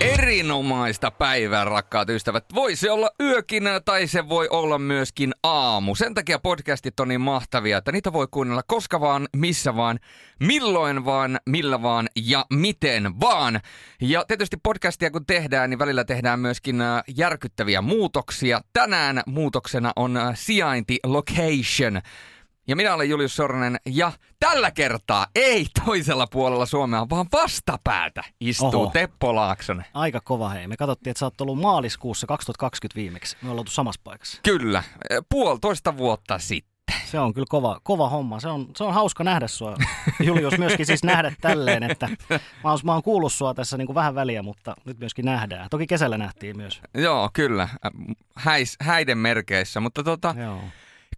Erinomaista päivää, rakkaat ystävät. Voi se olla yökin tai se voi olla myöskin aamu. Sen takia podcastit on niin mahtavia, että niitä voi kuunnella koska vaan, missä vaan, milloin vaan, millä vaan ja miten vaan. Ja tietysti podcastia kun tehdään, niin välillä tehdään myöskin äh, järkyttäviä muutoksia. Tänään muutoksena on äh, sijainti location. Ja minä olen Julius Sornen ja tällä kertaa ei toisella puolella Suomea, vaan vastapäätä istuu Oho. Teppo Laaksonen. Aika kova hei. Me katsottiin, että sä oot ollut maaliskuussa 2020 viimeksi. Me ollaan oltu samassa paikassa. Kyllä, puolitoista vuotta sitten. Se on kyllä kova, kova homma. Se on, se on hauska nähdä sua, Julius, myöskin siis nähdä tälleen, että mä oon, mä oon kuullut sua tässä niin kuin vähän väliä, mutta nyt myöskin nähdään. Toki kesällä nähtiin myös. Joo, kyllä. Häis, häiden merkeissä, mutta tota, Joo.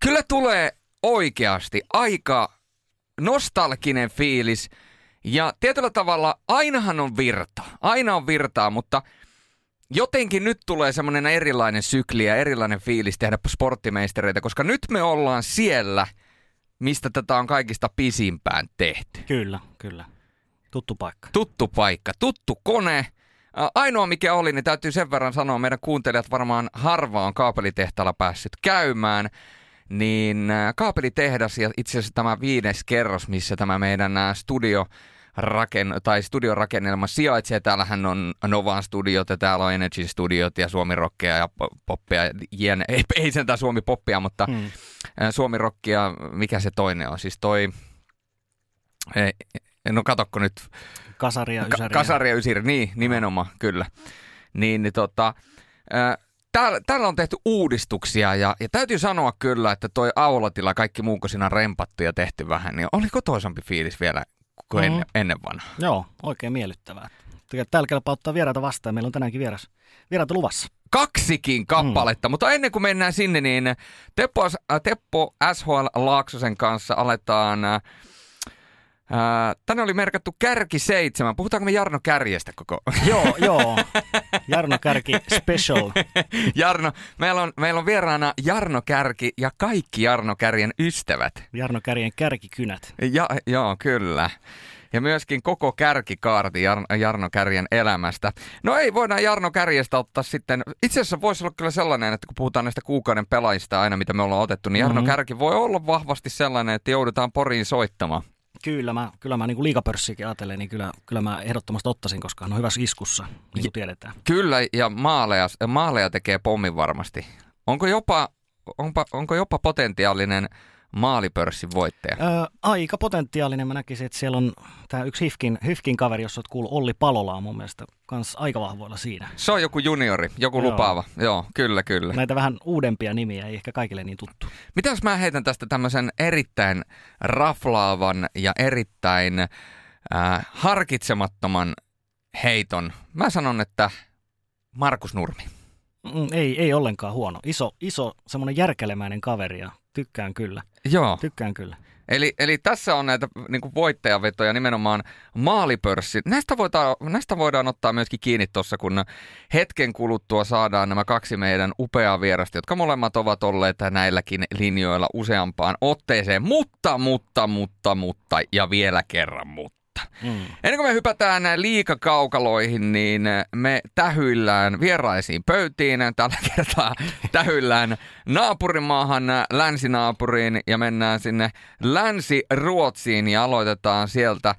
kyllä tulee oikeasti aika nostalginen fiilis. Ja tietyllä tavalla ainahan on virta. Aina on virtaa, mutta jotenkin nyt tulee semmoinen erilainen sykli ja erilainen fiilis tehdä sporttimeistereitä, koska nyt me ollaan siellä, mistä tätä on kaikista pisimpään tehty. Kyllä, kyllä. Tuttu paikka. Tuttu paikka, tuttu kone. Ainoa mikä oli, niin täytyy sen verran sanoa, meidän kuuntelijat varmaan harva on kaapelitehtaalla päässyt käymään niin äh, kaapelitehdas ja itse asiassa tämä viides kerros, missä tämä meidän äh, studio raken, tai studiorakennelma sijaitsee. Täällähän on Novan studiot ja täällä on Energy studiot ja Suomi Rockia ja poppia. Jen, ei, ei sentään Suomi poppia, mutta hmm. Äh, Suomi Rockia, mikä se toinen on? Siis toi, ei, no katokko nyt. Kasaria Ysäriä. Ka- Kasaria Ysäriä, niin nimenomaan, kyllä. Niin, niin tota, täällä, täällä on tehty uudistuksia ja, ja täytyy sanoa kyllä, että toi aulatila, kaikki muu, kun siinä on rempattu ja tehty vähän, niin oli kotoisampi fiilis vielä kuin mm-hmm. ennen, ennen vanhaa. Joo, oikein miellyttävää. Täällä kelpaa ottaa vieraita vastaan. Meillä on tänäänkin vieras, vieraita luvassa. Kaksikin kappaletta, mm. mutta ennen kuin mennään sinne, niin Teppo, Teppo SHL Laaksosen kanssa aletaan äh, tänne oli merkattu Kärki 7. Puhutaanko me Jarno Kärjestä koko? joo, joo. Jarno Kärki special. Jarno, meillä on, meillä on vieraana Jarno Kärki ja kaikki Jarno Kärjen ystävät. Jarno Kärjen kärkikynät. Ja, joo, kyllä. Ja myöskin koko kärkikaarti Jar- Jarno Kärjen elämästä. No ei, voidaan Jarno Kärjestä ottaa sitten, itse asiassa voisi olla kyllä sellainen, että kun puhutaan näistä kuukauden pelaajista aina, mitä me ollaan otettu, niin Jarno mm-hmm. Kärki voi olla vahvasti sellainen, että joudutaan Poriin soittamaan. Kyllä mä, kyllä mä niin liikapörssiäkin ajattelen, niin kyllä, kyllä mä ehdottomasti ottaisin, koska hän on hyvässä iskussa, niin kuin tiedetään. Kyllä, ja maaleja, maaleja tekee pommin varmasti. Onko jopa, onpa, onko jopa potentiaalinen maalipörssin voittaja? Öö, aika potentiaalinen. Mä näkisin, että siellä on tämä yksi Hifkin, Hifkin kaveri, jos olet kuullut, Olli Palola on mun mielestä kans aika vahvoilla siinä. Se on joku juniori, joku Joo. lupaava. Joo, kyllä, kyllä. Näitä vähän uudempia nimiä, ei ehkä kaikille niin tuttu. Mitä jos mä heitän tästä tämmöisen erittäin raflaavan ja erittäin äh, harkitsemattoman heiton? Mä sanon, että Markus Nurmi. Mm, ei, ei ollenkaan huono. Iso, iso semmoinen järkelemäinen kaveri ja tykkään kyllä. Joo. Tykkään kyllä. Eli, eli tässä on näitä niin kuin voittajavetoja nimenomaan maalipörssi. Näistä voidaan, näistä voidaan ottaa myöskin kiinni tuossa, kun hetken kuluttua saadaan nämä kaksi meidän upeaa vierasta, jotka molemmat ovat olleet näilläkin linjoilla useampaan otteeseen. Mutta, mutta, mutta, mutta ja vielä kerran mutta. Mm. Ennen kuin me hypätään liikakaukaloihin, niin me tähyillään vieraisiin pöytiin. Tällä kertaa tähyillään naapurimaahan, länsinaapuriin ja mennään sinne Länsi-Ruotsiin ja aloitetaan sieltä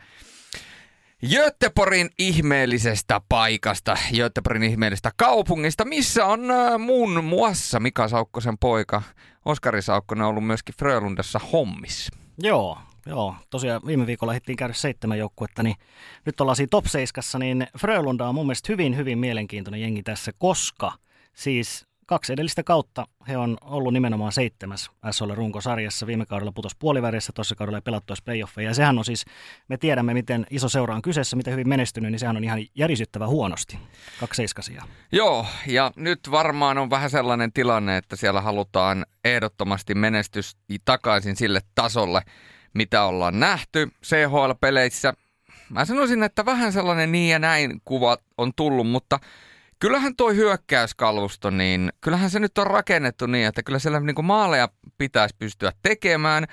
Göteborgin ihmeellisestä paikasta, Göteborgin ihmeellisestä kaupungista, missä on äh, muun muassa Mika Saukkosen poika Oskari Saukkonen ollut myöskin Frölundassa hommissa. Joo, Joo, tosiaan viime viikolla hittiin käydä seitsemän joukkuetta, niin nyt ollaan siinä top 7, niin Frölunda on mun mielestä hyvin, hyvin mielenkiintoinen jengi tässä, koska siis kaksi edellistä kautta he on ollut nimenomaan seitsemäs SHL runkosarjassa. Viime kaudella putos puolivärissä, toisessa kaudella ei pelattu playoffeja. Ja sehän on siis, me tiedämme miten iso seura on kyseessä, miten hyvin menestynyt, niin sehän on ihan järisyttävä huonosti. Kaksi seiskasia. Joo, ja nyt varmaan on vähän sellainen tilanne, että siellä halutaan ehdottomasti menestys takaisin sille tasolle, mitä ollaan nähty CHL-peleissä. Mä sanoisin, että vähän sellainen niin ja näin kuva on tullut, mutta kyllähän toi hyökkäyskalvusto, niin kyllähän se nyt on rakennettu niin, että kyllä siellä niin kuin maaleja pitäisi pystyä tekemään.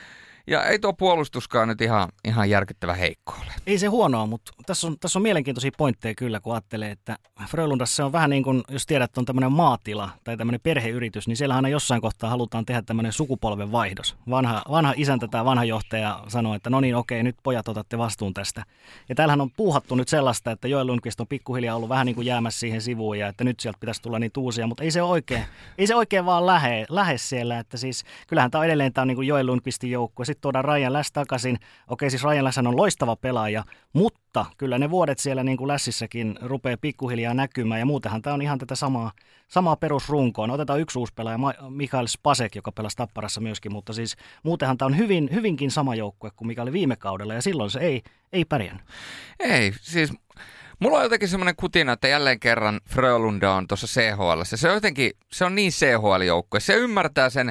Ja ei tuo puolustuskaan nyt ihan, ihan järkyttävä heikko ole. Ei se huonoa, mutta tässä on, tässä on mielenkiintoisia pointteja kyllä, kun ajattelee, että Frölundassa on vähän niin kuin, jos tiedät, että on tämmöinen maatila tai tämmöinen perheyritys, niin siellä aina jossain kohtaa halutaan tehdä tämmöinen sukupolven vaihdos. Vanha, vanha isäntä tai vanha johtaja sanoo, että no niin, okei, nyt pojat otatte vastuun tästä. Ja täällähän on puuhattu nyt sellaista, että Joel Lundqvist on pikkuhiljaa ollut vähän niin kuin jäämässä siihen sivuun ja että nyt sieltä pitäisi tulla niitä uusia, mutta ei se oikein, ei se oikein vaan lähe, lähe siellä, että siis kyllähän tämä on edelleen tämä on niin kuin Joel Lundqvistin joukkue. Tuodaan Ryan Läs takaisin. Okei, siis Ryan Läs on loistava pelaaja, mutta kyllä ne vuodet siellä niin kuin Lässissäkin rupeaa pikkuhiljaa näkymään ja muutenhan tämä on ihan tätä samaa, samaa perusrunkoa. No, otetaan yksi uusi pelaaja, Mikael Spasek, joka pelasi Tapparassa myöskin, mutta siis muutenhan tämä on hyvin, hyvinkin sama joukkue kuin mikä oli viime kaudella ja silloin se ei, ei pärjännyt. Ei, siis Mulla on jotenkin semmoinen kutina, että jälleen kerran Frölunda on tuossa CHL. Se on jotenkin, se on niin CHL-joukkue. Se ymmärtää sen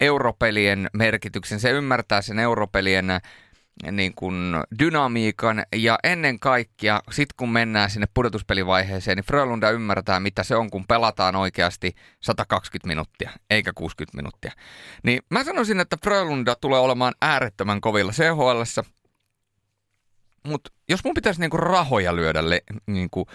europelien merkityksen, se ymmärtää sen europelien niin kuin dynamiikan. Ja ennen kaikkea sit kun mennään sinne pudotuspelivaiheeseen, niin Frölunda ymmärtää mitä se on, kun pelataan oikeasti 120 minuuttia, eikä 60 minuuttia. Niin mä sanoisin, että Frölunda tulee olemaan äärettömän kovilla CHL, mutta jos mun pitäisi niinku rahoja lyödä le, niinku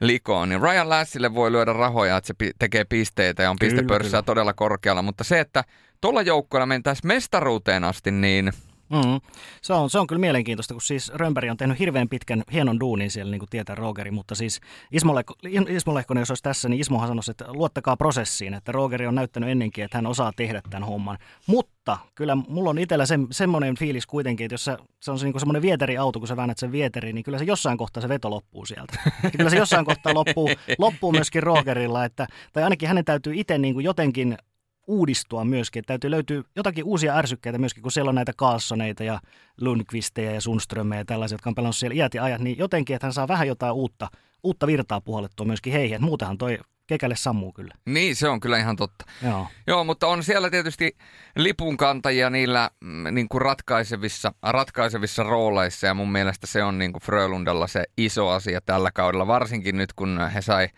likoon, niin Ryan Lassille voi lyödä rahoja, että se pi- tekee pisteitä ja on pistepörssiä todella korkealla, mutta se, että tuolla joukkueella mentäisiin mestaruuteen asti, niin – Mm. Se, on, se on kyllä mielenkiintoista, kun siis Rönnberg on tehnyt hirveän pitkän hienon duunin siellä, niin kuin tietää Rogeri, mutta siis Ismo, Lehko, Ismo Lehkonen, jos olisi tässä, niin Ismohan sanoisi, että luottakaa prosessiin, että Rogeri on näyttänyt ennenkin, että hän osaa tehdä tämän homman. Mutta kyllä mulla on itsellä se, semmoinen fiilis kuitenkin, että jos se, se on se, niin semmoinen vieteriauto, kun sä väännät sen vieteriin, niin kyllä se jossain kohtaa se veto loppuu sieltä. Ja kyllä se jossain kohtaa loppuu, loppuu myöskin Rogerilla, että, tai ainakin hänen täytyy itse niin kuin jotenkin uudistua myöskin. Että täytyy löytyä jotakin uusia ärsykkeitä myöskin, kun siellä on näitä Kaassoneita ja Lundqvisteja ja Sundströmejä ja tällaisia, jotka on pelannut siellä iät ja ajat, niin jotenkin, että hän saa vähän jotain uutta, uutta virtaa puhallettua myöskin heihin. Että muutenhan toi kekälle sammuu kyllä. Niin, se on kyllä ihan totta. Joo, Joo mutta on siellä tietysti lipunkantajia niillä mm, niin kuin ratkaisevissa, ratkaisevissa rooleissa ja mun mielestä se on niin kuin Frölundalla se iso asia tällä kaudella, varsinkin nyt kun he sai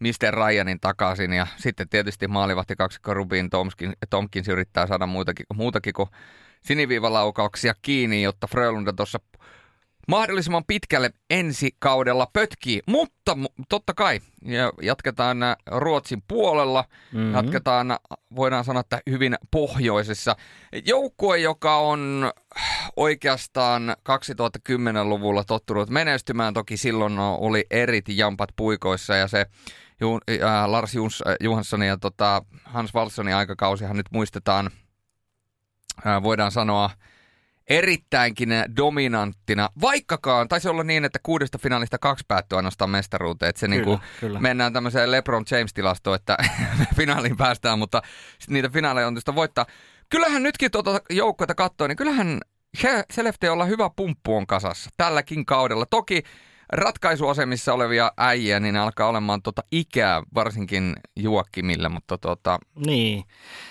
Mr. Ryanin takaisin ja sitten tietysti maalivahti kaksikko Rubin Tomkin, Tomkins yrittää saada muutakin, muutakin kuin siniviivalaukauksia kiinni, jotta Frölunda tuossa mahdollisimman pitkälle ensi kaudella pötkii. Mutta totta kai ja jatketaan Ruotsin puolella, mm-hmm. jatketaan voidaan sanoa, että hyvin pohjoisessa. Joukkue, joka on oikeastaan 2010-luvulla tottunut menestymään, toki silloin oli erit jampat puikoissa ja se Ju, äh, Lars Jons, äh, Johanssonin ja tota, Hans Wallsonin aikakausihan nyt muistetaan, äh, voidaan sanoa, erittäinkin dominanttina, vaikkakaan, taisi olla niin, että kuudesta finaalista kaksi päättyy ainoastaan mestaruuteen, että se kyllä, niinku, kyllä. mennään tämmöiseen LeBron James-tilastoon, että finaaliin päästään, mutta niitä finaaleja on tietysti voittaa. Kyllähän nytkin tuota joukkoita katsoo, niin kyllähän Selefte olla hyvä pumppu on kasassa tälläkin kaudella. Toki ratkaisuasemissa olevia äijä, niin alkaa olemaan tota ikää, varsinkin juokkimille, mutta tota... Niin,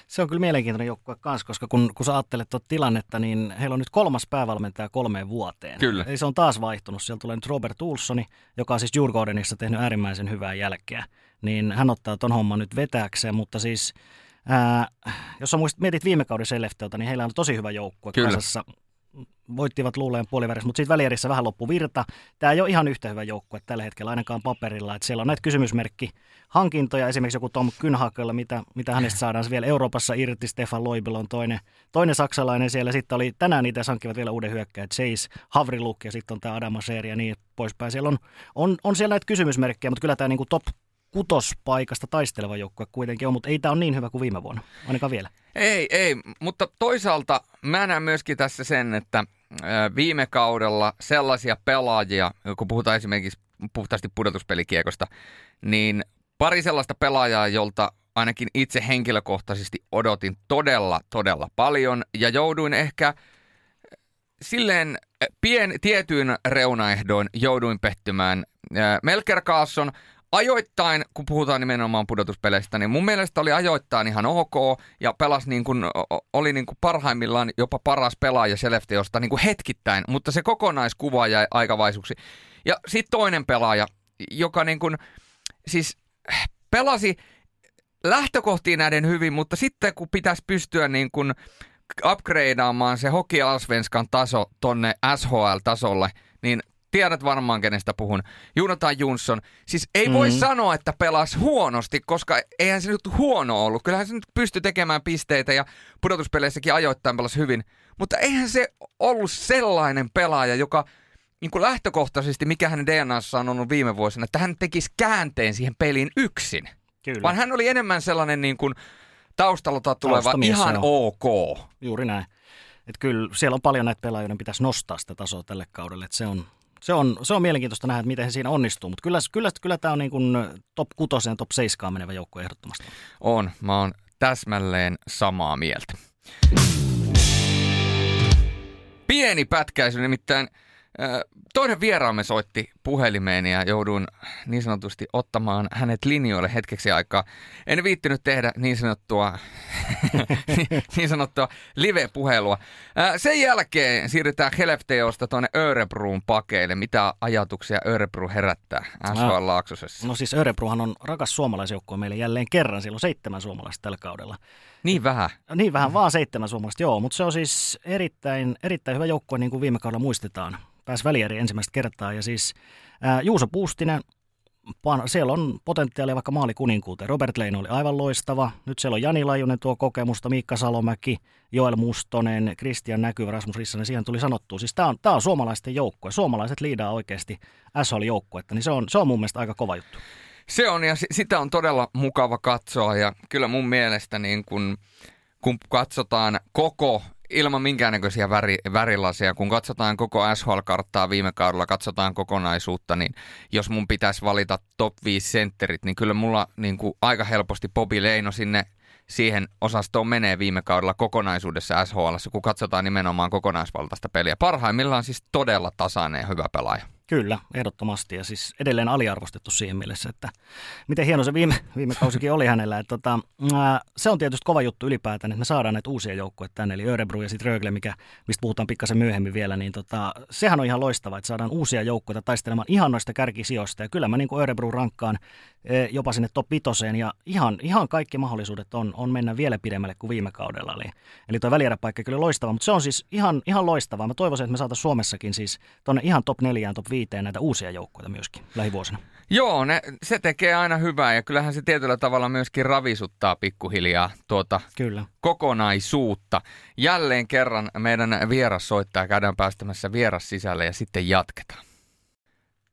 se on kyllä mielenkiintoinen joukkue kanssa, koska kun, kun sä ajattelet tuota tilannetta, niin heillä on nyt kolmas päävalmentaja kolmeen vuoteen. Kyllä. Eli se on taas vaihtunut. Sieltä tulee nyt Robert Ulssoni, joka on siis Djurgårdenissa tehnyt äärimmäisen hyvää jälkeä. Niin hän ottaa ton homman nyt vetääkseen, mutta siis... Ää, jos sä muistat, mietit viime kauden Selefteota, niin heillä on tosi hyvä joukkue Kyllä. kasassa voittivat luuleen puolivärissä, mutta sitten välierissä vähän loppu virta. Tämä ei ole ihan yhtä hyvä joukkue tällä hetkellä ainakaan paperilla. Että siellä on näitä kysymysmerkki hankintoja, esimerkiksi joku Tom Kynhakella, mitä, mitä hänestä saadaan vielä Euroopassa irti. Stefan Loibel on toinen, toinen saksalainen siellä. Sitten oli tänään niitä hankkivat vielä uuden hyökkäjät, Chase Havriluk ja sitten on tämä Adama Seeri ja niin poispäin. Siellä on, on, on siellä näitä kysymysmerkkejä, mutta kyllä tämä niinku top kutospaikasta taisteleva joukkue kuitenkin on, mutta ei tämä ole niin hyvä kuin viime vuonna, ainakaan vielä. Ei, ei, mutta toisaalta mä näen myöskin tässä sen, että viime kaudella sellaisia pelaajia, kun puhutaan esimerkiksi puhtaasti pudotuspelikiekosta, niin pari sellaista pelaajaa, jolta ainakin itse henkilökohtaisesti odotin todella, todella paljon ja jouduin ehkä silleen pien, tietyin reunaehdoin jouduin pettymään. Melker Kaasson ajoittain, kun puhutaan nimenomaan pudotuspeleistä, niin mun mielestä oli ajoittain ihan ok ja pelas niin kuin, oli niin kuin parhaimmillaan jopa paras pelaaja Selefteosta niin kuin hetkittäin, mutta se kokonaiskuva jäi aika vaisuksi. Ja sitten toinen pelaaja, joka niin kuin, siis pelasi lähtökohtiin näiden hyvin, mutta sitten kun pitäisi pystyä niin kuin upgradeaamaan se Hockey Allsvenskan taso tonne SHL-tasolle, niin tiedät varmaan kenestä puhun. Jonathan Jonsson. Siis ei voi mm-hmm. sanoa, että pelas huonosti, koska eihän se nyt huono ollut. Kyllähän se nyt pystyi tekemään pisteitä ja pudotuspeleissäkin ajoittain pelas hyvin. Mutta eihän se ollut sellainen pelaaja, joka niin kuin lähtökohtaisesti, mikä hänen DNAssa on ollut viime vuosina, että hän tekisi käänteen siihen peliin yksin. Kyllä. Vaan hän oli enemmän sellainen niin kuin taustalta tuleva ihan ok. Juuri näin. Että kyllä siellä on paljon näitä pelaajia, joiden pitäisi nostaa sitä tasoa tälle kaudelle. Että se on, se on, se on mielenkiintoista nähdä, että miten he siinä onnistuu. Mutta kyllä, kyllä, kyllä tämä on niin kuin top 6 top 7 menevä joukko ehdottomasti. On. Mä oon täsmälleen samaa mieltä. Pieni pätkäisy, nimittäin Toinen vieraamme soitti puhelimeen ja joudun niin sanotusti ottamaan hänet linjoille hetkeksi aikaa. En viittynyt tehdä niin sanottua, niin sanottua live-puhelua. Sen jälkeen siirrytään Helefteosta tuonne Örebruun pakeille. Mitä ajatuksia Örebru herättää SHL Laaksosessa? No siis Örebruhan on rakas suomalaisjoukkue meille jälleen kerran. Siellä on seitsemän suomalaista tällä kaudella. Niin vähän? Niin vähän, vaan seitsemän suomalaista, joo. Mutta se on siis erittäin, erittäin hyvä joukkue, niin kuin viime kaudella muistetaan pääsi välieri ensimmäistä kertaa. Ja siis ää, Juuso Puustinen, siellä on potentiaalia vaikka maalikuninkuuteen. Robert Leino oli aivan loistava. Nyt siellä on Jani Lajunen tuo kokemusta, Miikka Salomäki, Joel Mustonen, Kristian Näkyvä, Rasmus Rissanen. Siihen tuli sanottua. Siis tämä on, tää on suomalaisten joukkue. Suomalaiset liidaa oikeasti SHL-joukkuetta, niin se on, se on mun mielestä aika kova juttu. Se on ja sitä on todella mukava katsoa ja kyllä mun mielestä niin kun, kun katsotaan koko ilman minkäännäköisiä väri, värilasia. Kun katsotaan koko SHL-karttaa viime kaudella, katsotaan kokonaisuutta, niin jos mun pitäisi valita top 5 sentterit, niin kyllä mulla niin kuin aika helposti Bobby Leino sinne siihen osastoon menee viime kaudella kokonaisuudessa SHL, kun katsotaan nimenomaan kokonaisvaltaista peliä. Parhaimmillaan siis todella tasainen ja hyvä pelaaja. Kyllä, ehdottomasti. Ja siis edelleen aliarvostettu siihen mielessä, että miten hieno se viime, viime kausikin oli hänellä. Että tota, se on tietysti kova juttu ylipäätään, että me saadaan näitä uusia joukkueita tänne, eli Örebro ja sitten Rögle, mikä, mistä puhutaan pikkasen myöhemmin vielä, niin tota, sehän on ihan loistavaa, että saadaan uusia joukkueita taistelemaan ihan noista kärkisijoista. Ja kyllä mä niin Örebro rankkaan e, jopa sinne top 5 ja ihan, ihan kaikki mahdollisuudet on, on mennä vielä pidemmälle kuin viime kaudella. Eli, eli tuo välieräpaikka kyllä loistava, mutta se on siis ihan, ihan loistavaa. Mä toivoisin, että me saataisiin Suomessakin siis tuonne ihan top 4 top 5 näitä uusia joukkoja myöskin lähivuosina. Joo, ne, se tekee aina hyvää ja kyllähän se tietyllä tavalla myöskin ravisuttaa pikkuhiljaa tuota Kyllä. kokonaisuutta. Jälleen kerran meidän vieras soittaa, käydään päästämässä vieras sisälle ja sitten jatketaan.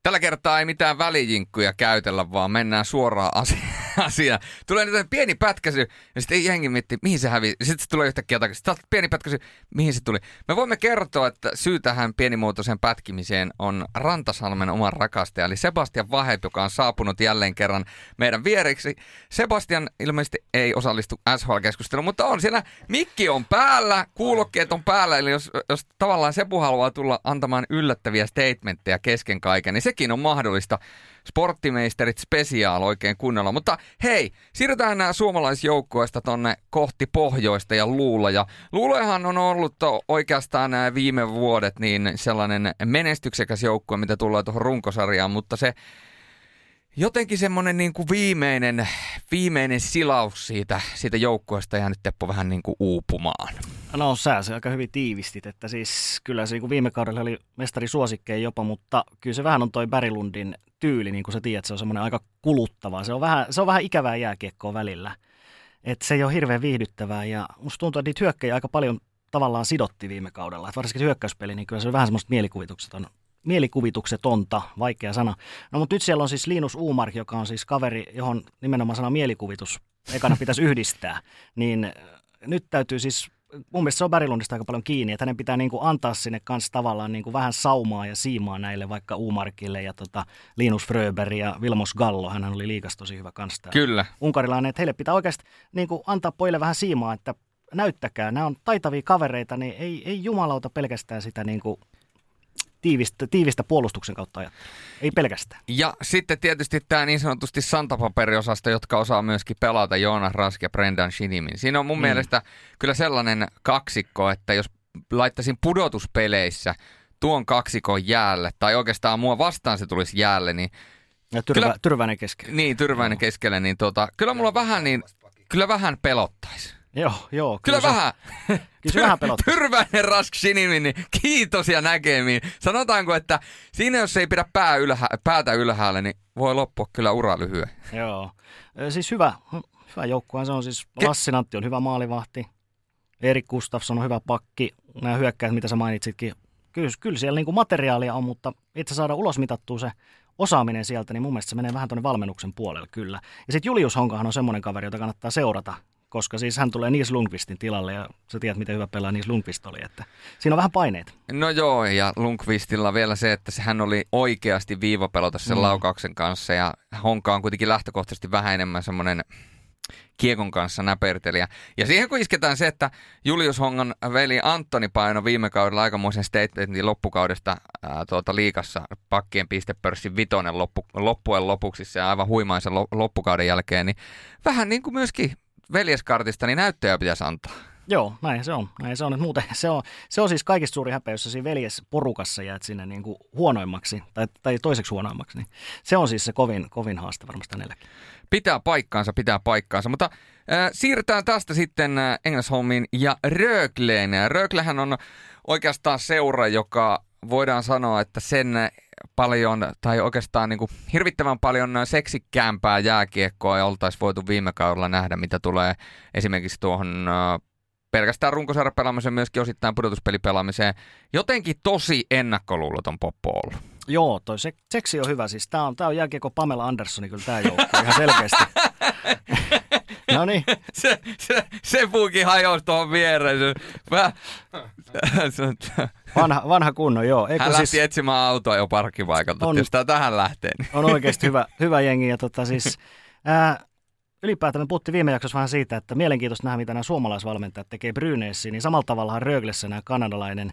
Tällä kertaa ei mitään välijinkkuja käytellä, vaan mennään suoraan asiaan asia. Tulee nyt pieni pätkäsy, ja sitten jengi miettii, mihin se hävisi. Sitten se tulee yhtäkkiä takaisin. Sitten pieni pätkäsy, mihin se tuli. Me voimme kertoa, että syy tähän pienimuotoiseen pätkimiseen on Rantasalmen oman rakastaja, eli Sebastian Vahep, joka on saapunut jälleen kerran meidän viereksi. Sebastian ilmeisesti ei osallistu SHL-keskusteluun, mutta on siellä, mikki on päällä, kuulokkeet on päällä, eli jos, jos tavallaan Sepu haluaa tulla antamaan yllättäviä statementteja kesken kaiken, niin sekin on mahdollista sporttimeisterit spesiaal oikein kunnolla. Mutta hei, siirrytään nämä suomalaisjoukkueesta tonne kohti pohjoista ja luuloja. Luulojahan on ollut oikeastaan nämä viime vuodet niin sellainen menestyksekäs joukkue, mitä tulee tuohon runkosarjaan, mutta se jotenkin semmoinen niin kuin viimeinen, viimeinen silaus siitä, siitä joukkueesta jäänyt Teppo vähän niin kuin uupumaan. No sä se aika hyvin tiivistit, että siis kyllä se niin viime kaudella oli mestari suosikkeja jopa, mutta kyllä se vähän on toi Berilundin tyyli, niin kuin sä tiedät, se on semmoinen aika kuluttava. Se on vähän, se on vähän ikävää jääkiekkoa välillä. Et se ei ole hirveän viihdyttävää ja musta tuntuu, että niitä hyökkäjä aika paljon tavallaan sidotti viime kaudella. Et varsinkin hyökkäyspeli, niin kyllä se on vähän semmoista mielikuvitukseton, mielikuvituksetonta, vaikea sana. No mutta nyt siellä on siis Linus Uumark, joka on siis kaveri, johon nimenomaan sana mielikuvitus ekana pitäisi yhdistää. Niin nyt täytyy siis mun mielestä se on Berilundista aika paljon kiinni, että hänen pitää niin kuin antaa sinne kanssa tavallaan niin kuin vähän saumaa ja siimaa näille vaikka Umarkille ja tota Linus Fröber ja Vilmos Gallo, hän oli liikas tosi hyvä kanssa. Kyllä. Unkarilainen, että heille pitää oikeasti niin kuin antaa pojille vähän siimaa, että näyttäkää, nämä on taitavia kavereita, niin ei, ei jumalauta pelkästään sitä niin kuin tiivistä, tiivistä puolustuksen kautta ajattelua. Ei pelkästään. Ja sitten tietysti tämä niin sanotusti santapaperiosasto, jotka osaa myöskin pelata Joonas Rask ja Brendan Shinimin. Siinä on mun mm. mielestä kyllä sellainen kaksikko, että jos laittaisin pudotuspeleissä tuon kaksikon jäälle, tai oikeastaan mua vastaan se tulisi jäälle, niin ja tyrvä, kyllä, tyrväinen keskelle. Niin, tyrväinen no. keskelle, niin tota, kyllä mulla vähän niin, kyllä vähän pelottaisi. Joo, joo. Kyllä, kyllä vähän. Kyllä se vähän pelottaa. Tyrväinen Rask Shinimi, niin kiitos ja näkemiin. Sanotaanko, että siinä jos ei pidä pää ylhä, päätä ylhäällä, niin voi loppua kyllä ura lyhyen. Joo. Siis hyvä, hyvä joukkue. Se on siis, Lassi Nantti on hyvä maalivahti. Erik Gustafsson on hyvä pakki. Nämä hyökkäät, mitä sä mainitsitkin. Kyllä, kyllä siellä niin kuin materiaalia on, mutta itse saada ulos mitattua se osaaminen sieltä, niin mun mielestä se menee vähän tuonne valmennuksen puolelle kyllä. Ja sitten Julius Honkahan on semmoinen kaveri, jota kannattaa seurata, koska siis hän tulee Nies Lundqvistin tilalle ja sä tiedät, miten hyvä pelaa Nies Lundqvist oli, että siinä on vähän paineita. No joo, ja Lundqvistilla vielä se, että hän oli oikeasti viivapelota sen mm. laukauksen kanssa ja Honka on kuitenkin lähtökohtaisesti vähän enemmän semmoinen kiekon kanssa näpertelijä. Ja siihen kun isketään se, että Julius Hongan veli Antoni paino viime kaudella aikamoisen statementin loppukaudesta ää, tuota liikassa pakkien pistepörssin vitonen loppu, loppujen lopuksi se aivan huimaisen loppukauden jälkeen, niin vähän niin kuin myöskin veljeskartista, niin näyttöjä pitäisi antaa. Joo, näin se on. Näin se on. Muuten se on, se on siis kaikista suuri häpeä, jos siinä veljesporukassa jäät sinne niin kuin huonoimmaksi tai, tai toiseksi huonoimmaksi. Niin se on siis se kovin, kovin haaste varmasti hänelläkin. Pitää paikkaansa, pitää paikkaansa. Mutta äh, siirrytään tästä sitten äh, Engelsholmiin ja Rögleen. Röglehän on oikeastaan seura, joka voidaan sanoa, että sen paljon, tai oikeastaan niin kuin hirvittävän paljon seksikkäämpää jääkiekkoa ja oltaisiin voitu viime kaudella nähdä, mitä tulee esimerkiksi tuohon pelkästään runkosarjan pelaamiseen, myöskin osittain pudotuspelipelaamiseen. Jotenkin tosi ennakkoluuloton poppo ollut. Joo, toi se, seksi on hyvä. Siis tää on, tää on jääkiekko Pamela Anderssoni kyllä tää joukko ihan selkeästi. no niin. Se, se, se puukin hajosi tuohon viereen. vanha, vanha kunno, joo. Eikö Hän siis, lähti etsimään autoa jo parkkipaikalta, on, jos tää tähän lähtee. Niin. On oikeasti hyvä, hyvä jengi. Ja tota siis, ää, ylipäätään me puhuttiin viime jaksossa vähän siitä, että mielenkiintoista nähdä, mitä nämä suomalaisvalmentajat tekee Bryneissiin, niin samalla tavalla Röglessä nämä kanadalainen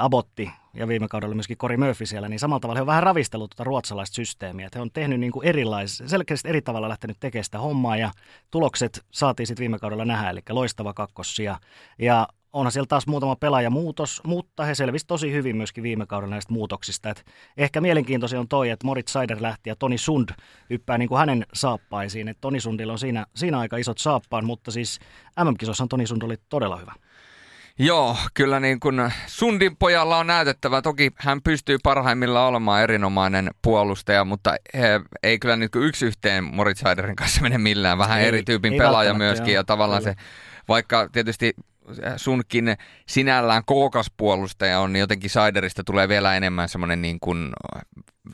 Abotti ja viime kaudella myöskin Cory Murphy siellä, niin samalla tavalla he on vähän ravistellut tuota ruotsalaista systeemiä. Että he on tehnyt niin kuin erilais, selkeästi eri tavalla lähtenyt tekemään sitä hommaa ja tulokset saatiin sitten viime kaudella nähdä, eli loistava kakkossia. Ja onhan siellä taas muutama pelaajamuutos, mutta he selvisivät tosi hyvin myöskin viime kaudella näistä muutoksista. Et ehkä mielenkiintoisia on toi, että Moritz Seider lähti ja Toni Sund hyppää niin kuin hänen saappaisiin. Et Toni Sundilla on siinä, siinä aika isot saappaan, mutta siis MM-kisossa Toni Sund oli todella hyvä. Joo, kyllä niin kuin Sundin pojalla on näytettävä. Toki hän pystyy parhaimmillaan olemaan erinomainen puolustaja, mutta he, ei kyllä niin kuin yksi yhteen Moritz Heiderin kanssa mene millään. Vähän ei, eri tyypin pelaaja myöskin joo, ja tavallaan kyllä. se, vaikka tietysti sunkin sinällään kookas puolustaja on, niin jotenkin Siderista tulee vielä enemmän semmoinen niin kuin,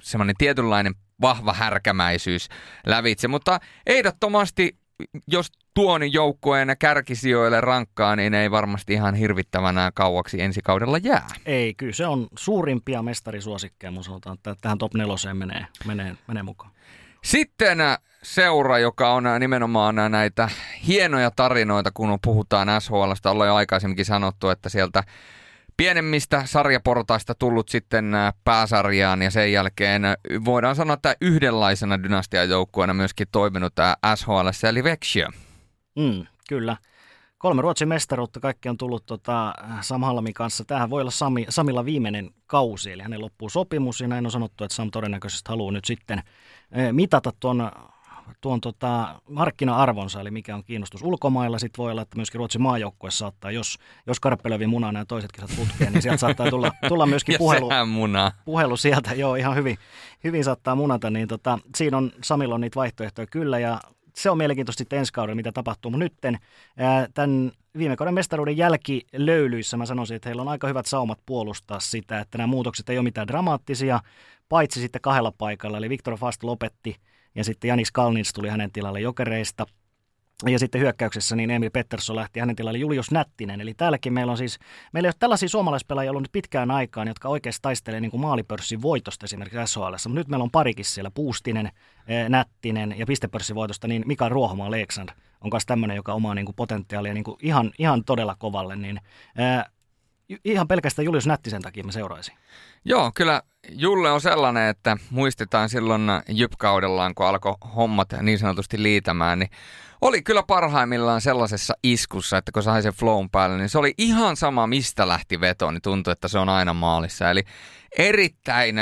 semmoinen tietynlainen vahva härkämäisyys lävitse, mutta ehdottomasti jos tuon joukkueen kärkisijoille rankkaa, niin ei varmasti ihan hirvittävänä kauaksi ensi kaudella jää. Ei, kyllä se on suurimpia mestarisuosikkeja, mun sanotaan, että tähän top neloseen menee, menee, menee mukaan. Sitten seura, joka on nimenomaan näitä hienoja tarinoita, kun puhutaan SHLsta. Ollaan jo aikaisemminkin sanottu, että sieltä pienemmistä sarjaportaista tullut sitten pääsarjaan ja sen jälkeen voidaan sanoa, että yhdenlaisena dynastiajoukkueena myöskin toiminut tämä SHL, eli Vexia. Mm, kyllä. Kolme Ruotsin mestaruutta, kaikki on tullut tota, Sam Halmin kanssa. Tämähän voi olla Sami, Samilla viimeinen kausi, eli hänen loppuu sopimus, ja näin on sanottu, että Sam todennäköisesti haluaa nyt sitten mitata tuon tuon tota, markkina-arvonsa, eli mikä on kiinnostus ulkomailla. Sitten voi olla, että myöskin Ruotsin maajoukkue saattaa, jos, jos Karppelövi munaa nämä toiset kisat putkeen, niin sieltä saattaa tulla, tulla myöskin puhelu, puhelu sieltä. Joo, ihan hyvin, hyvin saattaa munata. Niin tota, siinä on Samilla on niitä vaihtoehtoja kyllä, ja se on mielenkiintoista sitten ensi kaudella, mitä tapahtuu. Mutta nytten tämän viime kauden mestaruuden jälkilöylyissä mä sanoisin, että heillä on aika hyvät saumat puolustaa sitä, että nämä muutokset ei ole mitään dramaattisia, paitsi sitten kahdella paikalla. Eli Viktor Fast lopetti ja sitten Janis Kalnins tuli hänen tilalle jokereista. Ja sitten hyökkäyksessä niin Emil Pettersson lähti hänen tilalle Julius Nättinen. Eli täälläkin meillä on siis, meillä ei ole tällaisia suomalaispelaajia ollut nyt pitkään aikaan, jotka oikeasti taistelee niin kuin maalipörssin voitosta esimerkiksi SHL. Mutta nyt meillä on parikin siellä, Puustinen, eh, Nättinen ja pistepörssin voitosta, niin Mika Ruohomaa Aleksandr on myös tämmöinen, joka omaa niin kuin potentiaalia niin kuin ihan, ihan todella kovalle. Niin, ää, eh, ihan pelkästään Julius Nättisen takia mä seuraisin. Joo, kyllä Julle on sellainen, että muistetaan silloin Jyp-kaudellaan, kun alkoi hommat niin sanotusti liitämään, niin oli kyllä parhaimmillaan sellaisessa iskussa, että kun sai sen flown päälle, niin se oli ihan sama, mistä lähti veto, niin tuntui, että se on aina maalissa. Eli erittäin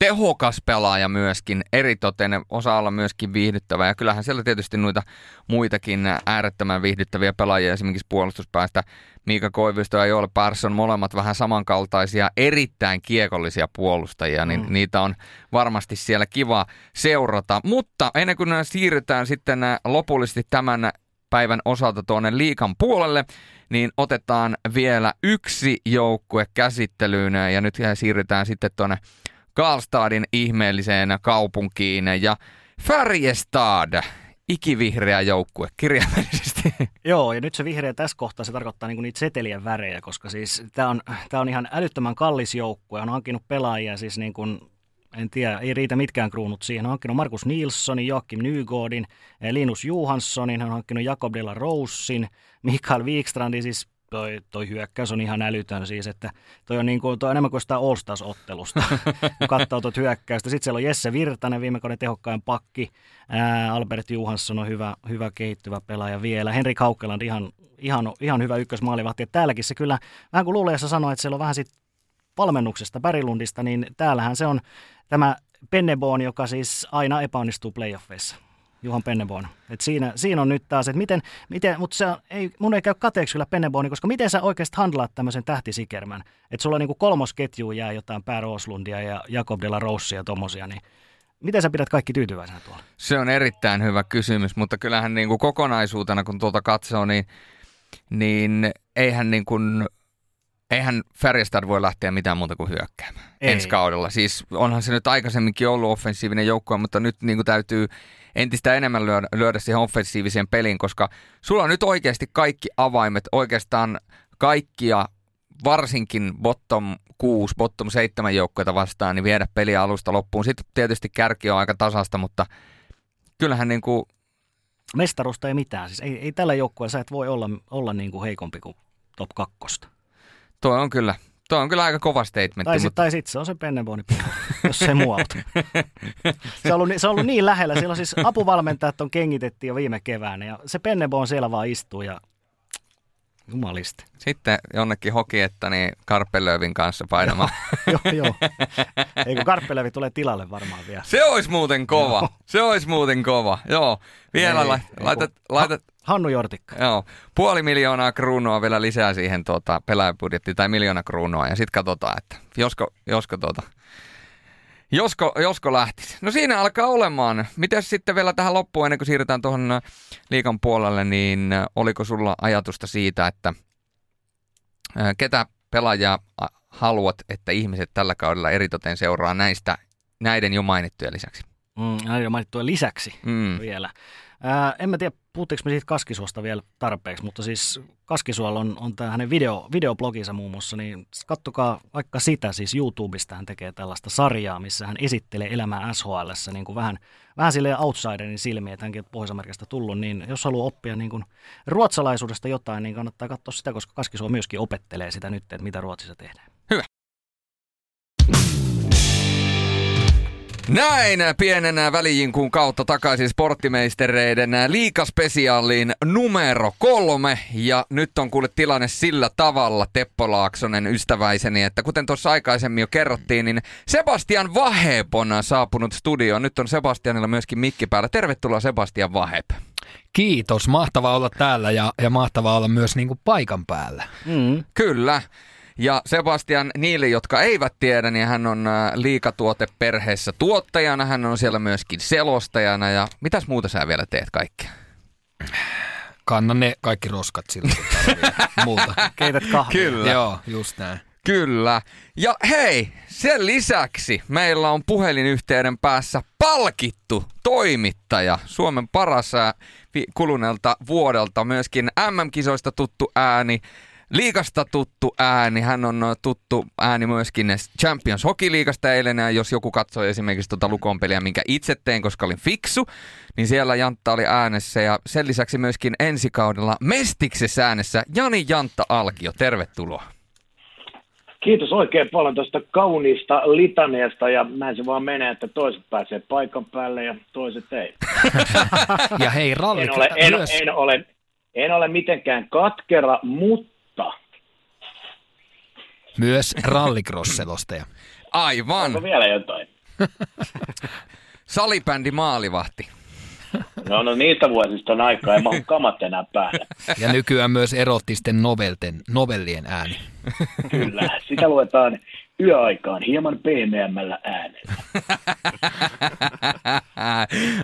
tehokas pelaaja myöskin, eritoten osaa olla myöskin viihdyttävä. Ja kyllähän siellä tietysti noita muitakin äärettömän viihdyttäviä pelaajia, esimerkiksi puolustuspäästä Miika Koivisto ja Joel Persson, molemmat vähän samankaltaisia, erittäin kiekollisia puolustajia, niin mm. niitä on varmasti siellä kiva seurata. Mutta ennen kuin siirrytään sitten lopullisesti tämän päivän osalta tuonne liikan puolelle, niin otetaan vielä yksi joukkue käsittelyyn ja nyt siirrytään sitten tuonne Karlstadin ihmeelliseen kaupunkiin ja Färjestad, ikivihreä joukkue kirjaimellisesti. Joo, ja nyt se vihreä tässä kohtaa se tarkoittaa niinku niitä setelien värejä, koska siis tämä on, tää on ihan älyttömän kallis joukkue. On hankkinut pelaajia siis niin kuin en tiedä, ei riitä mitkään kruunut siihen. On hankkinut Markus Nilssonin, Joakim Nygårdin, eh, Linus Johanssonin, on hankkinut Jakob de la Roussin, Mikael Wikstrandin, siis toi, toi hyökkäys on ihan älytön siis, että toi on, niin kuin, toi on enemmän kuin sitä All-Stars-ottelusta, kun katsoo tuota hyökkäystä. Sitten siellä on Jesse Virtanen, viime kauden tehokkain pakki, Ää, Albert Johansson on hyvä, hyvä kehittyvä pelaaja vielä, Henrik Haukkeland ihan, ihan, ihan hyvä ykkösmaalivahti. Täälläkin se kyllä, vähän kuin Luleessa sanoi, että siellä on vähän sit valmennuksesta Pärilundista, niin täällähän se on tämä Penneboon, joka siis aina epäonnistuu playoffeissa. Juhan Penneboon. Et siinä, siinä on nyt taas, että miten, miten mutta se ei, mun ei käy kateeksi kyllä Pennebooni, koska miten sä oikeasti handlaat tämmöisen tähtisikermän, että sulla niinku kolmosketju jää jotain Pär Oslundia ja Jakob de la Rossia ja tommosia, niin Miten sä pidät kaikki tyytyväisenä tuolla? Se on erittäin hyvä kysymys, mutta kyllähän niin kuin kokonaisuutena, kun tuota katsoo, niin, niin eihän niin kuin eihän Färjestad voi lähteä mitään muuta kuin hyökkäämään Ei. ensi kaudella. Siis onhan se nyt aikaisemminkin ollut offensiivinen joukkue, mutta nyt niin kuin täytyy entistä enemmän lyödä, lyödä siihen offensiiviseen peliin, koska sulla on nyt oikeasti kaikki avaimet, oikeastaan kaikkia varsinkin bottom 6, bottom 7 joukkoita vastaan, niin viedä peliä alusta loppuun. Sitten tietysti kärki on aika tasasta, mutta kyllähän niin kuin... Mestarusta ei mitään. Siis ei, ei tällä joukkueella sä et voi olla, olla niin kuin heikompi kuin top kakkosta. Tuo on kyllä, tuo on kyllä aika kova statement. Tai, mutta... tai sitten se on se Penneboni, jos se muu se, on ollut, se on ollut niin lähellä. Siellä on siis apuvalmentajat on kengitettiin jo viime keväänä ja se Pennebon siellä vaan istuu ja Jumalista. Sitten jonnekin että niin Karpelövin kanssa painamaan. joo, joo. Eikö Karpelövi tulee tilalle varmaan vielä. Se olisi muuten kova. Se olisi muuten kova. Joo. Vielä ei, la, laitat, laitat, Hannu Jortikka. Joo. Puoli miljoonaa kruunua vielä lisää siihen tuota, pelaajapudjettiin tai miljoona kruunua ja sitten katsotaan, että josko, josko tuota, Josko, josko lähtisi. No siinä alkaa olemaan. Miten sitten vielä tähän loppuun, ennen kuin siirrytään tuohon äh, liikan puolelle, niin äh, oliko sulla ajatusta siitä, että äh, ketä pelaajaa haluat, että ihmiset tällä kaudella eritoten seuraa näistä, näiden jo mainittujen lisäksi? Mm, näiden jo mainittujen lisäksi mm. vielä. Ää, en mä tiedä, puhuttiinko me siitä Kaskisuosta vielä tarpeeksi, mutta siis Kaskisuolla on, on tämä hänen video, videobloginsa muun muassa, niin kattokaa vaikka sitä, siis YouTubesta hän tekee tällaista sarjaa, missä hän esittelee elämää SHL, niin kuin vähän, vähän silleen outsiderin silmiä, että hänkin Pohjois-Amerikasta tullut, niin jos haluaa oppia niin kuin ruotsalaisuudesta jotain, niin kannattaa katsoa sitä, koska Kaskisuo myöskin opettelee sitä nyt, että mitä Ruotsissa tehdään. Näin pienenä välijinkun kautta takaisin sporttimeistereiden liikaspesiaaliin numero kolme. Ja nyt on kuule tilanne sillä tavalla, Teppo Laaksonen ystäväiseni, että kuten tuossa aikaisemmin jo kerrottiin, niin Sebastian Vahep on saapunut studioon. Nyt on Sebastianilla myöskin mikki päällä. Tervetuloa Sebastian Vahep. Kiitos, mahtavaa olla täällä ja, ja mahtavaa olla myös niin kuin paikan päällä. Mm. Kyllä. Ja Sebastian niille, jotka eivät tiedä, niin hän on äh, liikatuoteperheessä tuottajana, hän on siellä myöskin selostajana ja mitäs muuta sä vielä teet kaikkea? Kannan ne kaikki roskat silloin, muuta. Keität kahvia. Kyllä. Joo, just näin. Kyllä. Ja hei, sen lisäksi meillä on puhelinyhteyden päässä palkittu toimittaja, Suomen paras äh, kuluneelta vuodelta, myöskin MM-kisoista tuttu ääni, liikasta tuttu ääni. Hän on tuttu ääni myöskin Champions Hockey-liigasta eilen. Ja jos joku katsoi esimerkiksi tuota Lukon peliä, minkä itse tein, koska olin fiksu, niin siellä Jantta oli äänessä. Ja sen lisäksi myöskin ensi kaudella Mestiksessä äänessä Jani Jantta Alkio. Tervetuloa. Kiitos oikein paljon tuosta kauniista litaneesta ja näin se vaan menee, että toiset pääsee paikan päälle ja toiset ei. ja hei, ralli en ole, en, myös... en, ole, en ole mitenkään katkera, mutta myös rallycross-selostaja. Aivan. Onko vielä jotain? Salibändi maalivahti. No, no niistä vuosista on aikaa, ei mahu kamat enää päälle. Ja nykyään myös erottisten novelten, novellien ääni. Kyllä, sitä luetaan yöaikaan hieman pehmeämmällä äänellä.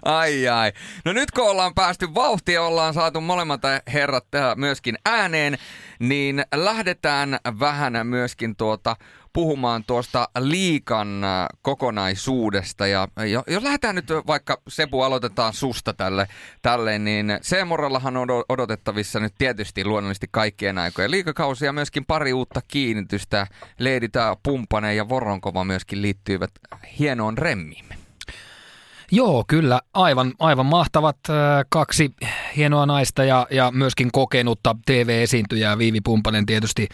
ai ai. No nyt kun ollaan päästy vauhtiin, ollaan saatu molemmat herrat myöskin ääneen, niin lähdetään vähän myöskin tuota puhumaan tuosta liikan äh, kokonaisuudesta. Ja jos lähdetään nyt vaikka, Sepu, aloitetaan susta tälle, tälle niin Seemorallahan on odotettavissa nyt tietysti luonnollisesti kaikkien aikojen liikakausia, myöskin pari uutta kiinnitystä. Leeditä, Pumpanen ja Voronkova myöskin liittyivät hienoon remmiimme. Joo, kyllä. Aivan, aivan mahtavat äh, kaksi hienoa naista ja, ja myöskin kokenutta TV-esiintyjää. Viivi Pumpanen tietysti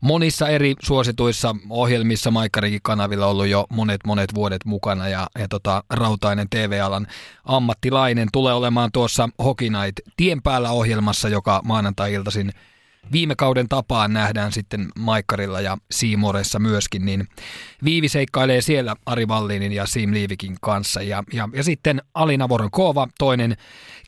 monissa eri suosituissa ohjelmissa Maikkarikin kanavilla ollut jo monet monet vuodet mukana ja, ja tota, Rautainen TV-alan ammattilainen tulee olemaan tuossa Night tien päällä ohjelmassa, joka maanantai-iltaisin viime kauden tapaan nähdään sitten Maikkarilla ja Siimoressa myöskin, niin Viivi seikkailee siellä Ari Vallinin ja Sim Liivikin kanssa. Ja, ja, ja sitten Alina Voronkova, toinen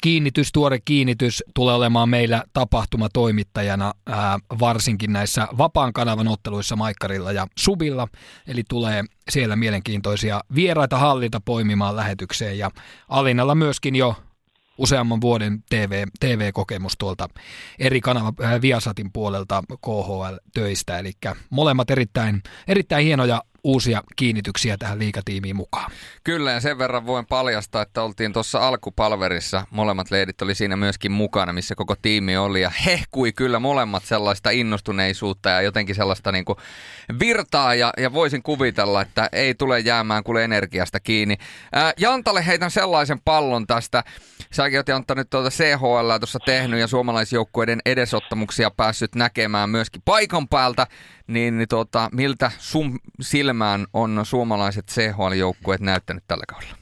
kiinnitys, tuore kiinnitys, tulee olemaan meillä tapahtumatoimittajana ää, varsinkin näissä vapaan kanavan otteluissa Maikkarilla ja Subilla. Eli tulee siellä mielenkiintoisia vieraita hallita poimimaan lähetykseen ja Alinalla myöskin jo useamman vuoden TV, TV-kokemus tuolta eri kanava äh, Viasatin puolelta KHL-töistä, eli molemmat erittäin, erittäin hienoja uusia kiinnityksiä tähän liikatiimiin mukaan. Kyllä, ja sen verran voin paljastaa, että oltiin tuossa alkupalverissa. Molemmat leidit oli siinä myöskin mukana, missä koko tiimi oli. Ja hehkui kyllä molemmat sellaista innostuneisuutta ja jotenkin sellaista niin kuin virtaa. Ja, ja voisin kuvitella, että ei tule jäämään kuule energiasta kiinni. Ää, Jantalle heitän sellaisen pallon tästä. Säkin oot Jantta nyt tuota CHL tuossa tehnyt ja suomalaisjoukkueiden edesottamuksia päässyt näkemään myöskin paikan päältä niin, niin tuota, miltä sun silmään on suomalaiset CHL-joukkueet näyttänyt tällä kaudella?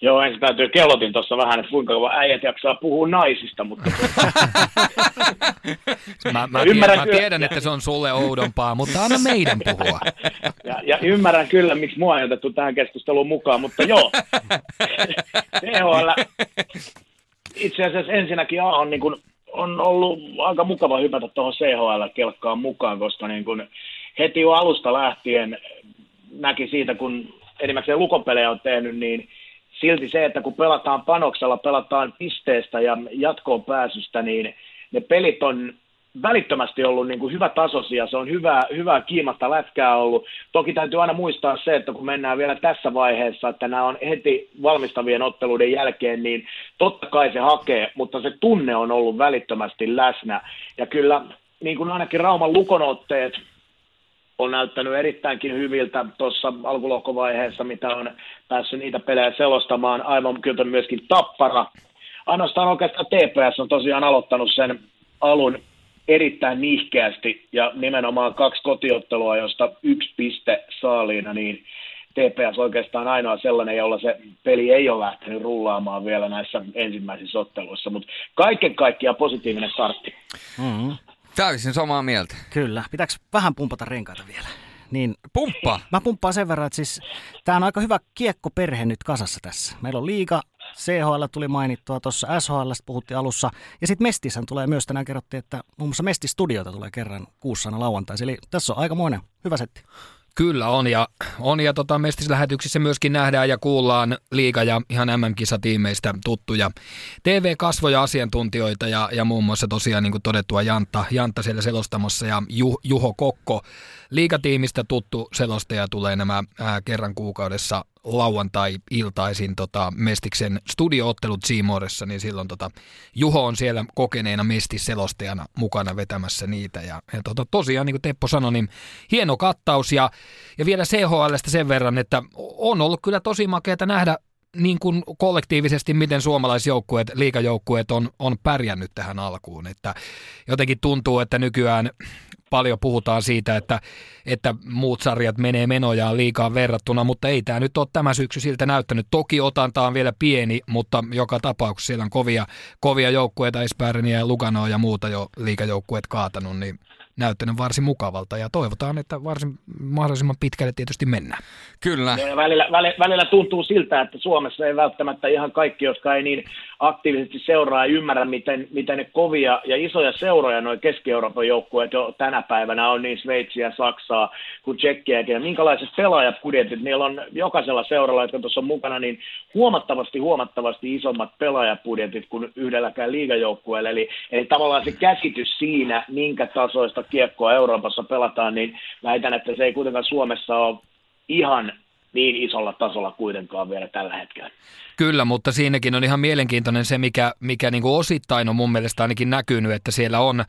Joo, ensin täytyy kellotin tuossa vähän, että kuinka kauan äijät jaksaa puhua naisista, mutta... mä, mä, tiedän, mä tiedän, että se on sulle oudompaa, mutta anna meidän puhua. Ja, ja ymmärrän kyllä, miksi mua ei otettu tähän keskusteluun mukaan, mutta joo. CHL, itse asiassa ensinnäkin A on niin kuin on ollut aika mukava hypätä tuohon CHL-kelkkaan mukaan, koska niin kun heti jo alusta lähtien näki siitä, kun enimmäkseen lukopelejä on tehnyt, niin silti se, että kun pelataan panoksella, pelataan pisteestä ja jatkoon pääsystä, niin ne pelit on välittömästi ollut niin kuin hyvä tasoisia, se on hyvää, hyvää kiimasta lätkää ollut. Toki täytyy aina muistaa se, että kun mennään vielä tässä vaiheessa, että nämä on heti valmistavien otteluiden jälkeen, niin totta kai se hakee, mutta se tunne on ollut välittömästi läsnä. Ja kyllä niin kuin ainakin Rauman lukonotteet on näyttänyt erittäinkin hyviltä tuossa alkulohkovaiheessa, mitä on päässyt niitä pelejä selostamaan. Aivan kyllä myöskin Tappara. Ainoastaan oikeastaan TPS on tosiaan aloittanut sen alun erittäin nihkeästi ja nimenomaan kaksi kotiottelua, josta yksi piste saaliina, niin TPS oikeastaan ainoa sellainen, jolla se peli ei ole lähtenyt rullaamaan vielä näissä ensimmäisissä otteluissa, mutta kaiken kaikkiaan positiivinen startti. Mm-hmm. Täysin samaa mieltä. Kyllä. Pitääkö vähän pumpata renkaita vielä? Niin, Pumppa! Mä pumppaan sen verran, että siis tämä on aika hyvä kiekkoperhe nyt kasassa tässä. Meillä on liiga, CHL tuli mainittua tuossa, SHL puhuttiin alussa. Ja sitten Mestishän tulee myös tänään kerrottiin, että muun muassa Mestistudiota tulee kerran kuussa lauantaisin. Eli tässä on aikamoinen hyvä setti. Kyllä on ja, on ja tota, mestislähetyksissä myöskin nähdään ja kuullaan liiga ja ihan MM-kisatiimeistä tuttuja TV-kasvoja asiantuntijoita ja, ja muun muassa tosiaan niin kuin todettua Jantta, Jantta siellä selostamassa ja Juho Kokko liigatiimistä tuttu selostaja tulee nämä ää, kerran kuukaudessa lauantai-iltaisin tota, Mestiksen studioottelut Siimooressa, niin silloin tota, Juho on siellä kokeneena Mestis-selostajana mukana vetämässä niitä. Ja, ja tota, tosiaan, niin kuin Teppo sanoi, niin hieno kattaus ja, ja vielä CHLstä sen verran, että on ollut kyllä tosi makeata nähdä niin kuin kollektiivisesti, miten suomalaisjoukkueet, liikajoukkueet on, on pärjännyt tähän alkuun. Että jotenkin tuntuu, että nykyään paljon puhutaan siitä, että, että muut sarjat menee menojaan liikaa verrattuna, mutta ei tämä nyt ole tämä syksy siltä näyttänyt. Toki otanta on vielä pieni, mutta joka tapauksessa siellä on kovia, kovia joukkueita, Espääriniä ja Luganoa ja muuta jo liikajoukkueet kaatanut, niin näyttänyt varsin mukavalta ja toivotaan, että varsin mahdollisimman pitkälle tietysti mennään. Kyllä. Ja välillä, välillä, välillä tuntuu siltä, että Suomessa ei välttämättä ihan kaikki, jotka ei niin aktiivisesti seuraa ja ymmärrä, miten, miten ne kovia ja isoja seuroja noin Keski-Euroopan joukkueet jo tänä päivänä on niin Sveitsiä, Saksaa kuin Tsekkiäkin. Ja minkälaiset pelaajapudjetit niillä on jokaisella seuralla, jotka tuossa on mukana, niin huomattavasti, huomattavasti isommat pelaajapudjetit kuin yhdelläkään liigajoukkueella. Eli, eli tavallaan se käsitys siinä, minkä tasoista kiekkoa Euroopassa pelataan, niin väitän, että se ei kuitenkaan Suomessa ole ihan niin isolla tasolla kuitenkaan vielä tällä hetkellä. Kyllä, mutta siinäkin on ihan mielenkiintoinen se, mikä, mikä niin kuin osittain on mun mielestä ainakin näkynyt, että siellä on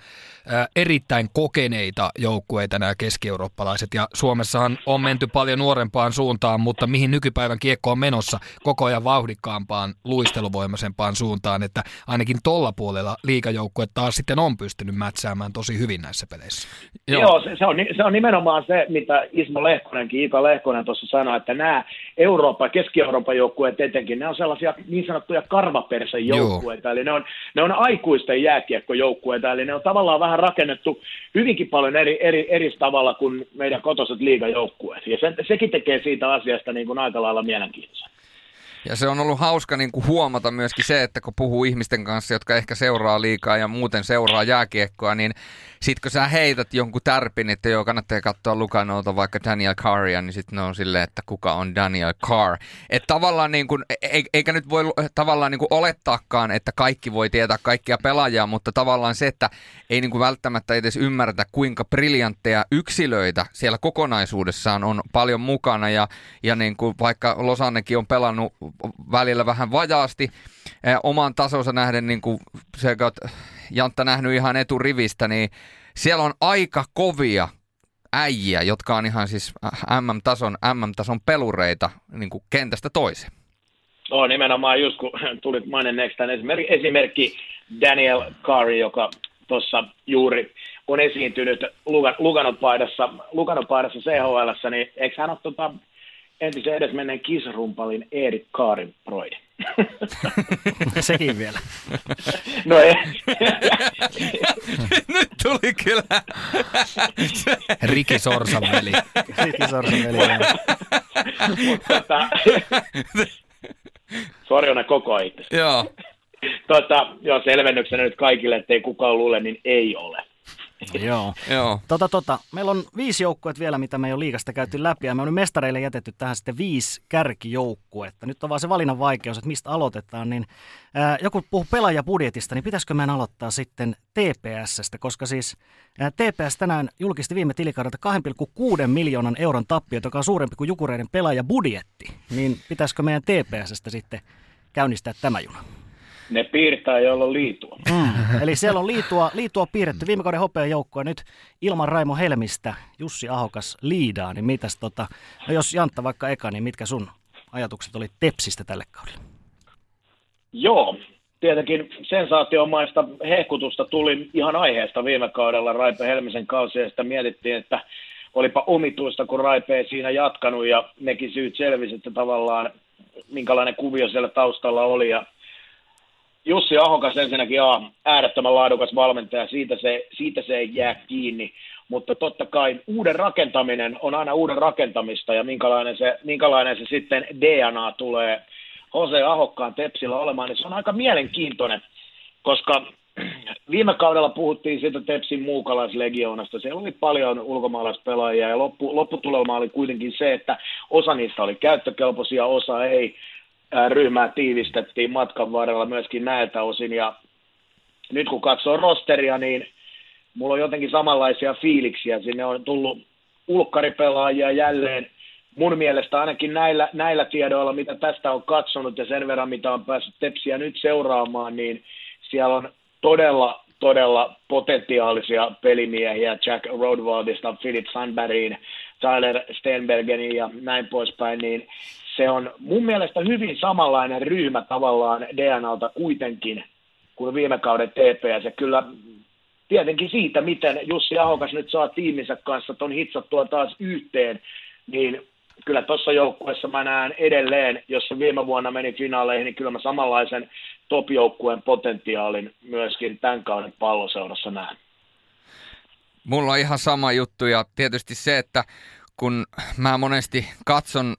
erittäin kokeneita joukkueita nämä keski-eurooppalaiset. Ja Suomessahan on menty paljon nuorempaan suuntaan, mutta mihin nykypäivän kiekko on menossa koko ajan vauhdikkaampaan, luisteluvoimaisempaan suuntaan, että ainakin tolla puolella liikajoukkue taas sitten on pystynyt mätsäämään tosi hyvin näissä peleissä. Joo, Joo se, se, on, se on nimenomaan se, mitä Ismo Lehkonenkin, Ika Lehkonen tuossa sanoi, että nämä Eurooppa, Keski-Euroopan joukkueet etenkin, ne on sellaisia niin sanottuja karvapersen joukkueita, eli ne on, ne on aikuisten jääkiekkojoukkueita, eli ne on tavallaan vähän rakennettu hyvinkin paljon eri, eri, eri tavalla kuin meidän kotoiset liigajoukkueet, ja se, sekin tekee siitä asiasta niin kuin aika lailla mielenkiintoista. Ja se on ollut hauska niin kuin huomata myöskin se, että kun puhuu ihmisten kanssa, jotka ehkä seuraa liikaa ja muuten seuraa jääkiekkoa, niin sit kun sä heität jonkun tärpin, että joo, kannattaa katsoa Lukanolta vaikka Daniel Carria, niin sitten ne on silleen, että kuka on Daniel Carr. Että tavallaan niin kuin, e-, eikä nyt voi tavallaan niin kuin olettaakaan, että kaikki voi tietää kaikkia pelaajia, mutta tavallaan se, että ei niin kuin välttämättä edes ymmärretä, kuinka briljantteja yksilöitä siellä kokonaisuudessaan on paljon mukana. Ja, ja niin kuin vaikka Losannekin on pelannut välillä vähän vajaasti, eh, oman tasonsa nähden, niin kuin se, Jantta nähnyt ihan eturivistä, niin siellä on aika kovia äijiä, jotka on ihan siis MM-tason, MM-tason pelureita niin kuin kentästä toiseen. Oh, nimenomaan just kun tulit maininneeksi tämän esimerkki, esimerkki Daniel Carey, joka tuossa juuri on esiintynyt Luganot-paidassa, Luganot-paidassa CHL, niin eikö hän ole tota, entisen edesmenneen kisrumpalin Erik Kaarin proidi? Sekin vielä. No ei. Nyt tuli kyllä. Riki Sorsan veli. Riki Sorsan veli. tota, Sorjonen koko itse. Joo. Tota, joo, selvennyksenä nyt kaikille, ettei kukaan luule, niin ei ole. Joo. Joo. Tota, tota, meillä on viisi joukkuetta vielä, mitä me ei ole liikasta käyty läpi, ja me on mestareille jätetty tähän sitten viisi kärkijoukkuetta. Nyt on vaan se valinnan vaikeus, että mistä aloitetaan, niin ää, joku puhuu pelaajabudjetista, niin pitäisikö meidän aloittaa sitten TPSstä, koska siis ää, TPS tänään julkisti viime tilikaudelta 2,6 miljoonan euron tappiot, joka on suurempi kuin Jukureiden pelaajabudjetti, niin pitäisikö meidän TPSstä sitten käynnistää tämä juna? Ne piirtää, joilla on liitua. Mm. Eli siellä on liitua, liitua piirretty. Viime kauden hopeajoukkoa nyt ilman Raimo Helmistä, Jussi Ahokas liidaa, niin mitäs tota, no jos Jantta vaikka eka, niin mitkä sun ajatukset oli Tepsistä tälle kaudelle? Joo, tietenkin sensaatiomaista hehkutusta tuli ihan aiheesta viime kaudella Raipe Helmisen kausi ja sitä mietittiin, että olipa omituista, kun Raipe ei siinä jatkanut ja nekin syyt selvisi, että tavallaan minkälainen kuvio siellä taustalla oli ja Jussi Ahokas ensinnäkin on äärettömän laadukas valmentaja, siitä se, siitä se ei jää kiinni, mutta totta kai uuden rakentaminen on aina uuden rakentamista ja minkälainen se, minkälainen se sitten DNA tulee Jose Ahokkaan Tepsillä olemaan, niin se on aika mielenkiintoinen, koska viime kaudella puhuttiin siitä Tepsin muukalaislegioonasta. Siellä oli paljon ulkomaalaispelaajia ja loppu, lopputulema oli kuitenkin se, että osa niistä oli käyttökelpoisia, osa ei ryhmää tiivistettiin matkan varrella myöskin näiltä osin. Ja nyt kun katsoo rosteria, niin mulla on jotenkin samanlaisia fiiliksiä. Sinne on tullut ulkkaripelaajia jälleen. Mun mielestä ainakin näillä, näillä tiedoilla, mitä tästä on katsonut ja sen verran, mitä on päässyt Tepsiä nyt seuraamaan, niin siellä on todella, todella potentiaalisia pelimiehiä Jack Rodwaldista, Philip Sandbergin, Tyler Stenbergenin ja näin poispäin, niin se on mun mielestä hyvin samanlainen ryhmä tavallaan DNAlta kuitenkin kuin viime kauden TPS. Ja kyllä tietenkin siitä, miten Jussi Ahokas nyt saa tiiminsä kanssa ton hitsattua taas yhteen, niin kyllä tuossa joukkueessa mä näen edelleen, jos se viime vuonna meni finaaleihin, niin kyllä mä samanlaisen top-joukkueen potentiaalin myöskin tämän kauden palloseurassa näen. Mulla on ihan sama juttu ja tietysti se, että kun mä monesti katson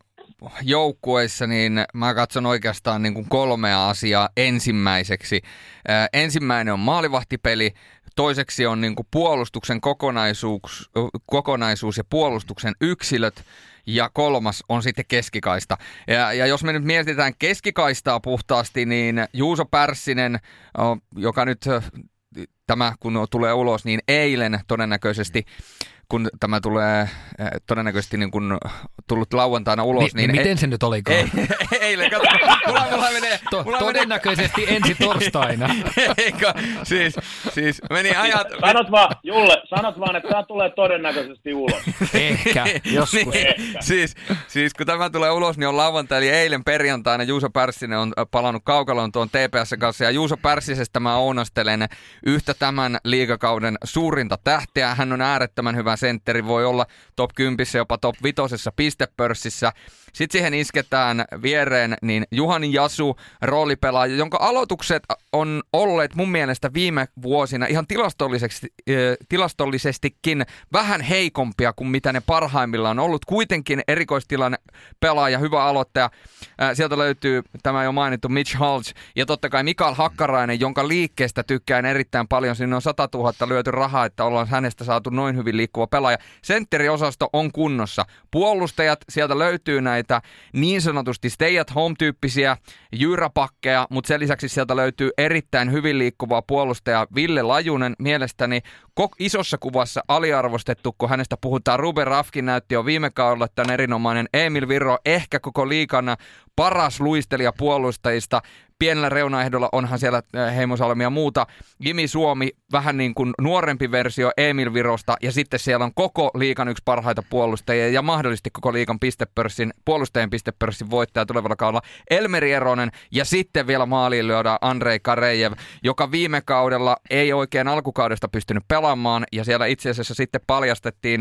joukkueissa, niin mä katson oikeastaan niin kuin kolmea asiaa ensimmäiseksi. Ää, ensimmäinen on maalivahtipeli, toiseksi on niin kuin puolustuksen kokonaisuus, kokonaisuus ja puolustuksen yksilöt, ja kolmas on sitten keskikaista. Ja, ja jos me nyt mietitään keskikaistaa puhtaasti, niin Juuso Pärssinen, joka nyt tämä kun tulee ulos, niin eilen todennäköisesti kun tämä tulee äh, todennäköisesti niin kun tullut lauantaina ulos. Ni, niin, niin miten ei, se nyt olikaan? Ei, eilen, kato, mulla, mulla menee, to, mulla todennäköisesti menee. ensi torstaina. Eikö, siis, siis meni ajat... Sanot vaan, Julle, sanot vaan, että tämä tulee todennäköisesti ulos. Ehkä, joskus. niin, Ehkä. Siis, siis kun tämä tulee ulos, niin on lauantai, eli eilen perjantaina Juuso Pärssinen on palannut kaukaloon tuon TPS kanssa, ja Juuso Pärssisestä mä ounastelen yhtä tämän liigakauden suurinta tähteä. Hän on äärettömän hyvä sentteri, voi olla top 10, jopa top 5 pistepörssissä. Sitten siihen isketään viereen niin Juhani Jasu, roolipelaaja, jonka aloitukset on olleet mun mielestä viime vuosina ihan tilastollisesti, tilastollisestikin vähän heikompia kuin mitä ne parhaimmillaan on ollut. Kuitenkin erikoistilanne pelaaja, hyvä aloittaja. Sieltä löytyy tämä jo mainittu Mitch Hulch ja totta kai Mikael Hakkarainen, jonka liikkeestä tykkään erittäin paljon. Sinne on 100 000 lyöty rahaa, että ollaan hänestä saatu noin hyvin liikkuva pelaaja. Sentteriosasto on kunnossa. Puolustajat, sieltä löytyy näitä niin sanotusti stay at home-tyyppisiä jyräpakkeja, mutta sen lisäksi sieltä löytyy erittäin hyvin liikkuvaa puolustaja Ville Lajunen. Mielestäni isossa kuvassa aliarvostettu, kun hänestä puhutaan. Ruben Rafkin näytti jo viime kaudella tämän erinomainen Emil Virro, ehkä koko liikana paras luistelija puolustajista pienellä reunaehdolla onhan siellä äh, Heimosalmi ja muuta. Jimi Suomi, vähän niin kuin nuorempi versio Emil Virosta, ja sitten siellä on koko liikan yksi parhaita puolustajia, ja mahdollisesti koko liikan pistepörssin, puolustajien pistepörssin voittaja tulevalla kaudella Elmeri Eronen, ja sitten vielä maaliin lyödään Andrei Karejev, joka viime kaudella ei oikein alkukaudesta pystynyt pelaamaan, ja siellä itse asiassa sitten paljastettiin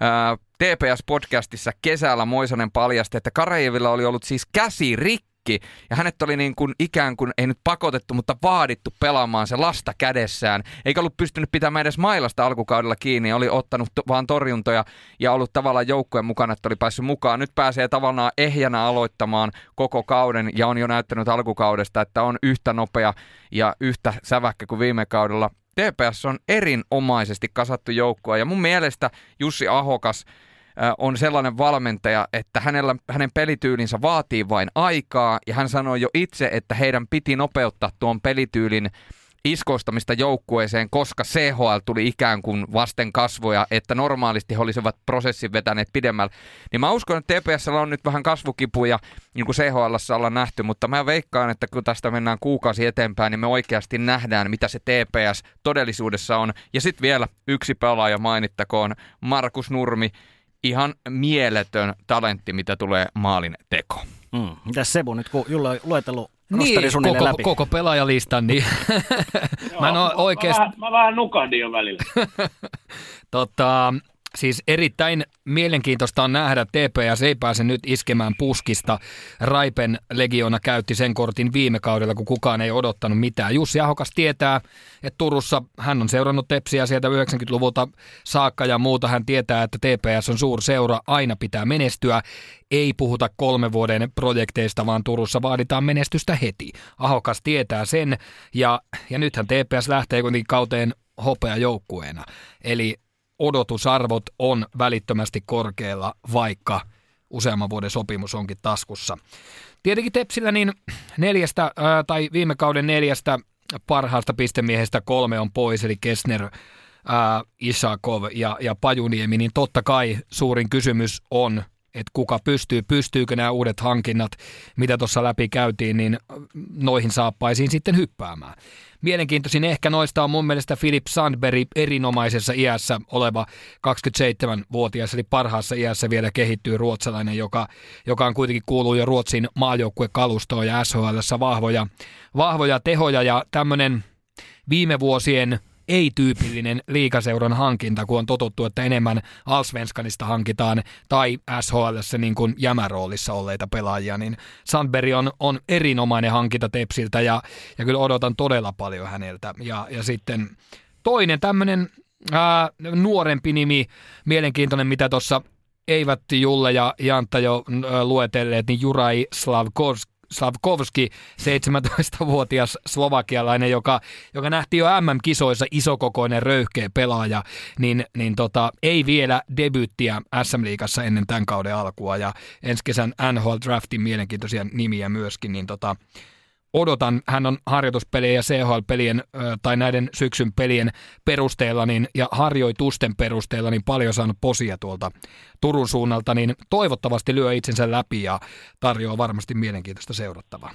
ää, äh, TPS-podcastissa kesällä Moisanen paljasti, että Karajevilla oli ollut siis käsi rikki. Ja hänet oli niin kuin ikään kuin, ei nyt pakotettu, mutta vaadittu pelaamaan se lasta kädessään. Eikä ollut pystynyt pitämään edes mailasta alkukaudella kiinni. Oli ottanut to- vaan torjuntoja ja ollut tavallaan joukkueen mukana, että oli päässyt mukaan. Nyt pääsee tavallaan ehjänä aloittamaan koko kauden ja on jo näyttänyt alkukaudesta, että on yhtä nopea ja yhtä säväkkä kuin viime kaudella. TPS on erinomaisesti kasattu joukkoa ja mun mielestä Jussi Ahokas – on sellainen valmentaja, että hänellä, hänen pelityylinsä vaatii vain aikaa, ja hän sanoi jo itse, että heidän piti nopeuttaa tuon pelityylin iskostamista joukkueeseen, koska CHL tuli ikään kuin vasten kasvoja, että normaalisti he olisivat prosessin vetäneet pidemmällä. Niin mä uskon, että TPS on nyt vähän kasvukipuja, niin kuin CHL ollaan nähty, mutta mä veikkaan, että kun tästä mennään kuukausi eteenpäin, niin me oikeasti nähdään, mitä se TPS todellisuudessa on. Ja sitten vielä yksi pelaaja mainittakoon, Markus Nurmi, ihan mieletön talentti, mitä tulee maalin teko. Mm. Mitäs Sebu nyt, kun Julla on luetellut niin, koko, läpi. koko pelaajalistan, niin Joo, mä en oikeasti... Mä, vähän, mä vähän nukahdin jo välillä. tota, Siis erittäin mielenkiintoista on nähdä, että TPS ei pääse nyt iskemään puskista. Raipen legiona käytti sen kortin viime kaudella, kun kukaan ei odottanut mitään. Jussi Ahokas tietää, että Turussa hän on seurannut Tepsiä sieltä 90-luvulta saakka ja muuta. Hän tietää, että TPS on suur seura, aina pitää menestyä. Ei puhuta kolme vuoden projekteista, vaan Turussa vaaditaan menestystä heti. Ahokas tietää sen ja, ja nythän TPS lähtee kuitenkin kauteen hopeajoukkueena. Eli odotusarvot on välittömästi korkealla, vaikka useamman vuoden sopimus onkin taskussa. Tietenkin Tepsillä niin neljästä, ää, tai viime kauden neljästä parhaasta pistemiehestä kolme on pois, eli Kessner, ää, Isakov ja, ja Pajuniemi, niin totta kai suurin kysymys on, että kuka pystyy, pystyykö nämä uudet hankinnat, mitä tuossa läpi käytiin, niin noihin saappaisiin sitten hyppäämään. Mielenkiintoisin ehkä noista on mun mielestä Philip Sandberg erinomaisessa iässä oleva 27-vuotias, eli parhaassa iässä vielä kehittyy ruotsalainen, joka, joka on kuitenkin kuuluu jo Ruotsin maajoukkuekalustoon ja SHL vahvoja, vahvoja tehoja. Ja tämmöinen viime vuosien ei-tyypillinen liikaseuran hankinta, kun on totuttu, että enemmän Alsvenskanista hankitaan tai SHL niin kuin jämäroolissa olleita pelaajia, niin Sandberg on, on erinomainen hankinta Tepsiltä ja, ja kyllä odotan todella paljon häneltä. Ja, ja sitten toinen tämmöinen ää, nuorempi nimi, mielenkiintoinen, mitä tuossa eivät Julle ja Jantta jo luetelleet, niin Jurai Slavkovski Slavkovski, 17-vuotias slovakialainen, joka, joka nähtiin jo MM-kisoissa isokokoinen röyhkeä pelaaja, niin, niin tota, ei vielä debyyttiä SM-liigassa ennen tämän kauden alkua. Ja ensi kesän NHL-draftin mielenkiintoisia nimiä myöskin, niin tota, odotan, hän on harjoituspelien ja CHL-pelien tai näiden syksyn pelien perusteella niin, ja harjoitusten perusteella niin paljon saanut posia tuolta Turun suunnalta, niin toivottavasti lyö itsensä läpi ja tarjoaa varmasti mielenkiintoista seurattavaa.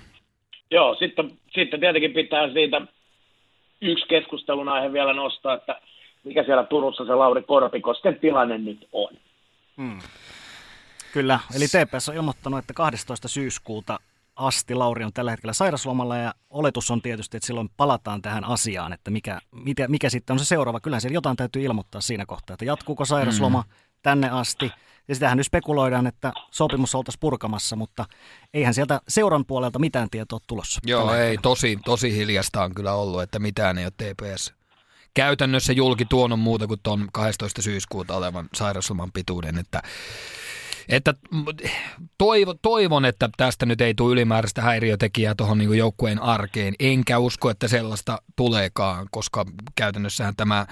Joo, sitten, sitten tietenkin pitää siitä yksi keskustelun aihe vielä nostaa, että mikä siellä Turussa se Lauri Korpikosken tilanne nyt on. Hmm. Kyllä, eli TPS on ilmoittanut, että 12. syyskuuta asti. Lauri on tällä hetkellä sairaslomalla ja oletus on tietysti, että silloin palataan tähän asiaan, että mikä, mikä, mikä sitten on se seuraava. Kyllä siellä jotain täytyy ilmoittaa siinä kohtaa, että jatkuuko sairasloma mm. tänne asti. Ja sitähän nyt spekuloidaan, että sopimus oltaisiin purkamassa, mutta eihän sieltä seuran puolelta mitään tietoa tulossa. Joo, ei, tosi, tosi hiljasta on kyllä ollut, että mitään ei ole TPS käytännössä julki tuonut muuta kuin tuon 12. syyskuuta olevan sairausloman pituuden, että että toivo, toivon, että tästä nyt ei tule ylimääräistä häiriötekijää tuohon niin joukkueen arkeen. Enkä usko, että sellaista tuleekaan, koska käytännössähän tämä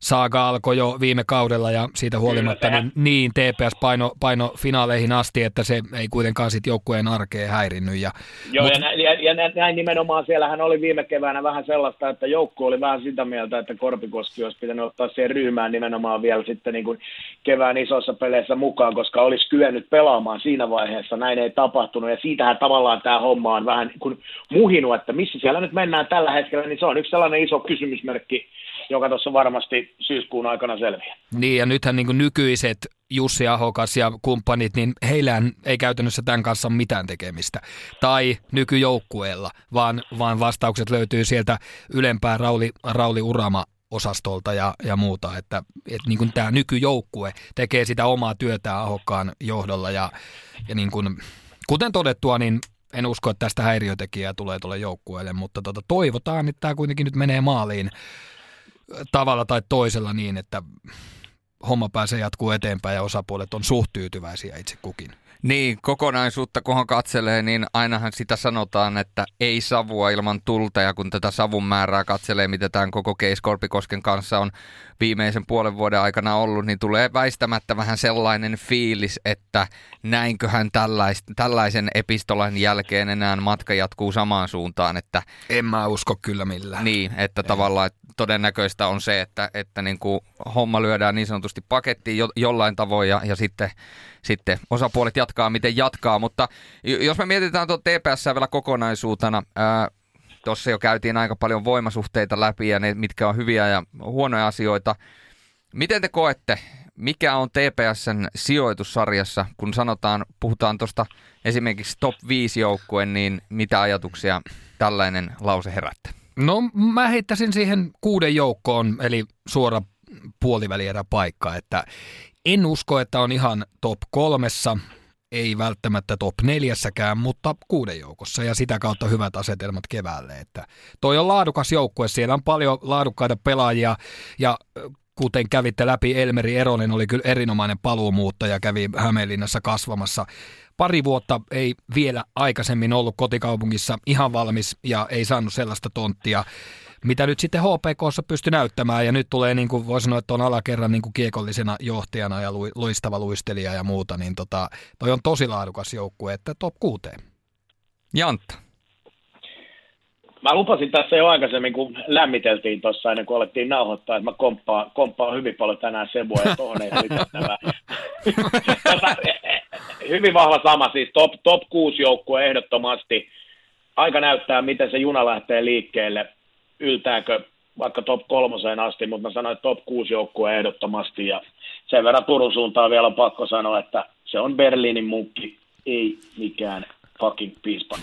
saaga alkoi jo viime kaudella ja siitä huolimatta Kyllä, niin, niin TPS paino, paino finaaleihin asti, että se ei kuitenkaan sit joukkueen arkeen häirinnyt. Ja, Joo, mut... ja, näin, ja, ja näin nimenomaan siellähän oli viime keväänä vähän sellaista, että joukko oli vähän sitä mieltä, että Korpikoski olisi pitänyt ottaa siihen ryhmään nimenomaan vielä sitten niin kuin kevään isossa peleissä mukaan, koska olisi kyennyt pelaamaan siinä vaiheessa. Näin ei tapahtunut ja siitähän tavallaan tämä homma on vähän niin kuin muhinut, että missä siellä nyt mennään tällä hetkellä, niin se on yksi sellainen iso kysymysmerkki joka tuossa varmasti syyskuun aikana selviää. Niin, ja nythän niin nykyiset Jussi Ahokas ja kumppanit, niin heillään ei käytännössä tämän kanssa mitään tekemistä. Tai nykyjoukkueella, vaan, vaan vastaukset löytyy sieltä ylempää Rauli, Rauli Urama osastolta ja, ja muuta, että, että niin kuin tämä nykyjoukkue tekee sitä omaa työtään Ahokkaan johdolla ja, ja niin kuin, kuten todettua, niin en usko, että tästä häiriötekijää tulee tuolle joukkueelle, mutta tota, toivotaan, että tämä kuitenkin nyt menee maaliin tavalla tai toisella niin, että homma pääsee jatkuu eteenpäin ja osapuolet on suht tyytyväisiä itse kukin. Niin, kokonaisuutta kun katselee, niin ainahan sitä sanotaan, että ei savua ilman tulta, ja kun tätä savun määrää katselee, mitä tämän koko Keis Korpikosken kanssa on viimeisen puolen vuoden aikana ollut, niin tulee väistämättä vähän sellainen fiilis, että näinköhän tällais, tällaisen epistolan jälkeen enää matka jatkuu samaan suuntaan. Että, en mä usko kyllä millään. Niin, että Ei. tavallaan että todennäköistä on se, että, että niin kuin homma lyödään niin sanotusti pakettiin jo, jollain tavoin ja, ja sitten, sitten osapuolet jatkaa miten jatkaa. Mutta jos me mietitään tuon TPS vielä kokonaisuutena, tuossa jo käytiin aika paljon voimasuhteita läpi ja ne, mitkä on hyviä ja huonoja asioita. Miten te koette, mikä on TPSn sijoitussarjassa, kun sanotaan, puhutaan tuosta esimerkiksi top 5 joukkuen, niin mitä ajatuksia tällainen lause herättää? No mä heittäisin siihen kuuden joukkoon, eli suora puolivälierä paikka, että en usko, että on ihan top kolmessa, ei välttämättä top neljässäkään, mutta kuuden joukossa ja sitä kautta hyvät asetelmat keväälle. Että toi on laadukas joukkue, siellä on paljon laadukkaita pelaajia ja kuten kävitte läpi, Elmeri Eronen oli kyllä erinomainen paluumuuttaja, kävi Hämeenlinnassa kasvamassa. Pari vuotta ei vielä aikaisemmin ollut kotikaupungissa ihan valmis ja ei saanut sellaista tonttia, mitä nyt sitten HPKssa pystyi näyttämään. Ja nyt tulee, niin kuin voi sanoa, että on alakerran niin kuin kiekollisena johtajana ja luistava luistelija ja muuta, niin tota, toi on tosi laadukas joukkue, että top kuuteen. Jantta. Mä lupasin tässä jo aikaisemmin, kun lämmiteltiin tuossa ennen kuin alettiin nauhoittaa, että mä komppaan, komppaan hyvin paljon tänään Sebua ja tuohon ei hyvin vahva sama, siis top, top 6 joukkue ehdottomasti. Aika näyttää, miten se juna lähtee liikkeelle, yltääkö vaikka top kolmoseen asti, mutta mä sanoin, että top 6 joukkue ehdottomasti. Ja sen verran Turun suuntaan vielä on pakko sanoa, että se on Berliinin munkki, ei mikään fucking piispa.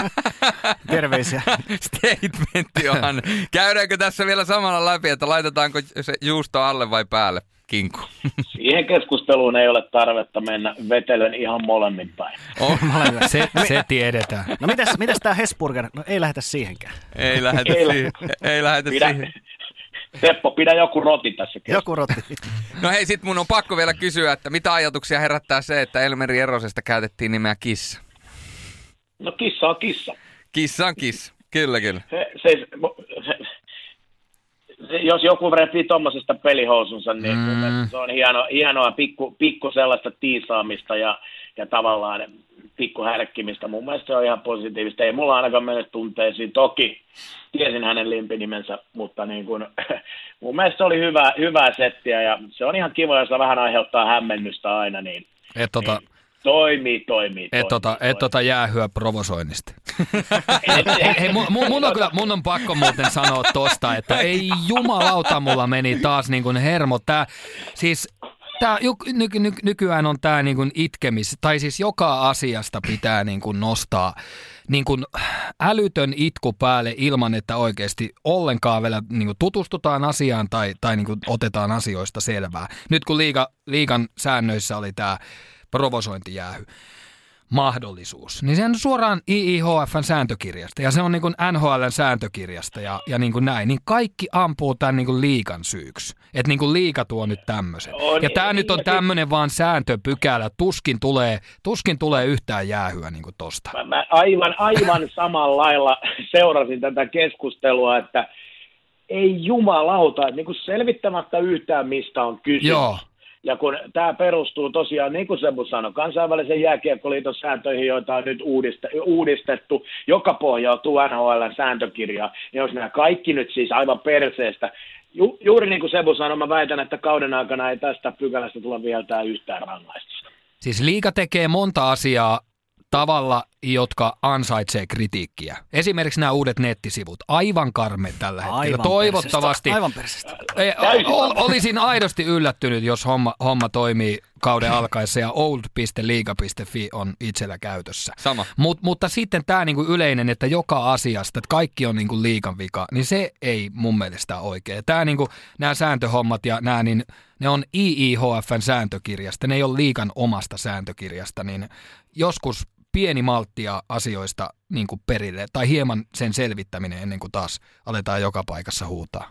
Terveisiä. Statementti on. Käydäänkö tässä vielä samalla läpi, että laitetaanko se juusto alle vai päälle? Kinku. Siihen keskusteluun ei ole tarvetta mennä vetelön ihan molemmin päin. Oh, se, se tiedetään. No mitäs, mitäs tämä Hesburger? No ei lähetä siihenkään. Ei lähetä, ei siihen. Ei lähetä pidä, siihen. Teppo, pidä joku roti tässä. Joku roti. No hei, sit mun on pakko vielä kysyä, että mitä ajatuksia herättää se, että Elmeri Erosesta käytettiin nimeä Kissa? No kissa on kissa. Kissa on kissa, kyllä kyllä. Se, se, jos joku repii tuommoisesta pelihousunsa, niin mm. se on hieno, hienoa pikku, pikku sellaista tiisaamista ja, ja tavallaan pikku härkkimistä. Mun mielestä se on ihan positiivista. Ei mulla ainakaan mene tunteisiin. Toki tiesin hänen limpinimensä, mutta niin kun, mun mielestä se oli hyvä, hyvää settiä ja se on ihan kiva, jos vähän aiheuttaa hämmennystä aina, niin, Et tota, niin toimii, toimii. et toimii, tota, toimii. et tota jäähyä provosoinnista. Hei, hei mun, mun, on kyllä, mun on pakko muuten sanoa tosta, että ei jumalauta mulla meni taas niin kuin hermo. Tää, siis tää, ny, ny, ny, nykyään on tää niin itkemis, tai siis joka asiasta pitää niin kuin nostaa niin kuin älytön itku päälle ilman, että oikeasti ollenkaan vielä niin kuin tutustutaan asiaan tai, tai niin kuin otetaan asioista selvää. Nyt kun liiga, liigan säännöissä oli tämä provosointijäähy mahdollisuus, niin se on suoraan IIHFn sääntökirjasta ja se on niin kuin NHLn sääntökirjasta ja, ja niin kuin näin, niin kaikki ampuu tämän niin kuin liikan syyksi. Että niin kuin liika tuo nyt tämmöisen. On, Ja tämä nyt on tämmöinen vaan sääntöpykälä, tuskin tulee, tuskin tulee yhtään jäähyä niin kuin tosta. Mä, mä aivan, aivan samalla lailla seurasin tätä keskustelua, että ei jumalauta, että niin kuin selvittämättä yhtään mistä on kysymys. Joo. Ja kun tämä perustuu tosiaan, niin kuin Sebu sanoi, kansainvälisen jääkiekkoliiton sääntöihin, joita on nyt uudiste- uudistettu, joka pohjautuu NHLn sääntökirjaan, niin jos nämä kaikki nyt siis aivan perseestä, Ju- juuri niin kuin Sebu sanoi, mä väitän, että kauden aikana ei tästä pykälästä tule vielä yhtään rangaistusta. Siis liika tekee monta asiaa tavalla, jotka ansaitsee kritiikkiä. Esimerkiksi nämä uudet nettisivut. Aivan karme tällä hetkellä. Aivan Toivottavasti. persestä. Aivan persestä. Ei, Täysin ol, olisin aidosti yllättynyt, jos homma, homma toimii kauden alkaessa ja old.liiga.fi on itsellä käytössä. Sama. Mut, mutta sitten tämä niinku yleinen, että joka asiasta, että kaikki on niinku liikan vika, niin se ei mun mielestä ole oikein. Tämä niinku, nämä sääntöhommat ja nämä, niin ne on IIHFn sääntökirjasta, ne ei ole liikan omasta sääntökirjasta, niin joskus pieni malttia asioista niin kuin perille, tai hieman sen selvittäminen ennen kuin taas aletaan joka paikassa huutaa.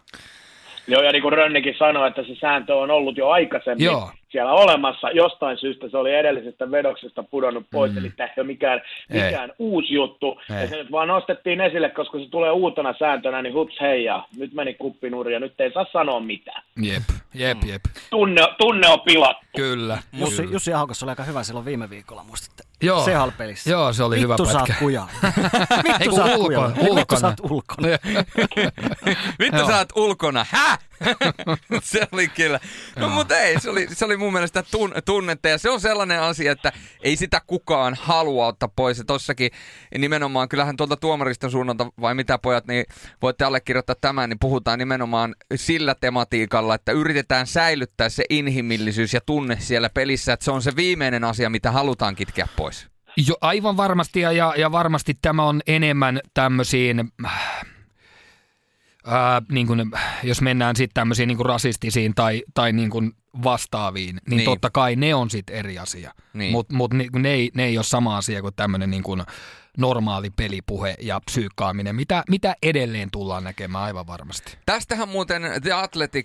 Joo, ja niin kuin Rönnikin sanoi, että se sääntö on ollut jo aikaisemmin Joo. Siellä olemassa. Jostain syystä se oli edellisestä vedoksesta pudonnut pois, mm. eli tämä ei ole mikään, Ei. mikään uusi juttu. Ei. Ja se nyt vaan nostettiin esille, koska se tulee uutena sääntönä, niin hups hei ja nyt meni kuppinuri ja nyt ei saa sanoa mitään. Jep, jep, jep. Tunne, tunne on pilattu. Kyllä. Jussi, kyllä. Jussi Ahokas oli aika hyvä silloin viime viikolla, muistatte? Joo. Sehal-pelissä. Joo, se oli Vittu hyvä saat pätkä. kujaa. Ei Vittu saat ulkona, kujaa. Vittu saat ulkona. Vittu oot ulkona, hä? se oli kyllä. No mutta ei, se oli, se oli mun mielestä tun, tunnetta ja se on sellainen asia, että ei sitä kukaan halua ottaa pois. Ja tossakin nimenomaan, kyllähän tuolta tuomariston suunnalta, vai mitä pojat, niin voitte allekirjoittaa tämän, niin puhutaan nimenomaan sillä tematiikalla, että yritetään säilyttää se inhimillisyys ja tunne siellä pelissä, että se on se viimeinen asia, mitä halutaan kitkeä pois. Jo, aivan varmasti ja, ja, ja varmasti tämä on enemmän tämmöisiin, ää, niin kuin, jos mennään sitten tämmöisiin niin rasistisiin tai, tai niin kuin vastaaviin, niin, Niin. totta kai ne on sitten eri asia. Niin. Mutta mut, ne, ne, ei, ne ei ole sama asia kuin tämmöinen niin normaali pelipuhe ja psyykkaaminen, mitä, mitä edelleen tullaan näkemään aivan varmasti. Tästähän muuten The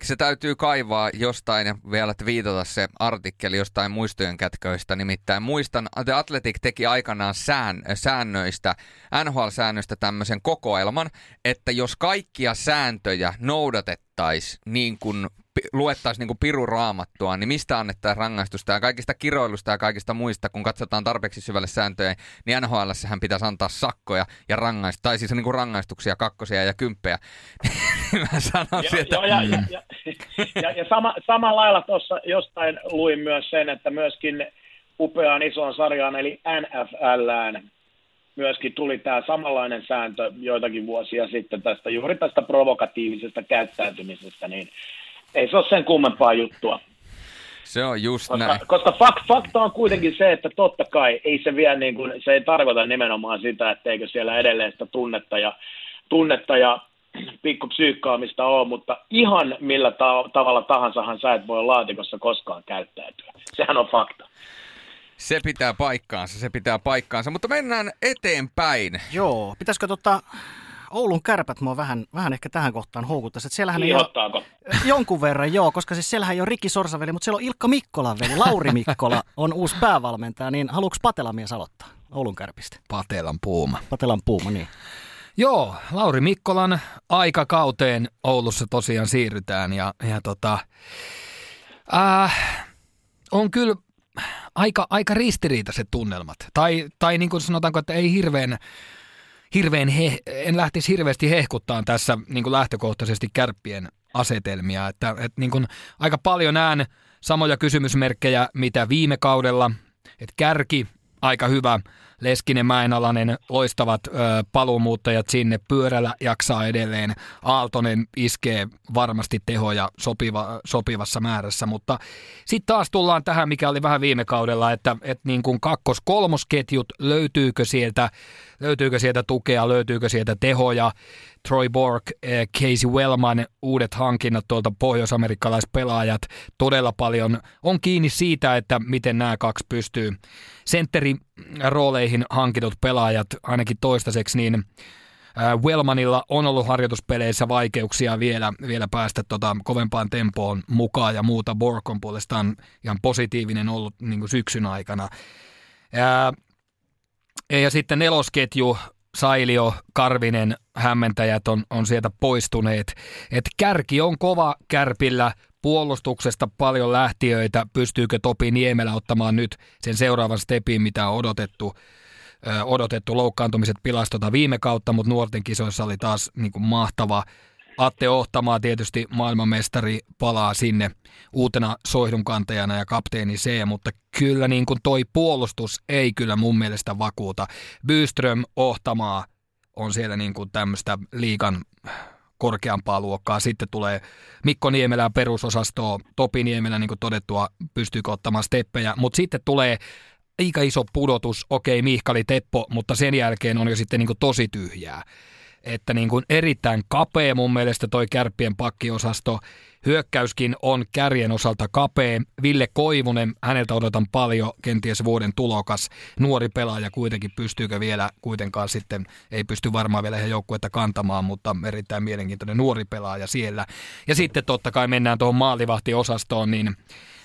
se täytyy kaivaa jostain ja vielä viitata se artikkeli jostain muistojen kätköistä. Nimittäin muistan, The Athletic teki aikanaan sään, säännöistä, NHL-säännöistä tämmöisen kokoelman, että jos kaikkia sääntöjä noudatettaisiin niin kuin luettaisiin niin kuin piru raamattua, niin mistä annettaisiin rangaistusta ja kaikista kiroilusta ja kaikista muista, kun katsotaan tarpeeksi syvälle sääntöjä, niin NHLssähän pitäisi antaa sakkoja ja rangaist, tai siis niin kuin rangaistuksia, kakkosia ja kymppejä. Mä sanoisin, Ja, että joo, ja, ja, ja, ja, ja sama, samalla lailla tuossa jostain luin myös sen, että myöskin upeaan isoon sarjaan, eli NFLään, myöskin tuli tämä samanlainen sääntö joitakin vuosia sitten tästä, juuri tästä provokatiivisesta käyttäytymisestä, niin ei se ole sen kummempaa juttua. se on just Koska, näin. koska fak, fakta on kuitenkin se, että totta kai ei se vielä niin kuin, se ei tarkoita nimenomaan sitä, etteikö siellä edelleen sitä tunnetta ja, tunnetta ja pikkupsyykkaamista ole, mutta ihan millä ta- tavalla tahansahan sä et voi laatikossa koskaan käyttäytyä. Sehän on fakta. Se pitää paikkaansa, se pitää paikkaansa, mutta mennään eteenpäin. Joo, pitäisikö tota, Oulun kärpät mua vähän, vähän ehkä tähän kohtaan houkuttaisi. Siellähän ei ole, jonkun verran, joo, koska siis siellähän ei ole Rikki Sorsaveli, mutta siellä on Ilkka Mikkolan veli, Lauri Mikkola on uusi päävalmentaja, niin haluatko Patelamies aloittaa Oulun kärpistä? Patelan puuma. Patelan puuma, niin. Joo, Lauri Mikkolan aikakauteen Oulussa tosiaan siirrytään ja, ja tota, äh, on kyllä aika, aika ristiriitaiset tunnelmat. Tai, tai niin kuin sanotaanko, että ei hirveän, hirveän he, en lähtisi hirveästi hehkuttaa tässä niin kuin lähtökohtaisesti kärppien asetelmia. Että, että niin kuin aika paljon näen samoja kysymysmerkkejä, mitä viime kaudella. Että kärki, aika hyvä Leskinen, Mäenalainen, loistavat ö, paluumuuttajat sinne, pyörällä jaksaa edelleen, Aaltonen iskee varmasti tehoja sopiva, sopivassa määrässä, mutta sitten taas tullaan tähän, mikä oli vähän viime kaudella, että, että niin kuin kakkos-kolmosketjut, löytyykö sieltä, löytyykö sieltä tukea, löytyykö sieltä tehoja, Troy Bork, eh, Casey Wellman, uudet hankinnat tuolta pohjoisamerikkalaispelaajat, todella paljon on kiinni siitä, että miten nämä kaksi pystyy sentterin rooleihin hankitut pelaajat ainakin toistaiseksi, niin Wellmanilla on ollut harjoituspeleissä vaikeuksia vielä, vielä päästä tota kovempaan tempoon mukaan ja muuta. Bork on puolestaan ihan positiivinen ollut niin syksyn aikana. Ja, ja sitten nelosketju, Sailio, Karvinen, hämmentäjät on, on sieltä poistuneet. Et kärki on kova kärpillä, puolustuksesta paljon lähtiöitä. Pystyykö Topi Niemelä ottamaan nyt sen seuraavan stepin, mitä on odotettu? Ö, odotettu loukkaantumiset pilastota viime kautta, mutta nuorten kisoissa oli taas niin kuin mahtava. Atte Ohtamaa tietysti maailmanmestari palaa sinne uutena soihdunkantajana ja kapteeni C, mutta kyllä niin kuin toi puolustus ei kyllä mun mielestä vakuuta. Byström Ohtamaa on siellä niin kuin tämmöistä liikan korkeampaa luokkaa. Sitten tulee Mikko Niemelä perusosastoa, Topi Niemelä, niin kuin todettua, pystyykö ottamaan steppejä. Mutta sitten tulee aika iso pudotus, okei Mihkali Teppo, mutta sen jälkeen on jo sitten niin kuin tosi tyhjää. Että niin kuin erittäin kapea mun mielestä toi kärppien pakkiosasto. Hyökkäyskin on kärjen osalta kapea. Ville Koivunen, häneltä odotan paljon, kenties vuoden tulokas. Nuori pelaaja kuitenkin, pystyykö vielä kuitenkaan sitten, ei pysty varmaan vielä ihan joukkuetta kantamaan, mutta erittäin mielenkiintoinen nuori pelaaja siellä. Ja sitten totta kai mennään tuohon maalivahtiosastoon, niin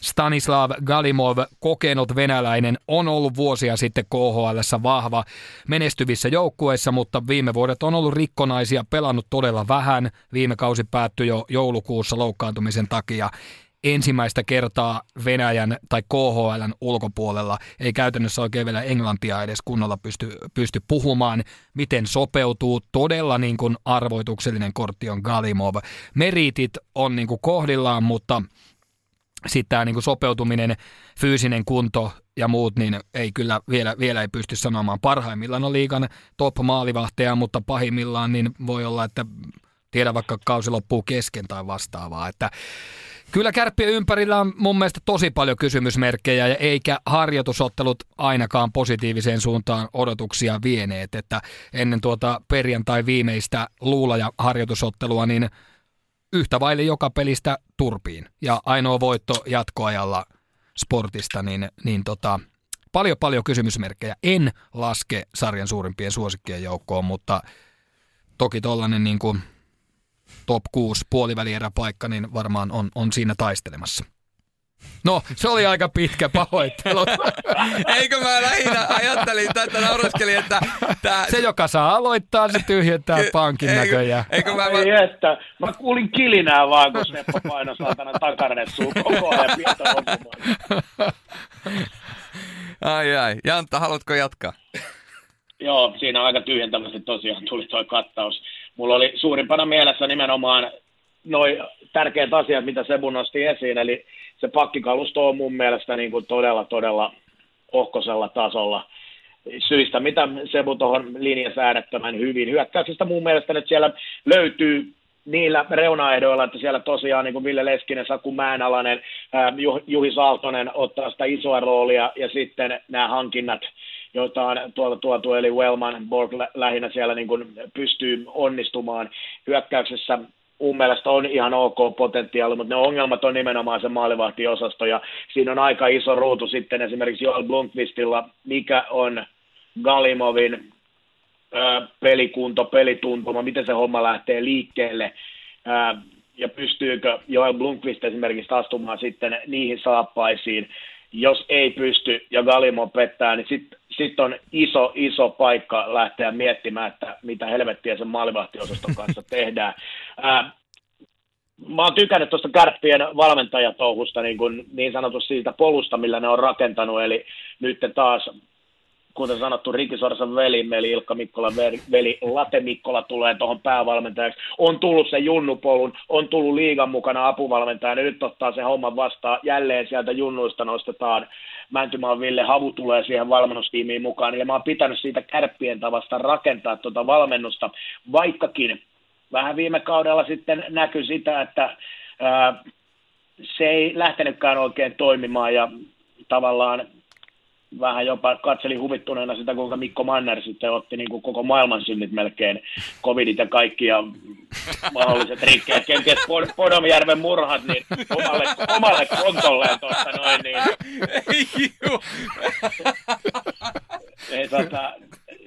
Stanislav Galimov, kokenut venäläinen, on ollut vuosia sitten KHL vahva menestyvissä joukkueissa, mutta viime vuodet on ollut rikkonaisia, pelannut todella vähän. Viime kausi päättyi jo joulukuussa loukkaantumisen takia ensimmäistä kertaa Venäjän tai KHLn ulkopuolella. Ei käytännössä oikein vielä englantia edes kunnolla pysty, pysty puhumaan, miten sopeutuu. Todella niin kuin arvoituksellinen kortti on Galimov. Meritit on niin kuin kohdillaan, mutta sitten tämä niin sopeutuminen, fyysinen kunto ja muut, niin ei kyllä vielä, vielä ei pysty sanomaan. Parhaimmillaan on liikan top-maalivahteja, mutta pahimmillaan niin voi olla, että tiedä vaikka kausi loppuu kesken tai vastaavaa. Että kyllä kärppien ympärillä on mun mielestä tosi paljon kysymysmerkkejä ja eikä harjoitusottelut ainakaan positiiviseen suuntaan odotuksia vieneet. Että ennen tuota perjantai viimeistä luula ja harjoitusottelua, niin – yhtä vaille joka pelistä turpiin. Ja ainoa voitto jatkoajalla sportista, niin, niin tota, paljon paljon kysymysmerkkejä. En laske sarjan suurimpien suosikkien joukkoon, mutta toki tollainen niin top 6 puolivälieräpaikka, niin varmaan on, on siinä taistelemassa. No, se oli aika pitkä pahoittelu. Eikö mä lähinnä ajattelin tätä nauraskelin, että... Tää... Se, joka saa aloittaa, se tyhjentää pankin eikö, näköjään. Eikö mä... Ei, että, mä kuulin kilinää vaan, kun Seppo painoi saatana takarnetsuun koko ajan pientä Ai ai. Jantta, haluatko jatkaa? Joo, siinä on aika tyhjentävästi tosiaan tuli tuo kattaus. Mulla oli suurimpana mielessä nimenomaan noin tärkeät asiat, mitä Sebu nosti esiin, eli se pakkikalusto on mun mielestä niin kuin todella, todella ohkosella tasolla syistä, mitä Sebu tuohon linjassa äärettömän hyvin. Hyökkäyksestä mun mielestä nyt siellä löytyy niillä reunaehdoilla, että siellä tosiaan niin kuin Ville Leskinen, Saku Mäenalainen, Juhi Saaltonen ottaa sitä isoa roolia ja sitten nämä hankinnat, joita on tuolta tuotu, eli Wellman, Borg lähinnä siellä niin kuin pystyy onnistumaan hyökkäyksessä mun mielestä on ihan ok potentiaali, mutta ne ongelmat on nimenomaan se maalivahtiosasto, ja siinä on aika iso ruutu sitten esimerkiksi Joel Blunkvistilla, mikä on Galimovin pelikunto, pelituntuma, miten se homma lähtee liikkeelle, ja pystyykö Joel Blunkvist esimerkiksi astumaan sitten niihin saappaisiin, jos ei pysty ja Galimo pettää, niin sitten sit on iso, iso paikka lähteä miettimään, että mitä helvettiä sen maalivahtiosaston kanssa tehdään. Ää, mä oon tykännyt tuosta kärppien valmentajatouhusta niin, kuin niin sanotusti siitä polusta, millä ne on rakentanut, eli nyt taas kuten sanottu, Rikki Sorsan veli, eli Ilkka Mikkola veli, Late Mikkola tulee tuohon päävalmentajaksi. On tullut se junnupolun, on tullut liigan mukana apuvalmentajana, nyt ottaa se homma vastaan. Jälleen sieltä junnuista nostetaan Mäntymaan Ville Havu tulee siihen valmennustiimiin mukaan, ja mä oon pitänyt siitä kärppien tavasta rakentaa tuota valmennusta, vaikkakin vähän viime kaudella sitten näkyi sitä, että ää, se ei lähtenytkään oikein toimimaan, ja tavallaan vähän jopa katselin huvittuneena sitä, kuinka Mikko Manner sitten otti niin kuin koko maailman synnit melkein, covidit ja kaikki ja mahdolliset rikkeet, kenties Podomjärven murhat, niin omalle, omalle kontolleen tuosta noin, niin... Ei, tota,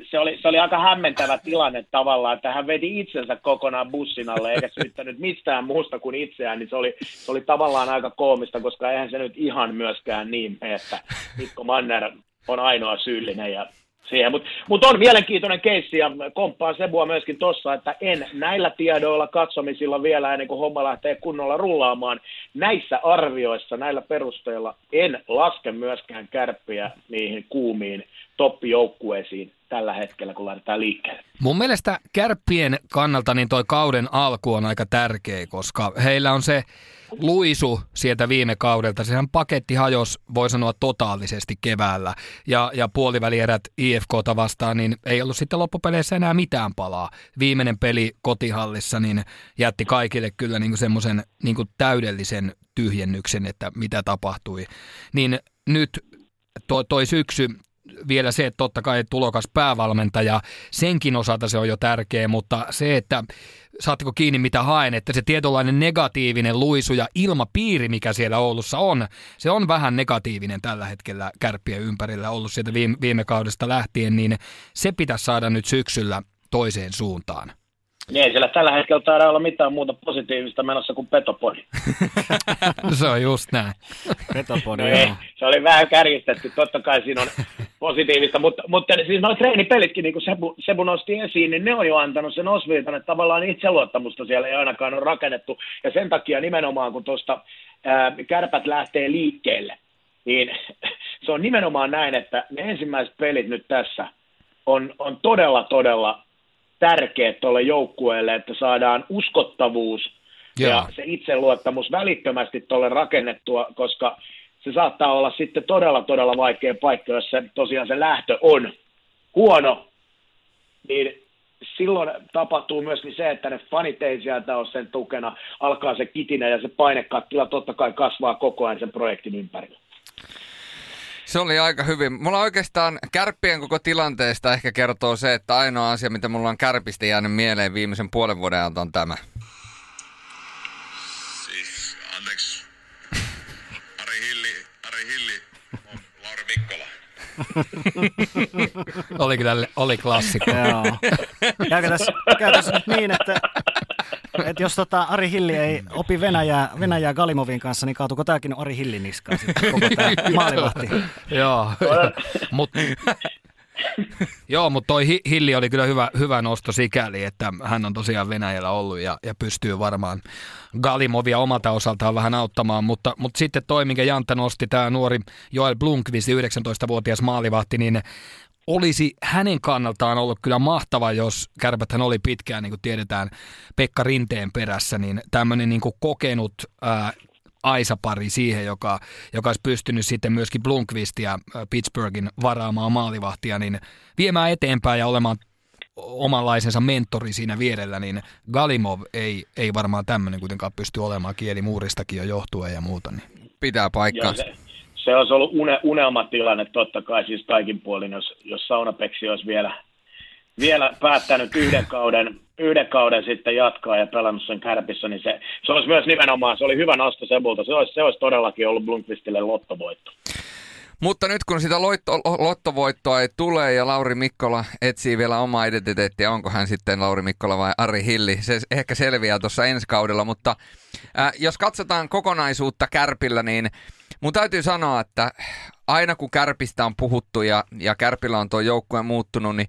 se oli, se oli aika hämmentävä tilanne tavallaan, että hän veti itsensä kokonaan bussin alle eikä syyttänyt mistään muusta kuin itseään, niin se oli, se oli tavallaan aika koomista, koska eihän se nyt ihan myöskään niin että Mikko Manner on ainoa syyllinen ja siihen. Mutta mut on mielenkiintoinen keissi ja komppaan Sebua myöskin tuossa, että en näillä tiedoilla katsomisilla vielä ennen kuin homma lähtee kunnolla rullaamaan. Näissä arvioissa, näillä perusteilla en laske myöskään kärppiä niihin kuumiin toppijoukkueisiin tällä hetkellä, kun lähdetään liikkeelle. Mun mielestä kärppien kannalta niin toi kauden alku on aika tärkeä, koska heillä on se luisu sieltä viime kaudelta. Sehän paketti hajos, voi sanoa, totaalisesti keväällä. Ja, ja puolivälierät IFKta vastaan, niin ei ollut sitten loppupeleissä enää mitään palaa. Viimeinen peli kotihallissa niin jätti kaikille kyllä niin semmoisen niin täydellisen tyhjennyksen, että mitä tapahtui. Niin nyt toi, toi syksy vielä se, että totta kai tulokas päävalmentaja, senkin osalta se on jo tärkeä, mutta se, että saatteko kiinni mitä haen, että se tietynlainen negatiivinen luisu ja ilmapiiri, mikä siellä Oulussa on, se on vähän negatiivinen tällä hetkellä kärppien ympärillä ollut sieltä viime, viime kaudesta lähtien, niin se pitäisi saada nyt syksyllä toiseen suuntaan. Niin, siellä tällä hetkellä taida olla mitään muuta positiivista menossa kuin petopodi. se on just näin. petopodi, no ei, Se oli vähän kärjistetty, totta kai siinä on positiivista, mutta, mutta siis noin treenipelitkin, niin kuin Sebu, Sebu nosti esiin, niin ne on jo antanut sen osviitan, että tavallaan itseluottamusta siellä ei ainakaan ole rakennettu, ja sen takia nimenomaan, kun tuosta kärpät lähtee liikkeelle, niin se on nimenomaan näin, että ne ensimmäiset pelit nyt tässä on, on todella, todella tärkeät tuolle joukkueelle, että saadaan uskottavuus Joo. ja se itseluottamus välittömästi tuolle rakennettua, koska se saattaa olla sitten todella, todella vaikea paikka, jos se, tosiaan se lähtö on huono, niin silloin tapahtuu myöskin se, että ne fanit ei sieltä ole sen tukena, alkaa se kitinä ja se painekattila totta kai kasvaa koko ajan sen projektin ympärillä. Se oli aika hyvin. Mulla oikeastaan kärppien koko tilanteesta ehkä kertoo se, että ainoa asia, mitä mulla on kärpistä jäänyt mieleen viimeisen puolen vuoden ajalta on tämä. oli kyllä oli klassikko. Joo. Käykö tässä, käy tässä nyt niin, että et jos tota Ari Hilli ei opi Venäjää, Venäjää Galimovin kanssa, niin kaatuko tämäkin Ari Hillin niskaan sitten, koko tämä maalivahti? Joo, Mut, Joo, mutta toi Hilli oli kyllä hyvä, hyvä nosto sikäli, että hän on tosiaan Venäjällä ollut ja, ja pystyy varmaan Galimovia omalta osaltaan vähän auttamaan, mutta, mutta sitten toi, minkä Jantta nosti, tämä nuori Joel Blunkvist, 19-vuotias maalivahti, niin olisi hänen kannaltaan ollut kyllä mahtava, jos kärpäthän oli pitkään, niin kuin tiedetään, Pekka Rinteen perässä, niin tämmöinen niin kokenut ää, Aisa-pari siihen, joka, joka olisi pystynyt sitten myöskin Blunkvistia Pittsburghin varaamaan maalivahtia, niin viemään eteenpäin ja olemaan omanlaisensa mentori siinä vierellä, niin Galimov ei, ei varmaan tämmöinen kuitenkaan pysty olemaan kielimuuristakin jo johtuen ja muuta. Niin. Pitää paikkaa se olisi ollut une, unelmatilanne totta kai siis kaikin puolin, jos, jos Saunapeksi olisi vielä, vielä päättänyt yhden kauden, yhden kauden sitten jatkaa ja pelannut sen kärpissä, niin se, se olisi myös nimenomaan, se oli hyvä nosto Sebulta, se olisi, se olisi todellakin ollut Blunkvistille lottovoitto. Mutta nyt kun sitä loitto, lottovoittoa ei tule ja Lauri Mikkola etsii vielä omaa identiteettiä, onko hän sitten Lauri Mikkola vai Ari Hilli, se ehkä selviää tuossa ensi kaudella, mutta äh, jos katsotaan kokonaisuutta Kärpillä, niin mun täytyy sanoa, että aina kun Kärpistä on puhuttu ja, ja Kärpillä on tuo joukkue muuttunut, niin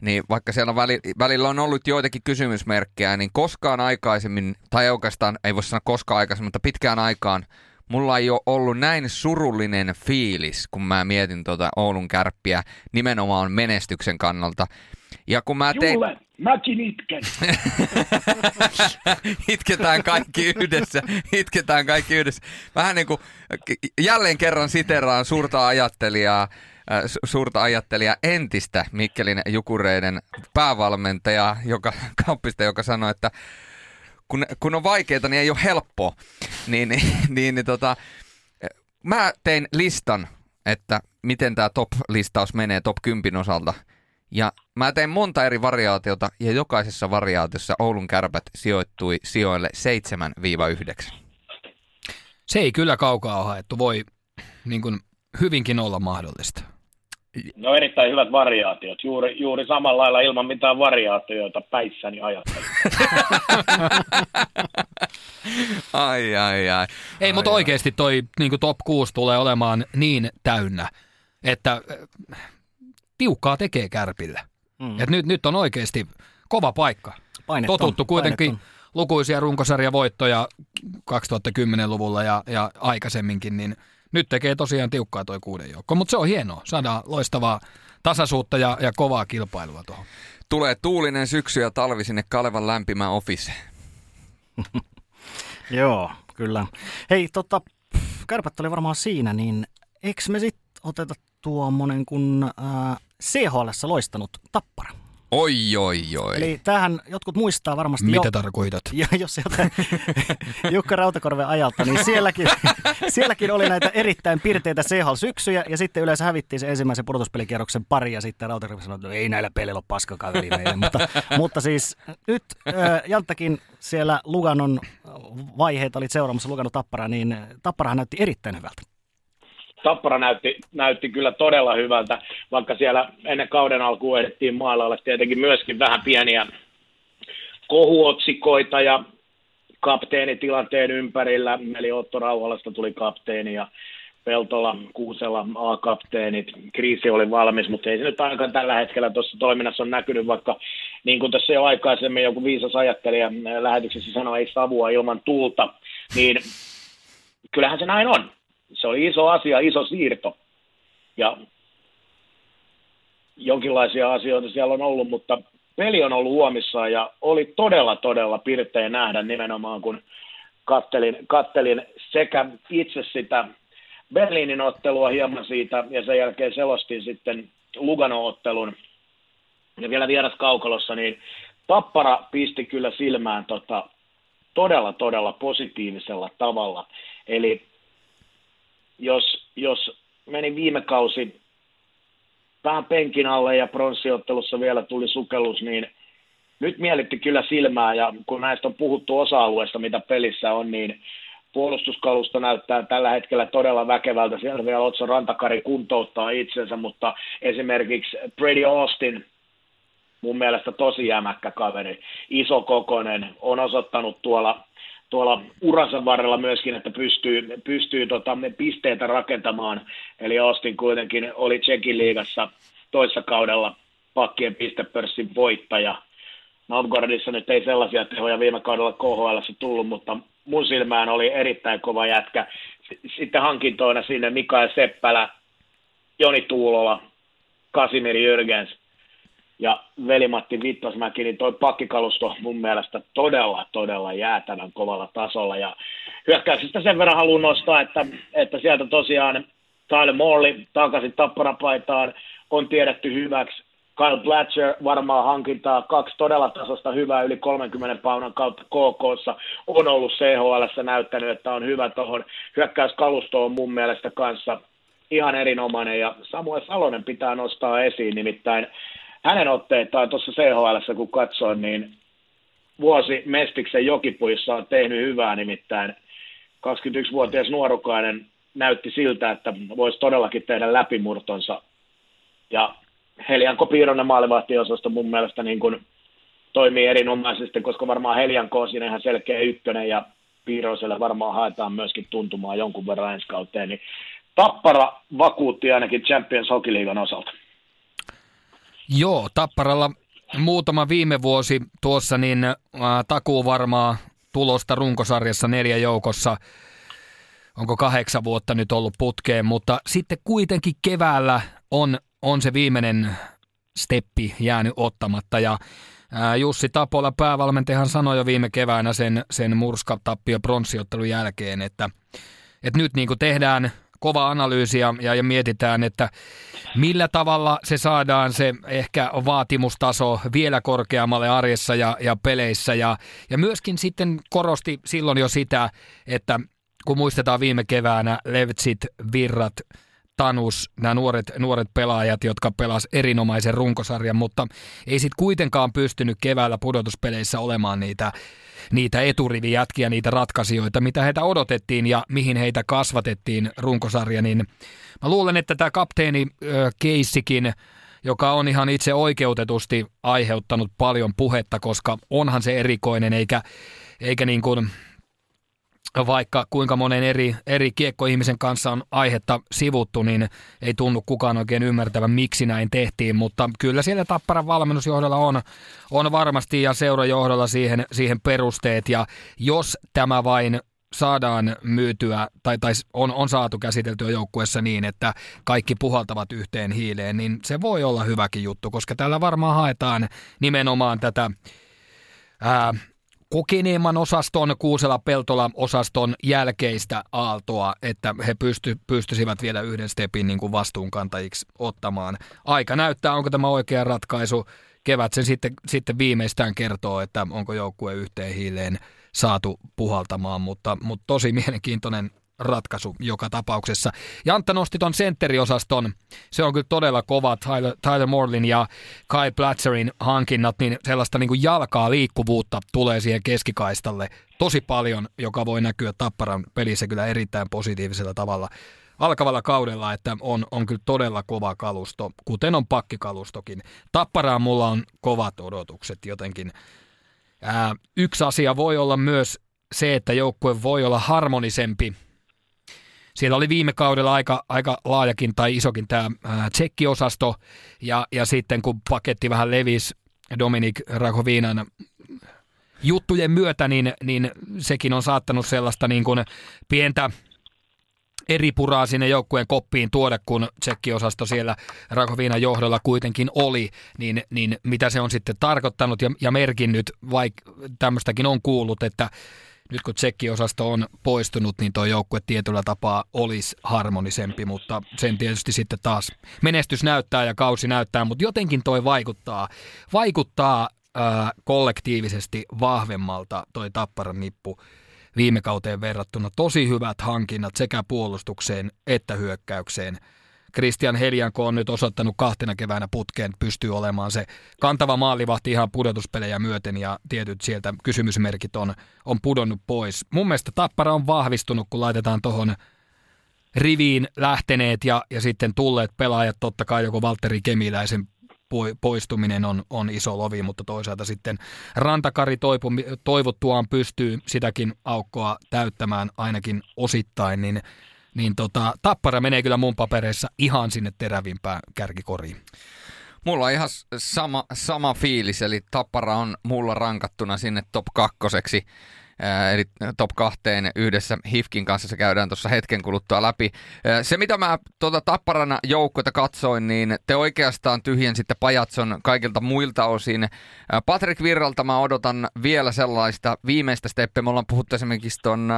niin vaikka siellä on väli, välillä on ollut joitakin kysymysmerkkejä, niin koskaan aikaisemmin, tai oikeastaan ei voi sanoa koskaan aikaisemmin, mutta pitkään aikaan mulla ei ole ollut näin surullinen fiilis, kun mä mietin tuota Oulun kärppiä nimenomaan menestyksen kannalta. Ja kun mä tein... Juule, mäkin itken. Itketään kaikki yhdessä. Itketään kaikki yhdessä. Vähän niin kuin jälleen kerran siteraan suurta ajattelijaa, suurta ajattelijaa entistä Mikkelin Jukureiden päävalmentaja, joka, kauppista, joka sanoi, että kun, kun on vaikeaa, niin ei ole helppoa. Niin, niin, niin, niin tota, mä tein listan, että miten tämä top-listaus menee top 10 osalta. Ja mä tein monta eri variaatiota ja jokaisessa variaatiossa Oulun kärpät sijoittui sijoille 7-9. Se ei kyllä kaukaa haettu, voi niin kuin, hyvinkin olla mahdollista. No erittäin hyvät variaatiot. Juuri, juuri samalla lailla ilman mitään variaatioita päissäni ajattelin. ai, ai, ai. Ei, ai, mutta oikeasti toi niin top 6 tulee olemaan niin täynnä, että äh, tiukkaa tekee kärpille. Mm. Et nyt, nyt on oikeasti kova paikka. Painet Totuttu on, kuitenkin on. lukuisia runkosarjavoittoja 2010-luvulla ja, ja aikaisemminkin, niin – nyt tekee tosiaan tiukkaa toi kuuden joukko, mutta se on hienoa. Saadaan loistavaa tasaisuutta ja, ja kovaa kilpailua tuohon. Tulee tuulinen syksy ja talvi sinne Kalevan lämpimään office. Joo, kyllä. Hei, tota, kärpät oli varmaan siinä, niin eikö me sitten oteta tuommoinen kun äh, CHL loistanut tappara? Oi, oi, oi. Eli tähän jotkut muistaa varmasti Mitä jo, tarkoitat? Jo, jos jotain Jukka Rautakorven ajalta, niin sielläkin, sielläkin oli näitä erittäin pirteitä CHL-syksyjä, ja sitten yleensä hävittiin se ensimmäisen pudotuspelikierroksen pari, ja sitten Rautakorven sanoi, että no ei näillä peleillä ole paskakaan meille. mutta, mutta siis nyt äh, Janttakin siellä Luganon vaiheet olit seuraamassa Luganon Tappara, niin Tapparahan näytti erittäin hyvältä. Tappara näytti, näytti kyllä todella hyvältä, vaikka siellä ennen kauden alkuun ehdittiin maalailla. Tietenkin myöskin vähän pieniä kohuotsikoita ja kapteenitilanteen ympärillä, eli Otto Rauhalasta tuli kapteeni ja Peltola, Kuusela A-kapteenit, kriisi oli valmis, mutta ei se nyt ainakaan tällä hetkellä tuossa toiminnassa on näkynyt, vaikka niin kuin tässä jo aikaisemmin joku viisas ajattelija lähetyksessä sanoi, ei savua ilman tulta, niin kyllähän se näin on se oli iso asia, iso siirto. Ja jonkinlaisia asioita siellä on ollut, mutta peli on ollut huomissaan ja oli todella, todella pirteä nähdä nimenomaan, kun kattelin, kattelin sekä itse sitä Berliinin ottelua hieman siitä ja sen jälkeen selostin sitten Lugano-ottelun ja vielä vieras kaukalossa, niin Tappara pisti kyllä silmään tota, todella, todella positiivisella tavalla. Eli jos, jos meni viime kausi vähän penkin alle ja pronssiottelussa vielä tuli sukellus, niin nyt mielitti kyllä silmää ja kun näistä on puhuttu osa-alueesta, mitä pelissä on, niin puolustuskalusto näyttää tällä hetkellä todella väkevältä. Siellä vielä Otso Rantakari kuntouttaa itsensä, mutta esimerkiksi Brady Austin, mun mielestä tosi jämäkkä kaveri, iso kokonen, on osoittanut tuolla tuolla uransa varrella myöskin, että pystyy, pystyy tota, pisteitä rakentamaan. Eli Austin kuitenkin oli Tsekin liigassa toissa kaudella pakkien pistepörssin voittaja. Novgorodissa nyt ei sellaisia tehoja viime kaudella KHL tullut, mutta mun silmään oli erittäin kova jätkä. Sitten hankintoina sinne Mikael Seppälä, Joni Tuulola, Kasimir Jürgens – ja velimatti Vittasmäki, niin toi pakkikalusto mun mielestä todella, todella jäätävän kovalla tasolla. Ja hyökkäyksestä sen verran haluan nostaa, että, että sieltä tosiaan Tyler Morley takaisin tapparapaitaan on tiedetty hyväksi. Kyle Blatcher varmaan hankintaa kaksi todella tasosta hyvää yli 30 paunan kautta KKssa. On ollut CHL näyttänyt, että on hyvä tuohon. Hyökkäyskalusto on mun mielestä kanssa ihan erinomainen ja Samuel Salonen pitää nostaa esiin, nimittäin hänen otteitaan tuossa CHL, kun katsoin, niin vuosi Mestiksen jokipuissa on tehnyt hyvää, nimittäin 21-vuotias nuorukainen näytti siltä, että voisi todellakin tehdä läpimurtonsa. Ja Helianko Piironen maalivahtiosasto mun mielestä niin kuin toimii erinomaisesti, koska varmaan Helianko on siinä ihan selkeä ykkönen ja Piiroselle varmaan haetaan myöskin tuntumaan jonkun verran ensi kauteen, niin Tappara vakuutti ainakin Champions Hockey osalta. Joo, Tapparalla muutama viime vuosi tuossa, niin äh, takuu varmaa tulosta runkosarjassa neljä joukossa. Onko kahdeksan vuotta nyt ollut putkeen, mutta sitten kuitenkin keväällä on, on se viimeinen steppi jäänyt ottamatta ja ää, Jussi Tapola päävalmentajahan sanoi jo viime keväänä sen, sen murskatappio pronssiottelun jälkeen, että, että nyt niin kuin tehdään kova analyysi ja, ja, mietitään, että millä tavalla se saadaan se ehkä vaatimustaso vielä korkeammalle arjessa ja, ja peleissä. Ja, ja myöskin sitten korosti silloin jo sitä, että kun muistetaan viime keväänä Levtsit, Virrat, Tanus, nämä nuoret, nuoret pelaajat, jotka pelas erinomaisen runkosarjan, mutta ei sitten kuitenkaan pystynyt keväällä pudotuspeleissä olemaan niitä, niitä eturivijätkiä, niitä ratkaisijoita, mitä heitä odotettiin ja mihin heitä kasvatettiin runkosarja, niin mä luulen, että tämä kapteeni keissikin, joka on ihan itse oikeutetusti aiheuttanut paljon puhetta, koska onhan se erikoinen, eikä, eikä niin kuin vaikka kuinka monen eri, eri kiekkoihmisen kanssa on aihetta sivuttu, niin ei tunnu kukaan oikein ymmärtävän, miksi näin tehtiin, mutta kyllä siellä Tapparan valmennusjohdolla on, on varmasti ja seurajohdolla siihen, siihen perusteet, ja jos tämä vain saadaan myytyä tai, tai on, on saatu käsiteltyä joukkueessa niin, että kaikki puhaltavat yhteen hiileen, niin se voi olla hyväkin juttu, koska tällä varmaan haetaan nimenomaan tätä ää, kokeneemman osaston, Kuusela Peltola osaston jälkeistä aaltoa, että he pysty, pystyisivät vielä yhden stepin niin kuin vastuunkantajiksi ottamaan. Aika näyttää, onko tämä oikea ratkaisu. Kevät sen sitten, sitten viimeistään kertoo, että onko joukkue yhteen hiileen saatu puhaltamaan, mutta, mutta tosi mielenkiintoinen ratkaisu joka tapauksessa. Jantta nosti ton sentteriosaston. Se on kyllä todella kova. Tyler, Tyler Morlin ja Kai Platzerin hankinnat, niin sellaista niin kuin jalkaa liikkuvuutta tulee siihen keskikaistalle tosi paljon, joka voi näkyä Tapparan pelissä kyllä erittäin positiivisella tavalla alkavalla kaudella, että on, on kyllä todella kova kalusto, kuten on pakkikalustokin. Tapparaan mulla on kovat odotukset jotenkin. Ää, yksi asia voi olla myös se, että joukkue voi olla harmonisempi siellä oli viime kaudella aika, aika laajakin tai isokin tämä tsekkiosasto, ja, ja sitten kun paketti vähän levisi Dominik Rakovinan juttujen myötä, niin, niin sekin on saattanut sellaista niin kuin pientä eri puraa sinne joukkueen koppiin tuoda, kun tsekkiosasto siellä Rakovinan johdolla kuitenkin oli, niin, niin mitä se on sitten tarkoittanut ja, ja merkinnyt, vaikka tämmöistäkin on kuullut, että nyt kun tsekkiosasto on poistunut, niin tuo joukkue tietyllä tapaa olisi harmonisempi, mutta sen tietysti sitten taas menestys näyttää ja kausi näyttää, mutta jotenkin toi vaikuttaa, vaikuttaa ää, kollektiivisesti vahvemmalta toi Tapparan nippu viime kauteen verrattuna. Tosi hyvät hankinnat sekä puolustukseen että hyökkäykseen – Christian Helianko on nyt osoittanut kahtena keväänä putkeen, pystyy olemaan se kantava maalivahti ihan pudotuspelejä myöten ja tietyt sieltä kysymysmerkit on, on pudonnut pois. Mun mielestä Tappara on vahvistunut, kun laitetaan tuohon riviin lähteneet ja, ja sitten tulleet pelaajat, totta kai joko Valtteri Kemiläisen poistuminen on, on iso lovi, mutta toisaalta sitten Rantakari toipu, toivottuaan pystyy sitäkin aukkoa täyttämään ainakin osittain, niin niin tota, Tappara menee kyllä mun papereissa ihan sinne terävimpään kärkikoriin. Mulla on ihan sama, sama fiilis, eli Tappara on mulla rankattuna sinne top kakkoseksi eli top kahteen yhdessä Hifkin kanssa se käydään tuossa hetken kuluttua läpi. Se, mitä mä tuota Tapparana joukkoita katsoin, niin te oikeastaan sitten Pajatson kaikilta muilta osin. Patrick Virralta mä odotan vielä sellaista viimeistä steppiä. Me ollaan puhuttu esimerkiksi ton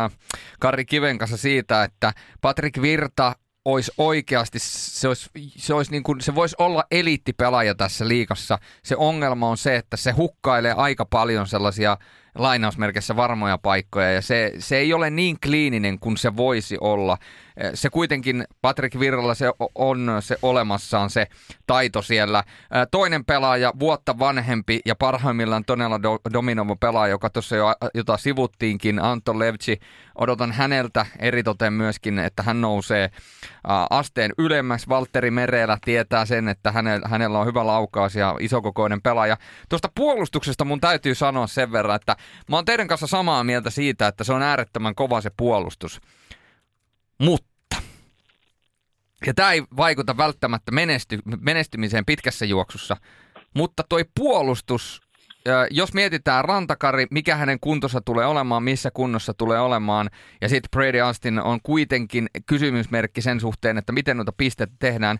Kari Kiven kanssa siitä, että Patrick Virta olisi oikeasti, se, olisi, se, olisi niin kuin, se voisi olla eliittipelaaja tässä liikassa. Se ongelma on se, että se hukkailee aika paljon sellaisia lainausmerkissä varmoja paikkoja ja se, se ei ole niin kliininen kuin se voisi olla. Eh, se kuitenkin Patrick Virralla se on se olemassaan se taito siellä. Eh, toinen pelaaja, vuotta vanhempi ja parhaimmillaan todella do, dominova pelaaja, joka tuossa jo jota sivuttiinkin, Anton Levci. Odotan häneltä eritoten myöskin, että hän nousee asteen ylemmäksi. Valtteri Merelä tietää sen, että hänellä on hyvä laukaus ja isokokoinen pelaaja. Tuosta puolustuksesta mun täytyy sanoa sen verran, että mä oon teidän kanssa samaa mieltä siitä, että se on äärettömän kova se puolustus. Mutta ja tämä ei vaikuta välttämättä menesty, menestymiseen pitkässä juoksussa, mutta toi puolustus, jos mietitään Rantakari, mikä hänen kuntonsa tulee olemaan, missä kunnossa tulee olemaan, ja sitten Brady Austin on kuitenkin kysymysmerkki sen suhteen, että miten noita pisteitä tehdään,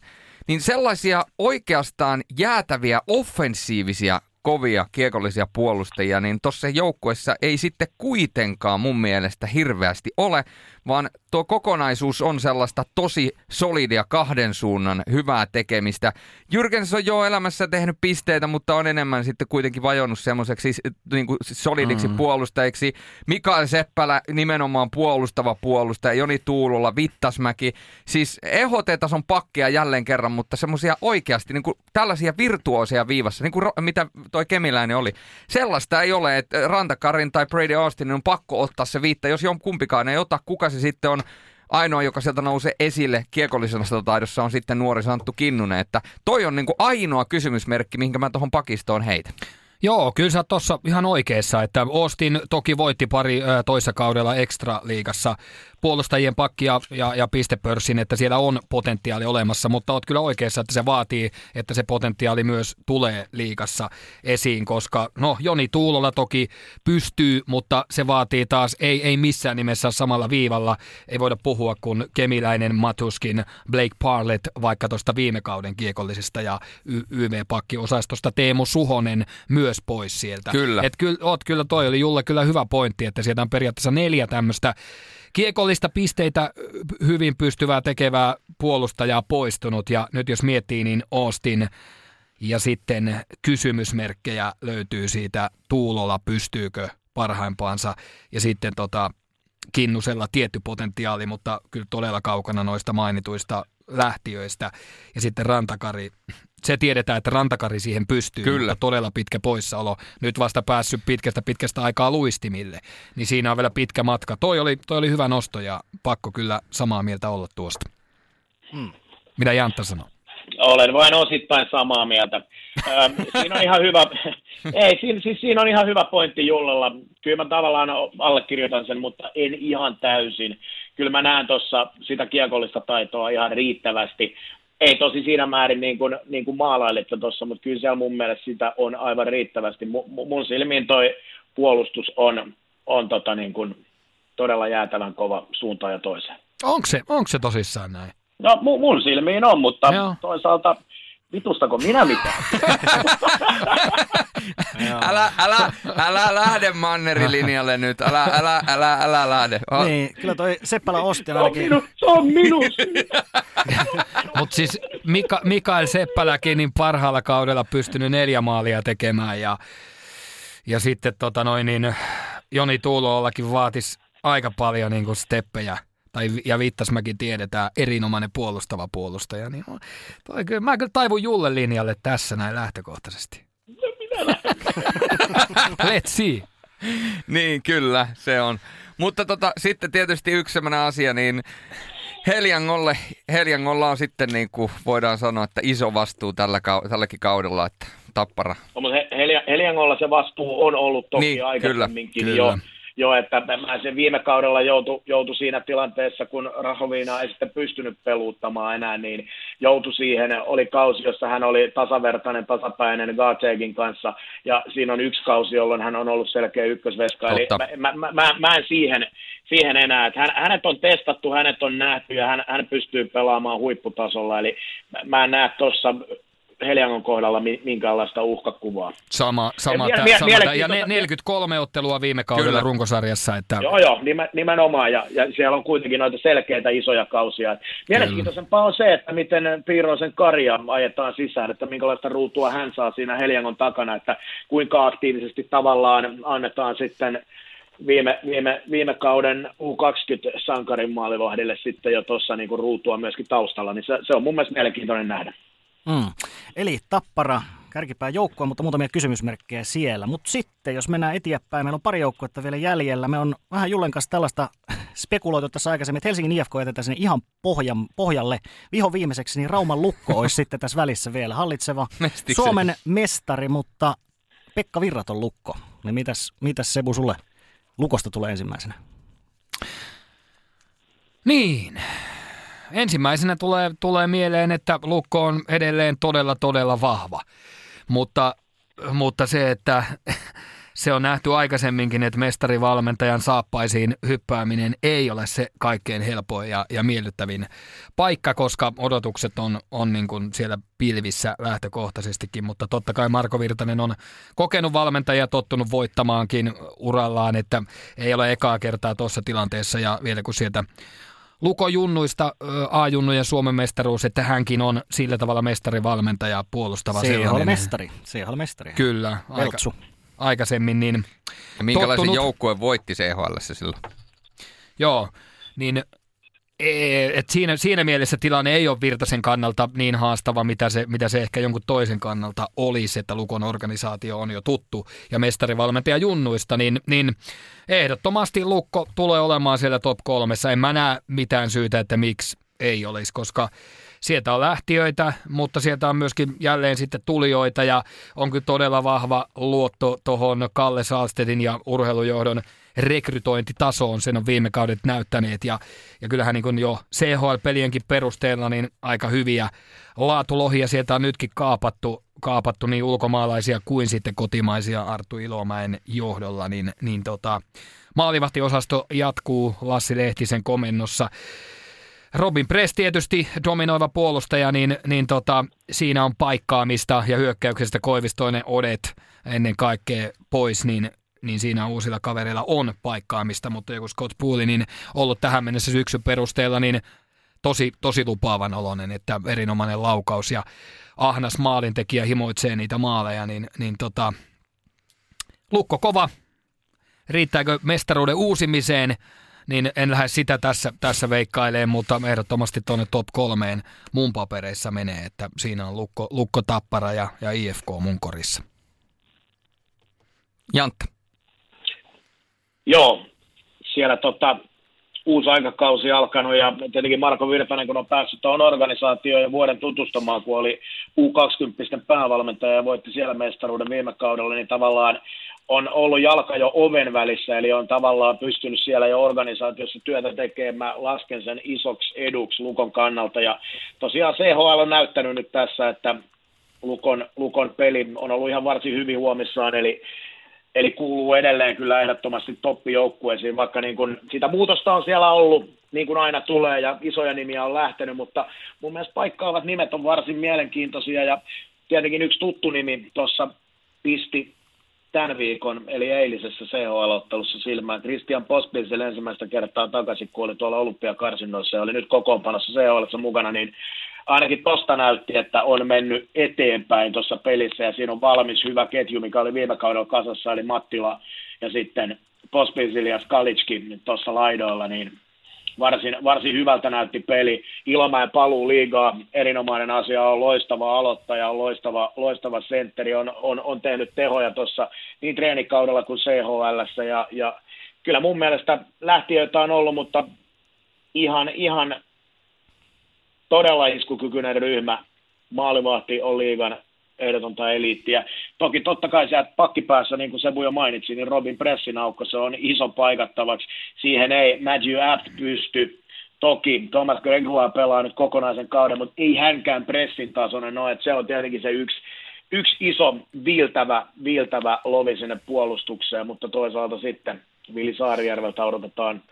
niin sellaisia oikeastaan jäätäviä offensiivisia kovia kiekollisia puolustajia, niin tuossa joukkuessa ei sitten kuitenkaan mun mielestä hirveästi ole, vaan tuo kokonaisuus on sellaista tosi solidia kahden suunnan hyvää tekemistä. Jürgens on jo elämässä tehnyt pisteitä, mutta on enemmän sitten kuitenkin vajonnut semmoiseksi niin kuin solidiksi mm. puolustajiksi. Mikael Seppälä nimenomaan puolustava puolustaja, Joni Tuulola, Vittasmäki. Siis EHT-tason pakkeja jälleen kerran, mutta semmoisia oikeasti niin kuin tällaisia virtuoosia viivassa, niin kuin mitä toi Kemiläinen oli. Sellaista ei ole, että Rantakarin tai Brady Austin on pakko ottaa se viitta. Jos kumpikaan ei ota, kuka se sitten on ainoa, joka sieltä nousee esille kiekollisessa taidossa on sitten nuori Santtu Kinnunen, että toi on niin kuin ainoa kysymysmerkki, minkä mä tuohon pakistoon heitä. Joo, kyllä sä tuossa ihan oikeassa, että Austin toki voitti pari toissa kaudella ekstra liigassa puolustajien pakkia ja, ja pistepörssin, että siellä on potentiaali olemassa, mutta oot kyllä oikeassa, että se vaatii, että se potentiaali myös tulee liikassa esiin, koska no Joni Tuulolla toki pystyy, mutta se vaatii taas, ei, ei missään nimessä samalla viivalla, ei voida puhua kuin Kemiläinen, Matuskin, Blake Parlett, vaikka tuosta viime kauden kiekollisesta ja YV-pakkiosastosta Teemu Suhonen myös pois sieltä. Kyllä. Et kyllä, oot, kyllä toi oli Julle kyllä hyvä pointti, että sieltä on periaatteessa neljä tämmöistä kiekollista pisteitä hyvin pystyvää tekevää puolustajaa poistunut ja nyt jos miettii, niin Austin ja sitten kysymysmerkkejä löytyy siitä Tuulolla, pystyykö parhaimpaansa ja sitten tota, Kinnusella tietty potentiaali, mutta kyllä todella kaukana noista mainituista lähtiöistä. Ja sitten Rantakari, se tiedetään, että Rantakari siihen pystyy, Kyllä. mutta todella pitkä poissaolo. Nyt vasta päässyt pitkästä pitkästä aikaa luistimille, niin siinä on vielä pitkä matka. Toi oli, toi oli hyvä nosto ja pakko kyllä samaa mieltä olla tuosta. Hmm. Mitä Jantta sanoo? Olen vain osittain samaa mieltä. Siinä on ihan hyvä, ei, siinä, siis siinä on ihan hyvä pointti Jullella. Kyllä mä tavallaan allekirjoitan sen, mutta en ihan täysin. Kyllä mä näen tuossa sitä kiekollista taitoa ihan riittävästi. Ei tosi siinä määrin niin kuin, niin kuin maalailitte tuossa, mutta kyllä siellä mun mielestä sitä on aivan riittävästi. Mun silmiin toi puolustus on, on tota niin kuin todella jäätävän kova suuntaan ja toiseen. Onko se, onko se tosissaan näin? No mun silmiin on, mutta Joo. toisaalta vitustako minä mitään? älä, älä, älä lähde Mannerilinjalle nyt, älä, älä, älä, älä lähde. Oh. Niin, kyllä toi Seppälä osti ainakin. Se on, minu, se on minus. Mutta siis Mika, Mikael Seppäläkin niin parhaalla kaudella pystynyt neljä maalia tekemään ja, ja sitten tota noin, niin Joni Tuulollakin vaatisi aika paljon niin kuin steppejä tai, ja Vittasmäkin tiedetään, erinomainen puolustava puolustaja, niin on, toi, kyllä, mä kyllä taivun Julle linjalle tässä näin lähtökohtaisesti. Let's see. niin, kyllä, se on. Mutta tota, sitten tietysti yksi sellainen asia, niin Heljangolle, Heljangolla on sitten niin kuin voidaan sanoa, että iso vastuu tällä, tälläkin kaudella, että tappara. No, mutta Heljangolla se vastuu on ollut toki niin, aikaisemminkin kyllä, jo. Kyllä jo, että mä sen viime kaudella joutu, joutu siinä tilanteessa, kun Rahoviina ei sitten pystynyt peluuttamaan enää, niin joutu siihen, oli kausi, jossa hän oli tasavertainen, tasapäinen Gaceegin kanssa, ja siinä on yksi kausi, jolloin hän on ollut selkeä ykkösveska, eli mä, mä, mä, mä en siihen, siihen enää, että hän, hänet on testattu, hänet on nähty, ja hän, hän pystyy pelaamaan huipputasolla, eli mä, mä en näe tuossa Heliangon kohdalla minkäänlaista uhkakuvaa. Sama, sama, ja, mie- sama mie- ja 43 ottelua viime kaudella Kyllä. runkosarjassa. Että... Joo, joo, nimenomaan, ja, ja siellä on kuitenkin noita selkeitä isoja kausia. Mielenkiintoisempaa on se, että miten Piiroisen Karja ajetaan sisään, että minkälaista ruutua hän saa siinä Heliangon takana, että kuinka aktiivisesti tavallaan annetaan sitten viime, viime, viime kauden U20-sankarin maalivahdille sitten jo tuossa niin ruutua myöskin taustalla, niin se, se on mun mielestä mielenkiintoinen nähdä. Mm. Eli Tappara, kärkipää joukkue, mutta muutamia kysymysmerkkejä siellä. Mutta sitten, jos mennään eteenpäin, meillä on pari joukkuetta vielä jäljellä. Me on vähän Jullen kanssa tällaista spekuloitu tässä aikaisemmin, että Helsingin IFK jätetään sinne ihan pohjan, pohjalle. Viho viimeiseksi, niin Rauman lukko olisi sitten tässä välissä vielä hallitseva Suomen mestari, mutta Pekka Virraton lukko. Niin mitäs, mitäs Sebu sulle lukosta tulee ensimmäisenä? Niin, ensimmäisenä tulee, tulee mieleen, että Lukko on edelleen todella, todella vahva. Mutta, mutta se, että se on nähty aikaisemminkin, että mestarivalmentajan saappaisiin hyppääminen ei ole se kaikkein helpoin ja, ja miellyttävin paikka, koska odotukset on, on niin kuin siellä pilvissä lähtökohtaisestikin, mutta totta kai Marko Virtanen on kokenut valmentaja ja tottunut voittamaankin urallaan, että ei ole ekaa kertaa tuossa tilanteessa ja vielä kun sieltä Luko Junnuista A-junnujen Suomen mestaruus, että hänkin on sillä tavalla mestarivalmentaja puolustava CHL-mestari. CHL-mestari. Kyllä. Aika, aikaisemmin. Niin ja minkälaisen tottunut... joukkueen voitti CHL silloin? Joo, niin et siinä, siinä mielessä tilanne ei ole Virtasen kannalta niin haastava, mitä se, mitä se ehkä jonkun toisen kannalta olisi, että Lukon organisaatio on jo tuttu ja mestarivalmentaja junnuista, niin, niin ehdottomasti Lukko tulee olemaan siellä top kolmessa. En mä näe mitään syytä, että miksi ei olisi, koska sieltä on lähtiöitä, mutta sieltä on myöskin jälleen sitten tulijoita ja on kyllä todella vahva luotto tuohon Kalle Saalstedin ja urheilujohdon rekrytointitasoon, sen on viime kaudet näyttäneet ja, ja kyllähän niin jo CHL-pelienkin perusteella niin aika hyviä laatulohia sieltä on nytkin kaapattu, kaapattu niin ulkomaalaisia kuin sitten kotimaisia Artu Ilomäen johdolla, niin, niin tota, maalivahtiosasto jatkuu Lassi Lehtisen komennossa. Robin Press tietysti dominoiva puolustaja, niin, niin tota, siinä on paikkaamista ja hyökkäyksestä Koivistoinen Odet ennen kaikkea pois, niin, niin siinä uusilla kavereilla on paikkaamista, mutta joku Scott Pooley, niin ollut tähän mennessä syksyn perusteella, niin tosi, tosi lupaavan oloinen, että erinomainen laukaus ja ahnas maalintekijä himoitsee niitä maaleja, niin, niin tota, lukko kova. Riittääkö mestaruuden uusimiseen? niin en lähde sitä tässä, tässä veikkailemaan, mutta ehdottomasti tuonne top kolmeen mun papereissa menee, että siinä on Lukko, Lukko Tappara ja, ja IFK mun korissa. Jantta. Joo, siellä tota, uusi aikakausi alkanut ja tietenkin Marko Virtanen, kun on päässyt tuohon organisaatioon ja vuoden tutustumaan, kun oli U20 päävalmentaja ja voitti siellä mestaruuden viime kaudella, niin tavallaan on ollut jalka jo oven välissä, eli on tavallaan pystynyt siellä jo organisaatiossa työtä tekemään, lasken sen isoksi eduksi Lukon kannalta. Ja tosiaan CHL on näyttänyt nyt tässä, että Lukon, Lukon peli on ollut ihan varsin hyvin huomissaan, eli, eli kuuluu edelleen kyllä ehdottomasti toppijoukkueisiin, vaikka niin kun, sitä muutosta on siellä ollut, niin kuin aina tulee, ja isoja nimiä on lähtenyt, mutta mun mielestä paikkaavat nimet on varsin mielenkiintoisia, ja tietenkin yksi tuttu nimi tuossa pisti tämän viikon, eli eilisessä CHL-ottelussa silmään. Christian Pospinsel ensimmäistä kertaa takaisin, kun oli tuolla olympiakarsinnoissa ja oli nyt kokoonpanossa CHL mukana, niin ainakin tosta näytti, että on mennyt eteenpäin tuossa pelissä ja siinä on valmis hyvä ketju, mikä oli viime kaudella kasassa, eli Mattila ja sitten Pospinsil ja Skalitski tuossa laidoilla, niin varsin, varsin hyvältä näytti peli. Ilomäen paluu liigaa, erinomainen asia, on loistava aloittaja, on loistava, loistava sentteri, on, on, on tehnyt tehoja tuossa niin treenikaudella kuin CHL. Ja, ja kyllä mun mielestä lähtiöitä on ollut, mutta ihan, ihan todella iskukykyinen ryhmä. Maalivahti on liigan ehdotonta eliittiä. Toki totta kai sieltä pakkipäässä, niin kuin Sebu jo mainitsi, niin Robin Pressin aukko, se on iso paikattavaksi. Siihen ei Matthew Apt pysty. Toki Thomas Gregoire pelaa nyt kokonaisen kauden, mutta ei hänkään pressin tasoinen ole. Että se on tietenkin se yksi, yksi iso viiltävä, viiltävä lovi sinne puolustukseen, mutta toisaalta sitten Vili Saarijärveltä odotetaan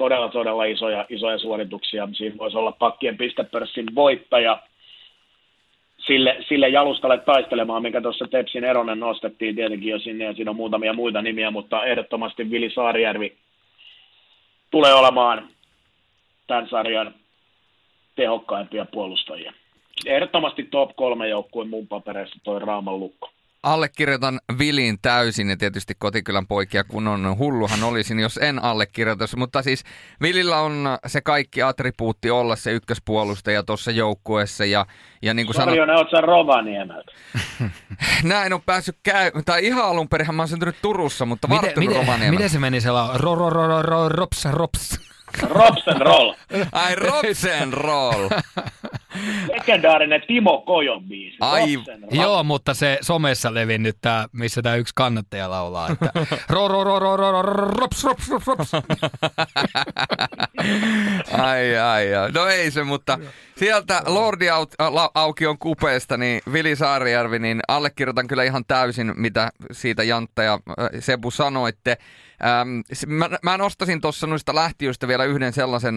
todella, todella isoja, isoja suorituksia. Siinä voisi olla pakkien pistepörssin voittaja, sille, sille jalustalle taistelemaan, mikä tuossa Tepsin Eronen nostettiin tietenkin jo sinne, ja siinä on muutamia muita nimiä, mutta ehdottomasti Vili Saarijärvi tulee olemaan tämän sarjan tehokkaimpia puolustajia. Ehdottomasti top kolme joukkueen mun papereissa toi Raaman lukko. Allekirjoitan Vilin täysin ja tietysti kotikylän poikia, kun on hulluhan olisin, jos en allekirjoitus. Mutta siis Vilillä on se kaikki attribuutti olla se ykköspuolustaja tuossa joukkueessa. Ja, ja niin kuin sanot... oot sä Rovaniemeltä? Näin on päässyt käy... Tai ihan alun perin mä oon syntynyt Turussa, mutta miten, miten, miten se meni siellä? Ro, ro, ro, ro, ro, rops, rops. roll. Ai roll. Legendaarinen Timo Kojon biisi. Ai, joo, mutta se somessa levinnyt tää, missä tämä yksi kannattaja laulaa, että ro, ro, ro, ro, ro, ro, rops, rops, rops, rops. ai, ai, ai. No ei se, mutta sieltä Lordi Aukion kupeesta, niin Vili Saarijärvi, niin allekirjoitan kyllä ihan täysin, mitä siitä Jantta ja Sebu sanoitte. Ähm, mä, mä nostasin tuossa noista lähtiöistä vielä yhden sellaisen,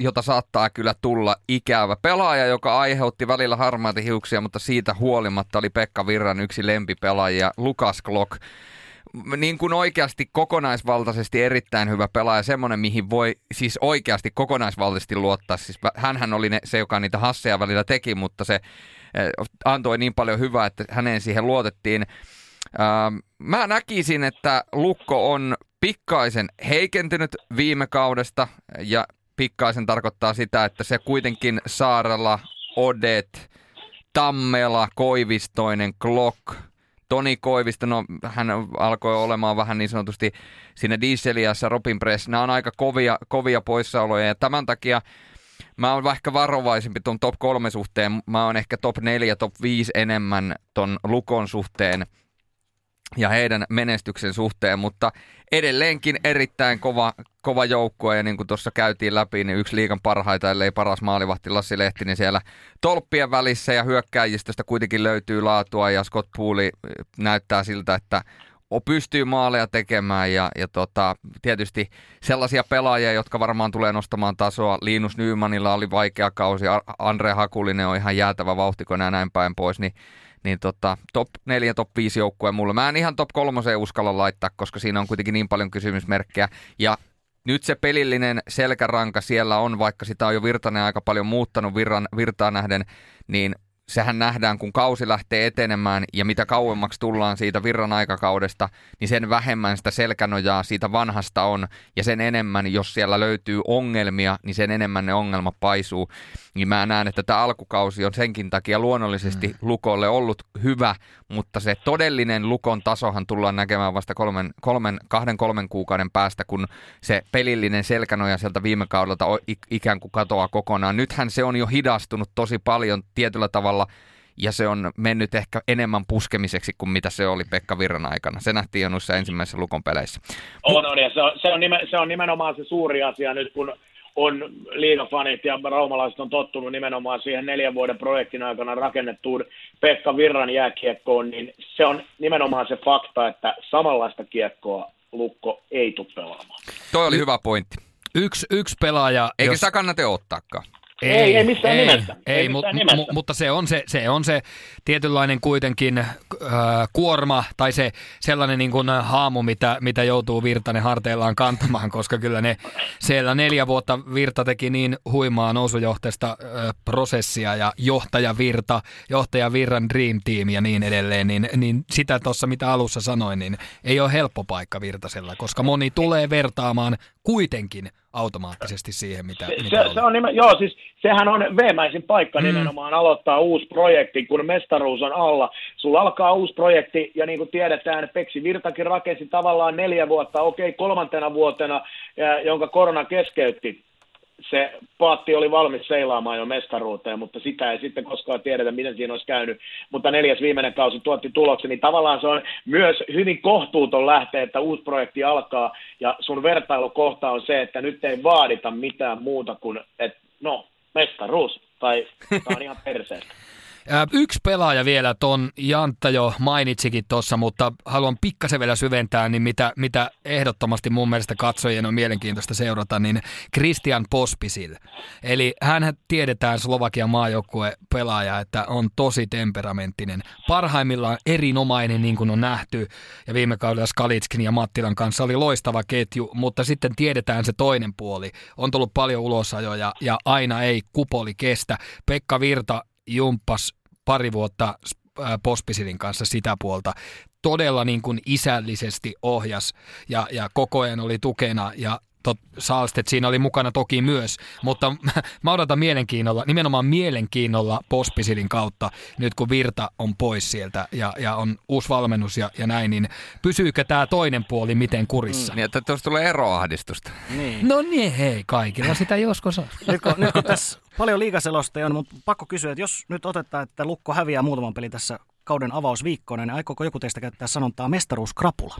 jota saattaa kyllä tulla ikävä pelaaja, joka aiheutti välillä harmaita hiuksia, mutta siitä huolimatta oli Pekka Virran yksi lempipelaaja, Lukas Klok niin kuin oikeasti kokonaisvaltaisesti erittäin hyvä pelaaja, semmoinen, mihin voi siis oikeasti kokonaisvaltaisesti luottaa. Siis hänhän oli ne, se, joka niitä hasseja välillä teki, mutta se eh, antoi niin paljon hyvää, että häneen siihen luotettiin. Ähm, mä näkisin, että Lukko on pikkaisen heikentynyt viime kaudesta ja pikkaisen tarkoittaa sitä, että se kuitenkin Saarella, Odet, Tammela, Koivistoinen, Glock, Toni Koivisto, no hän alkoi olemaan vähän niin sanotusti siinä Dieseliassa, Robin Press, nämä on aika kovia, kovia poissaoloja ja tämän takia mä oon ehkä varovaisempi tuon top kolme suhteen, mä oon ehkä top 4, top 5 enemmän ton Lukon suhteen – ja heidän menestyksen suhteen, mutta edelleenkin erittäin kova, kova joukkue. Ja niin kuin tuossa käytiin läpi, niin yksi liikan parhaita, ellei paras maalivahti Lassi Lehti, niin siellä tolppien välissä. Ja hyökkäjistöstä kuitenkin löytyy laatua ja Scott Pooli näyttää siltä, että pystyy maaleja tekemään. Ja, ja tota, tietysti sellaisia pelaajia, jotka varmaan tulee nostamaan tasoa. Linus Nymanilla oli vaikea kausi, Andre Hakulinen on ihan jäätävä vauhtikone ja näin päin pois, niin niin tota, top 4, top 5 joukkue mulla. Mä en ihan top 3 uskalla laittaa, koska siinä on kuitenkin niin paljon kysymysmerkkejä. Ja nyt se pelillinen selkäranka siellä on, vaikka sitä on jo Virtanen aika paljon muuttanut virran, virtaan nähden, niin sehän nähdään, kun kausi lähtee etenemään ja mitä kauemmaksi tullaan siitä virran aikakaudesta, niin sen vähemmän sitä selkänojaa siitä vanhasta on ja sen enemmän, jos siellä löytyy ongelmia, niin sen enemmän ne ongelmat paisuu. Niin mä näen, että tämä alkukausi on senkin takia luonnollisesti mm. Lukolle ollut hyvä, mutta se todellinen Lukon tasohan tullaan näkemään vasta kolmen, kolmen, kahden kolmen kuukauden päästä, kun se pelillinen selkänoja sieltä viime kaudelta ikään kuin katoaa kokonaan. Nythän se on jo hidastunut tosi paljon tietyllä tavalla ja se on mennyt ehkä enemmän puskemiseksi kuin mitä se oli Pekka Virran aikana. Se nähtiin jo noissa ensimmäisissä Lukon peleissä. On, on, ja se on, se on, nimen, se on nimenomaan se suuri asia nyt, kun on liigafanit ja raumalaiset on tottunut nimenomaan siihen neljän vuoden projektin aikana rakennettuun Pekka Virran jääkiekkoon, niin se on nimenomaan se fakta, että samanlaista kiekkoa Lukko ei tule pelaamaan. Toi oli hyvä pointti. Yksi, yksi pelaaja... Eikä jos... sitä kannata ottaakaan. Ei, ei, ei missään ei, nimessä. Ei, ei missään mu- nimessä. Mu- mutta se on se, se on se tietynlainen kuitenkin äh, kuorma tai se sellainen niin kuin haamu, mitä, mitä joutuu Virtanen harteillaan kantamaan, koska kyllä ne siellä neljä vuotta Virta teki niin huimaa nousujohteesta äh, prosessia ja johtaja Virta, johtaja Virran Dream Team ja niin edelleen, niin, niin sitä tuossa mitä alussa sanoin, niin ei ole helppo paikka Virtasella, koska moni tulee vertaamaan kuitenkin automaattisesti siihen, mitä... Se, mitä se, se on nimen, joo, siis sehän on veemäisin paikka mm. nimenomaan aloittaa uusi projekti, kun mestaruus on alla. Sulla alkaa uusi projekti, ja niin kuin tiedetään, Peksi Virtakin rakensi tavallaan neljä vuotta, okei, kolmantena vuotena, jonka korona keskeytti se paatti oli valmis seilaamaan jo mestaruuteen, mutta sitä ei sitten koskaan tiedetä, miten siinä olisi käynyt. Mutta neljäs viimeinen kausi tuotti tuloksen, niin tavallaan se on myös hyvin kohtuuton lähteä, että uusi projekti alkaa, ja sun vertailukohta on se, että nyt ei vaadita mitään muuta kuin, että no, mestaruus, tai tämä on ihan perseestä. Yksi pelaaja vielä, ton Jantta jo mainitsikin tuossa, mutta haluan pikkasen vielä syventää, niin mitä, mitä ehdottomasti mun mielestä katsojien on mielenkiintoista seurata, niin Christian Pospisil. Eli hän tiedetään Slovakian maajoukkue pelaaja, että on tosi temperamenttinen. Parhaimmillaan erinomainen, niin kuin on nähty, ja viime kaudella Skalitskin ja Mattilan kanssa oli loistava ketju, mutta sitten tiedetään se toinen puoli. On tullut paljon ulosajoja ja aina ei kupoli kestä. Pekka Virta jumppas pari vuotta Pospisilin kanssa sitä puolta. Todella niin kuin isällisesti ohjas ja, ja koko ajan oli tukena ja tot, Saalstedt siinä oli mukana toki myös, mutta mä odotan mielenkiinnolla, nimenomaan mielenkiinnolla Pospisilin kautta, nyt kun Virta on pois sieltä ja, ja on uusi valmennus ja, ja näin, niin pysyykö tämä toinen puoli miten kurissa? Niin, että tuossa tulee eroahdistusta. Niin. No niin, hei, kaikilla sitä joskus on. Nyt kun, nyt kun tässä paljon liikaselosteja on, mutta pakko kysyä, että jos nyt otetaan, että Lukko häviää muutaman pelin tässä kauden avausviikkoina, niin aikooko joku teistä käyttää sanontaa mestaruuskrapula?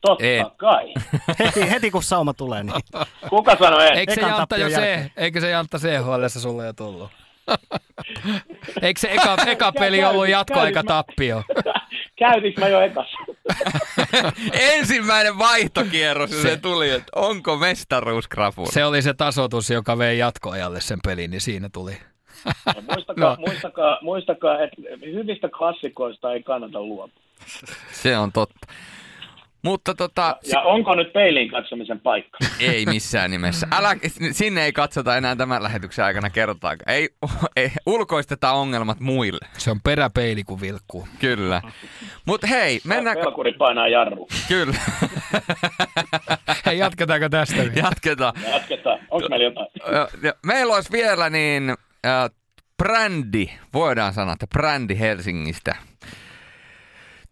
Totta Ei. kai. Heti, heti kun sauma tulee, niin Kuka sanoi ei? Eikö se Jantta jo se, eikö se Jantta CHL sulle jo tullut? Eikö se eka, eka peli ollut jatkoaikatappio? Käytinkö mä jo ekas? Ensimmäinen vaihtokierros, se, se tuli, että onko mestaruuskrapula. Se oli se tasotus, joka vei jatkoajalle sen pelin, niin siinä tuli. Muistakaa, No. muistakaa, muistakaa, että hyvistä klassikoista ei kannata luopua. Se on totta. Mutta tota, Ja onko nyt peiliin katsomisen paikka? ei missään nimessä. Älä, sinne ei katsota enää tämän lähetyksen aikana kertaakaan. Ei, ei ulkoisteta ongelmat muille. Se on peräpeili, kun vilkkuu. Kyllä. Mutta hei, mennäänkö... Pelkuri painaa jarru. Kyllä. Hei, jatketaanko tästä? Jatketaan. Jatketaan. Onko meillä jotain? Meillä olisi vielä niin äh, brändi, voidaan sanoa, että brändi Helsingistä.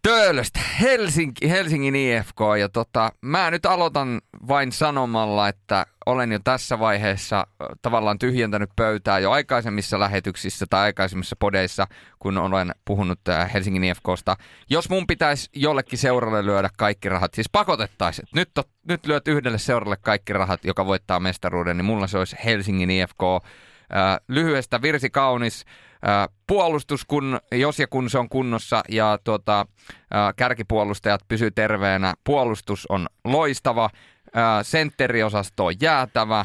Töölöstä, Helsinki, Helsingin IFK. Ja tota, mä nyt aloitan vain sanomalla, että olen jo tässä vaiheessa tavallaan tyhjentänyt pöytää jo aikaisemmissa lähetyksissä tai aikaisemmissa podeissa, kun olen puhunut Helsingin IFKsta. Jos mun pitäisi jollekin seuralle lyödä kaikki rahat, siis pakotettaisiin, nyt, nyt lyöt yhdelle seuralle kaikki rahat, joka voittaa mestaruuden, niin mulla se olisi Helsingin IFK. Lyhyestä virsi kaunis. Puolustus, kun, jos ja kun se on kunnossa ja tuota, kärkipuolustajat pysyy terveenä, puolustus on loistava, sentteriosasto on jäätävä,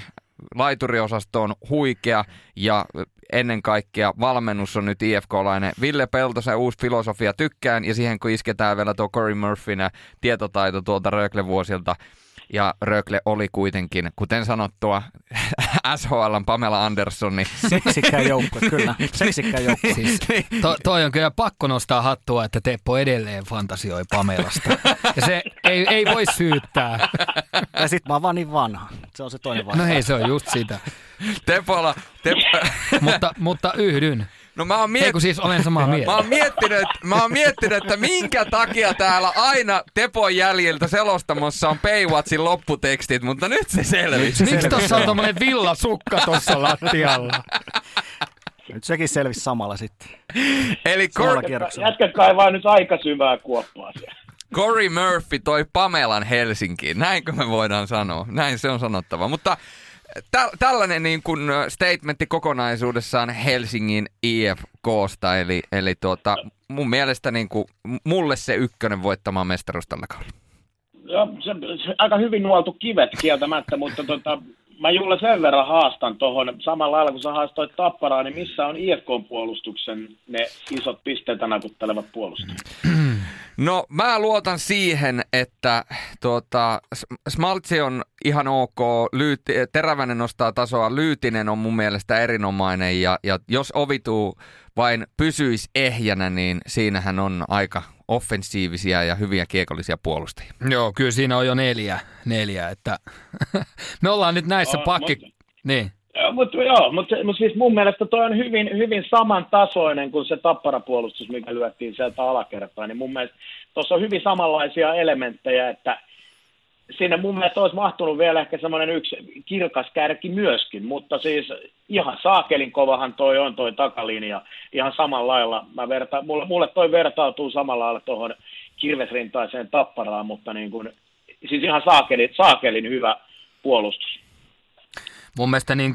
laituriosasto on huikea ja ennen kaikkea valmennus on nyt IFK-lainen. Ville Peltosen uusi filosofia tykkään ja siihen kun isketään vielä tuo Corey Murphyn tietotaito tuolta Rögle vuosilta, ja Rögle oli kuitenkin, kuten sanottua, SHLn Pamela Andersson, niin seksikkään joukkue, kyllä. Seksikkään joukkue. Siis, to, toi on kyllä pakko nostaa hattua, että Teppo edelleen fantasioi Pamelasta. Ja se ei, ei voi syyttää. Ja sit mä oon vaan niin vanha. Se on se toinen No vaihtoehto. hei, se on just sitä. Tepola, Tep... Mutta, mutta yhdyn. No mä oon, Ei miet... kun siis olen samaa mä mieltä. oon miettinyt, mä oon miettinyt, että minkä takia täällä aina Tepon jäljiltä selostamossa on Paywatchin lopputekstit, mutta nyt se selvisi. Miksi tossa on tommonen villasukka tossa lattialla? Nyt sekin selvisi samalla sitten. Eli Cor-. Jätkä kaivaa nyt aika syvää kuoppaa siellä. Corey Murphy toi Pamelan Helsinkiin. Näinkö me voidaan sanoa? Näin se on sanottava. Mutta tä- tällainen niin kuin statementti kokonaisuudessaan Helsingin IFKsta. Eli, eli tuota, mun mielestä niin kuin, mulle se ykkönen voittamaan mestaruus tällä kaudella. Joo, se, se, aika hyvin nuoltu kivet kieltämättä, mutta tota, mä Julle sen verran haastan tuohon samalla lailla, kun sä haastoit Tapparaa, niin missä on IFK-puolustuksen ne isot pisteitä nakuttelevat puolustajat? No mä luotan siihen, että tuota, Smaltsi on ihan ok, Lyyti, Terävänen nostaa tasoa, Lyytinen on mun mielestä erinomainen ja, ja jos Ovituu vain pysyisi ehjänä, niin siinähän on aika offensiivisia ja hyviä kiekollisia puolustajia. Joo, kyllä siinä on jo neljä, neljä että me ollaan nyt näissä pakki... mutta- Niin. Mutta joo, mutta mut siis mun mielestä toi on hyvin, hyvin samantasoinen kuin se tapparapuolustus, mikä lyötiin sieltä alakertaan. Niin mun mielestä tuossa on hyvin samanlaisia elementtejä, että sinne mun mielestä olisi mahtunut vielä ehkä semmoinen yksi kirkas kärki myöskin, mutta siis ihan saakelin kovahan toi on toi takalinja ihan samalla lailla. Mä verta, mulle, mulle toi vertautuu samalla lailla tuohon kirvesrintaiseen tapparaan, mutta niin kuin, siis ihan saakelin, saakelin hyvä puolustus. Mun mielestä niin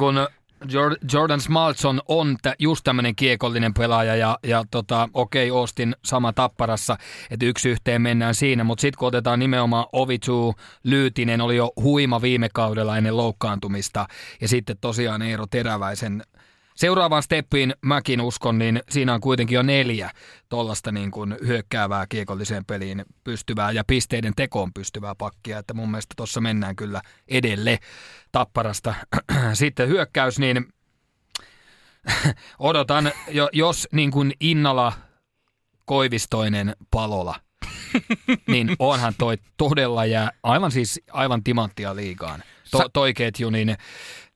Jor- Jordan Smaltson on just tämmöinen kiekollinen pelaaja ja, ja tota, okei okay, Austin sama tapparassa, että yksi yhteen mennään siinä, mutta sitten kun otetaan nimenomaan Ovitu, Lyytinen oli jo huima viime kaudella ennen loukkaantumista ja sitten tosiaan Eero Teräväisen Seuraavaan steppiin mäkin uskon, niin siinä on kuitenkin jo neljä tuollaista niin kuin hyökkäävää kiekolliseen peliin pystyvää ja pisteiden tekoon pystyvää pakkia, että mun mielestä tuossa mennään kyllä edelle tapparasta. Sitten hyökkäys, niin odotan, jo, jos niin kuin Innala Koivistoinen, Palola. niin onhan toi todella jää aivan siis aivan timanttia liigaan. To, toi ketju, niin,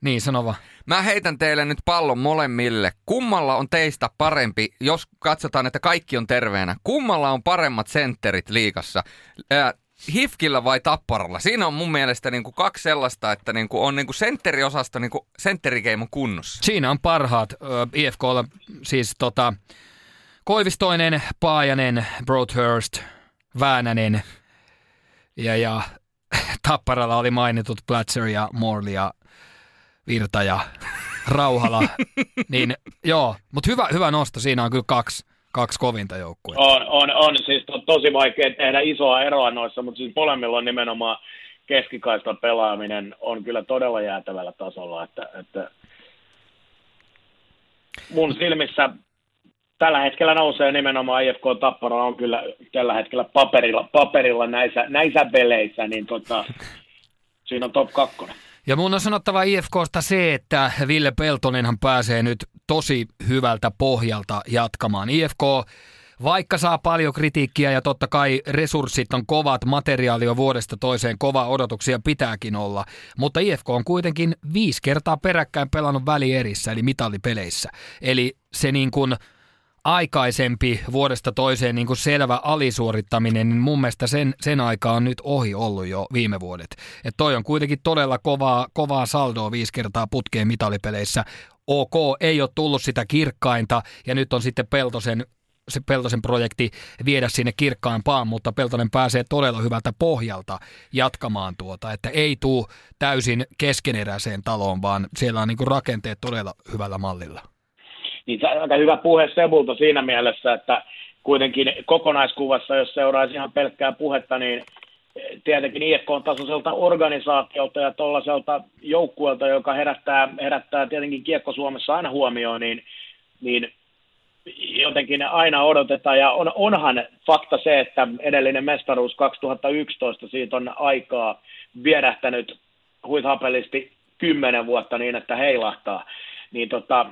niin sanova. Mä heitän teille nyt pallon molemmille. Kummalla on teistä parempi, jos katsotaan, että kaikki on terveenä, kummalla on paremmat sentterit liikassa? Ää, Hifkillä vai Tapparalla? Siinä on mun mielestä niin kuin kaksi sellaista, että niin kuin on niin kuin sentteriosasto, niin kuin sentterikeimon kunnossa. Siinä on parhaat äh, IFKlla, siis tota, Koivistoinen, Paajanen, Broadhurst, Väänänen ja, ja Tapparalla oli mainitut Platzer ja Morley ja Virta ja Rauhala. niin joo, mutta hyvä, hyvä nosto, siinä on kyllä kaksi, kaksi kovinta joukkuetta. On, on, on. Siis to, tosi vaikea tehdä isoa eroa noissa, mutta siis molemmilla on nimenomaan keskikaistan pelaaminen on kyllä todella jäätävällä tasolla, että, että mun silmissä tällä hetkellä nousee nimenomaan IFK Tappara on kyllä tällä hetkellä paperilla, paperilla näissä, näissä peleissä, niin tota, siinä on top 2. Ja mun on sanottava IFKsta se, että Ville Peltonenhan pääsee nyt tosi hyvältä pohjalta jatkamaan. IFK vaikka saa paljon kritiikkiä ja totta kai resurssit on kovat, materiaali on vuodesta toiseen kova, odotuksia pitääkin olla, mutta IFK on kuitenkin viisi kertaa peräkkäin pelannut välierissä, eli mitallipeleissä. Eli se niin kuin aikaisempi vuodesta toiseen niin kuin selvä alisuorittaminen, niin mun mielestä sen, sen aika on nyt ohi ollut jo viime vuodet. Et toi on kuitenkin todella kovaa, kovaa saldoa viisi kertaa putkeen mitalipeleissä. OK, ei ole tullut sitä kirkkainta ja nyt on sitten Peltosen se Peltosen projekti viedä sinne kirkkaampaan, mutta Peltonen pääsee todella hyvältä pohjalta jatkamaan tuota, että ei tuu täysin keskeneräiseen taloon, vaan siellä on niin rakenteet todella hyvällä mallilla niin se on aika hyvä puhe Sebulta siinä mielessä, että kuitenkin kokonaiskuvassa, jos seuraisi ihan pelkkää puhetta, niin tietenkin IFK on tasoiselta organisaatiolta ja tuollaiselta joukkueelta, joka herättää, herättää tietenkin Kiekko Suomessa aina huomioon, niin, niin jotenkin aina odotetaan. Ja on, onhan fakta se, että edellinen mestaruus 2011, siitä on aikaa vierähtänyt huithapelisti kymmenen vuotta niin, että heilahtaa. Niin tota,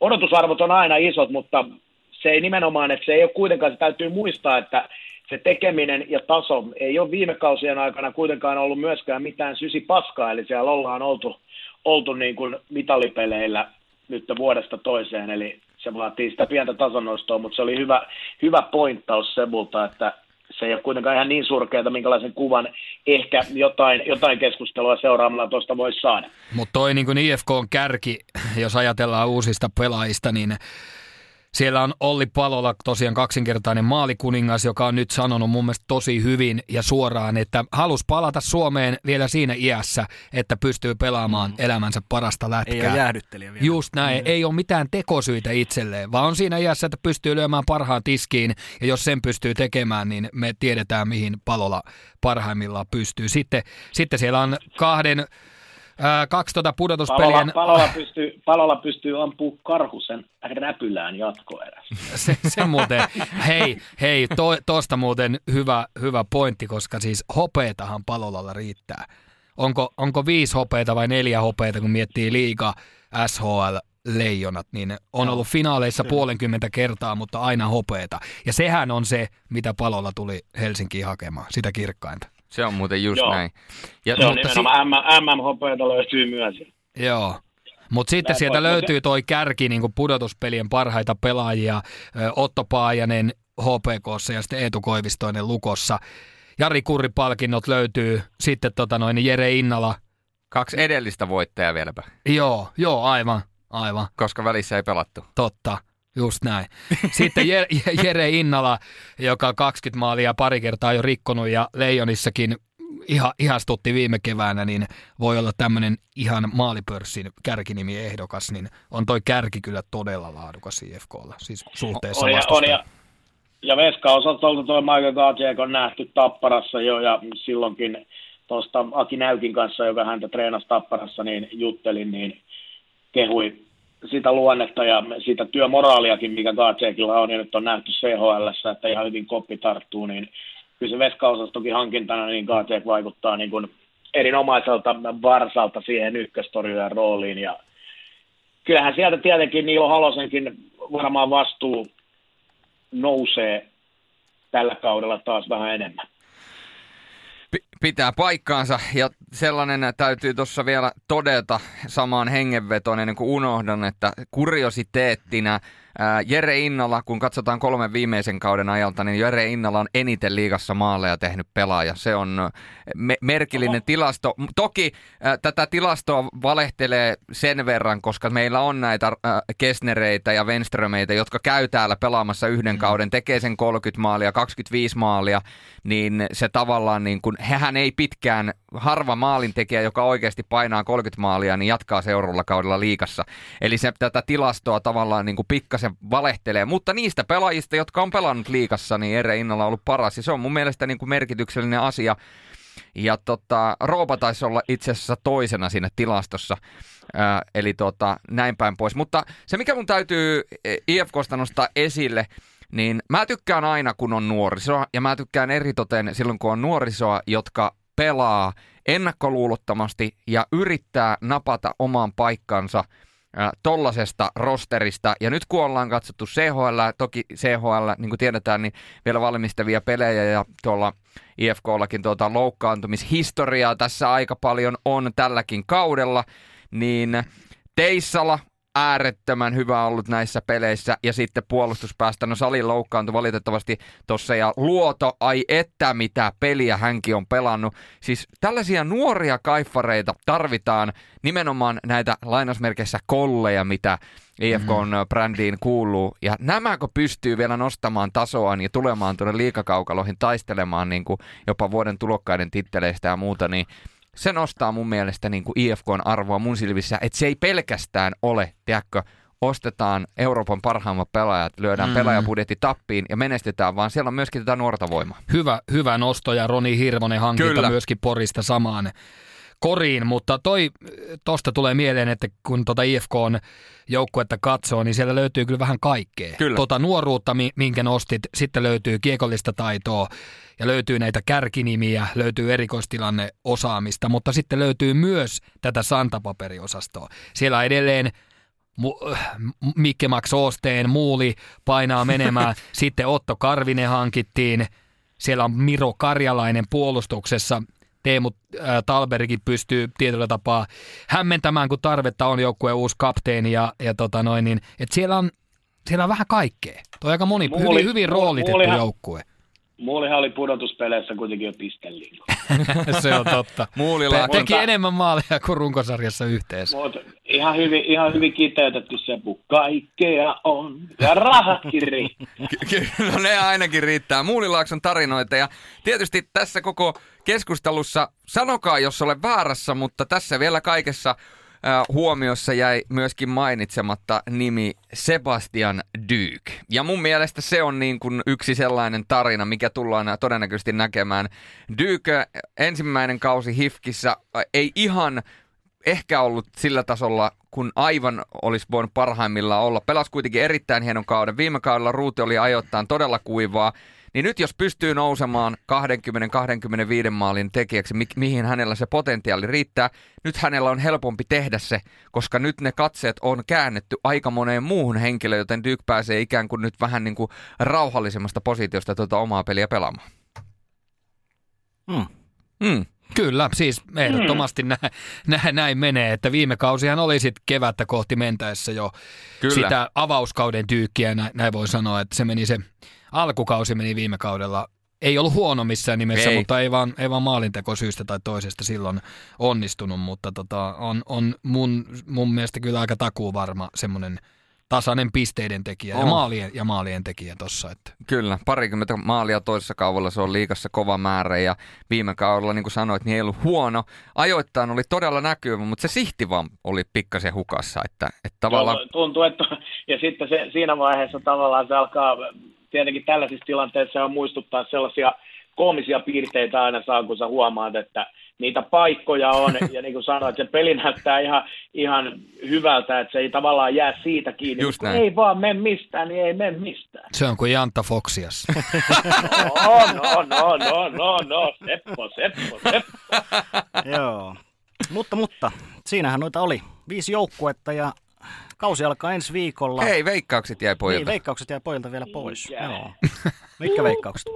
odotusarvot on aina isot, mutta se ei nimenomaan, että se ei ole kuitenkaan, se täytyy muistaa, että se tekeminen ja taso ei ole viime kausien aikana kuitenkaan ollut myöskään mitään sysi paskaa, eli siellä ollaan oltu, oltu niin kuin mitallipeleillä nyt vuodesta toiseen, eli se vaatii sitä pientä tasonnostoa, mutta se oli hyvä, hyvä pointtaus Sebulta, että se ei ole kuitenkaan ihan niin surkeata, minkälaisen kuvan ehkä jotain, jotain keskustelua seuraamalla tuosta voisi saada. Mutta toi niin kuin IFK on kärki, jos ajatellaan uusista pelaajista, niin siellä on Olli Palola tosiaan kaksinkertainen maalikuningas, joka on nyt sanonut mun mielestä tosi hyvin ja suoraan, että halus palata Suomeen vielä siinä iässä, että pystyy pelaamaan mm. elämänsä parasta lätkää. Ei ole jäähdyttelijä vielä. Just näin, mm. ei ole mitään tekosyitä itselleen, vaan on siinä iässä, että pystyy lyömään parhaan tiskiin ja jos sen pystyy tekemään, niin me tiedetään mihin Palola parhaimmillaan pystyy. Sitten, sitten siellä on kahden Ää, kaksi tuota pudotuspelien... Palola, palola, pystyy, palola pystyy ampuu karhusen räpylään jatkoerässä. se, se muuten, hei, hei to, tosta muuten hyvä, hyvä pointti, koska siis hopeetahan palolalla riittää. Onko, onko viisi hopeita vai neljä hopeita, kun miettii liiga, SHL, leijonat, niin on ollut finaaleissa puolenkymmentä kertaa, mutta aina hopeeta. Ja sehän on se, mitä palolla tuli Helsinkiin hakemaan, sitä kirkkainta. Se on muuten just Joo. näin. Ja, se on nimenomaan si- MMHPtä löytyy myös. Joo. Mutta sitten Näin sieltä löytyy toi kärki niin pudotuspelien parhaita pelaajia, Otto Paajanen HPKssa ja sitten Eetu Koivistoinen Lukossa. Jari Kurri-palkinnot löytyy, sitten tota noin, Jere Innala. Kaksi edellistä voittajaa vieläpä, Joo, joo, aivan, aivan, koska välissä ei pelattu. totta. Just näin. Sitten Jere, Innala, joka on 20 maalia pari kertaa jo rikkonut ja Leijonissakin ihan, ihastutti viime keväänä, niin voi olla tämmöinen ihan maalipörssin kärkinimi ehdokas, niin on toi kärki kyllä todella laadukas IFKlla, siis suhteessa on, ja, on, ja, ja Veska-osastolta tuo Michael Gajek on nähty Tapparassa jo, ja silloinkin tuosta Aki Näykin kanssa, joka häntä treenasi Tapparassa, niin juttelin, niin kehui sitä luonnetta ja sitä työmoraaliakin, mikä Gajekilla on, ja nyt on nähty CHL, että ihan hyvin koppi tarttuu, niin kyllä se Veska-osastokin hankintana, niin Gajek vaikuttaa niin kuin erinomaiselta varsalta siihen ykköstorjujen rooliin, ja kyllähän sieltä tietenkin Niilo Halosenkin varmaan vastuu nousee tällä kaudella taas vähän enemmän. Pitää paikkaansa. Ja sellainen täytyy tuossa vielä todeta samaan hengenvetoon ennen kuin unohdan, että kuriositeettina Jere Innala, kun katsotaan kolmen viimeisen kauden ajalta, niin Jere Innala on eniten liigassa maaleja tehnyt pelaaja. Se on me- merkillinen Oho. tilasto. Toki äh, tätä tilastoa valehtelee sen verran, koska meillä on näitä äh, Kesnereitä ja Wenströmeitä, jotka käy täällä pelaamassa yhden mm. kauden, tekee sen 30 maalia, 25 maalia, niin se tavallaan niin kuin, hehän ei pitkään, harva maalintekijä, joka oikeasti painaa 30 maalia, niin jatkaa seuraavalla kaudella liikassa. Eli se tätä tilastoa tavallaan niin kuin pikkasen se valehtelee. Mutta niistä pelaajista, jotka on pelannut liikassa, niin Ere Innalla on ollut paras. Ja se on mun mielestä niin kuin merkityksellinen asia. Ja tota, Roopa taisi olla itse asiassa toisena siinä tilastossa. Ää, eli tota, näin päin pois. Mutta se, mikä mun täytyy e, IFKsta nostaa esille, niin mä tykkään aina, kun on nuorisoa. Ja mä tykkään eritoten silloin, kun on nuorisoa, jotka pelaa ennakkoluulottomasti ja yrittää napata oman paikkansa – tollasesta rosterista. Ja nyt kun ollaan katsottu CHL, toki CHL, niin kuin tiedetään, niin vielä valmistavia pelejä ja tuolla IFKllakin tuota loukkaantumishistoriaa tässä aika paljon on tälläkin kaudella, niin Teissala äärettömän hyvä ollut näissä peleissä. Ja sitten puolustuspäästä, no Sali loukkaantui valitettavasti tuossa ja Luoto, ai että mitä peliä hänkin on pelannut. Siis tällaisia nuoria kaiffareita tarvitaan nimenomaan näitä lainausmerkeissä kolleja, mitä IFK-brändiin mm. kuuluu. Ja nämäkö pystyy vielä nostamaan tasoaan ja tulemaan tuonne liikakaukaloihin taistelemaan niin kuin jopa vuoden tulokkaiden titteleistä ja muuta, niin se nostaa mun mielestä niin kuin IFKn arvoa mun silmissä, että se ei pelkästään ole, tiedätkö, ostetaan Euroopan parhaimmat pelaajat, lyödään mm. pelaajabudjetti tappiin ja menestetään, vaan siellä on myöskin tätä nuorta voimaa. Hyvä, hyvä nosto ja Roni Hirvonen hankinta Kyllä. myöskin Porista samaan koriin, mutta toi, tosta tulee mieleen, että kun tota IFK on joukkuetta katsoo, niin siellä löytyy kyllä vähän kaikkea. Kyllä. Tota nuoruutta, minkä nostit, sitten löytyy kiekollista taitoa ja löytyy näitä kärkinimiä, löytyy erikoistilanne osaamista, mutta sitten löytyy myös tätä santapaperiosastoa. Siellä edelleen Mikke Max Oosteen muuli painaa menemään, sitten Otto Karvinen hankittiin, siellä on Miro Karjalainen puolustuksessa – Teemu äh, Talbergin pystyy tietyllä tapaa hämmentämään, kun tarvetta on joukkueen uusi kapteeni ja, ja tota noin, niin, et siellä on siellä on vähän kaikkea. Tuo on aika moni, muuli, hyvin, hyvin roolitettu muulihan, joukkue. Muulihan oli pudotuspeleissä kuitenkin jo pisteliin. se on totta. Muulilla Pe- teki enemmän maaleja kuin runkosarjassa yhteensä. Mutta ihan hyvin, ihan hyvin kiteytetty se, kun kaikkea on ja rahatkin riittää. Kyllä ne ainakin riittää. Muulilaakson tarinoita ja tietysti tässä koko keskustelussa, sanokaa jos olen väärässä, mutta tässä vielä kaikessa huomiossa jäi myöskin mainitsematta nimi Sebastian Dyk. Ja mun mielestä se on niin kuin yksi sellainen tarina, mikä tullaan todennäköisesti näkemään. Dyk ensimmäinen kausi Hifkissä ei ihan ehkä ollut sillä tasolla, kun aivan olisi voinut parhaimmillaan olla. Pelas kuitenkin erittäin hienon kauden. Viime kaudella ruuti oli ajoittain todella kuivaa. Niin nyt jos pystyy nousemaan 20-25 maalin tekijäksi, mi- mihin hänellä se potentiaali riittää, nyt hänellä on helpompi tehdä se, koska nyt ne katseet on käännetty aika moneen muuhun henkilöön, joten Dyk pääsee ikään kuin nyt vähän niin kuin rauhallisemmasta positiosta tuota omaa peliä pelaamaan. Mm. Mm. Kyllä, siis ehdottomasti mm. näin, näin, näin menee, että viime kausihan oli sitten kevättä kohti mentäessä jo Kyllä. sitä avauskauden tyykkiä, näin, näin voi sanoa, että se meni se alkukausi meni viime kaudella ei ollut huono missään nimessä, ei. mutta ei vaan, ei vaan maalinteko syystä tai toisesta silloin onnistunut, mutta tota, on, on mun, mun mielestä kyllä aika takuu varma semmoinen tasainen pisteiden tekijä oh. ja, maalien, ja maalien tekijä tossa. Että. Kyllä, parikymmentä maalia toisessa kaudella se on liikassa kova määrä ja viime kaudella, niin kuin sanoit, niin ei ollut huono. Ajoittain oli todella näkyvä, mutta se sihti vaan oli pikkasen hukassa. Että, että tavallaan... Joo, tuntuu, että ja sitten se, siinä vaiheessa tavallaan se alkaa tietenkin tällaisissa tilanteissa on muistuttaa sellaisia koomisia piirteitä aina saa, kun sä huomaat, että niitä paikkoja on, ja niin kuin sanoit, se peli näyttää ihan, ihan hyvältä, että se ei tavallaan jää siitä kiinni. Just kun ei vaan mene mistään, niin ei mene mistään. Se on kuin Janta Foxias. no, no, no, no, no, no, Seppo, Seppo, Seppo. Joo, mutta, mutta, siinähän noita oli viisi joukkuetta ja Kausi alkaa ensi viikolla. Hei, veikkaukset jäi Niin, pojilta. veikkaukset jää pojilta vielä pois. Mikä? Joo. Mitkä veikkaukset?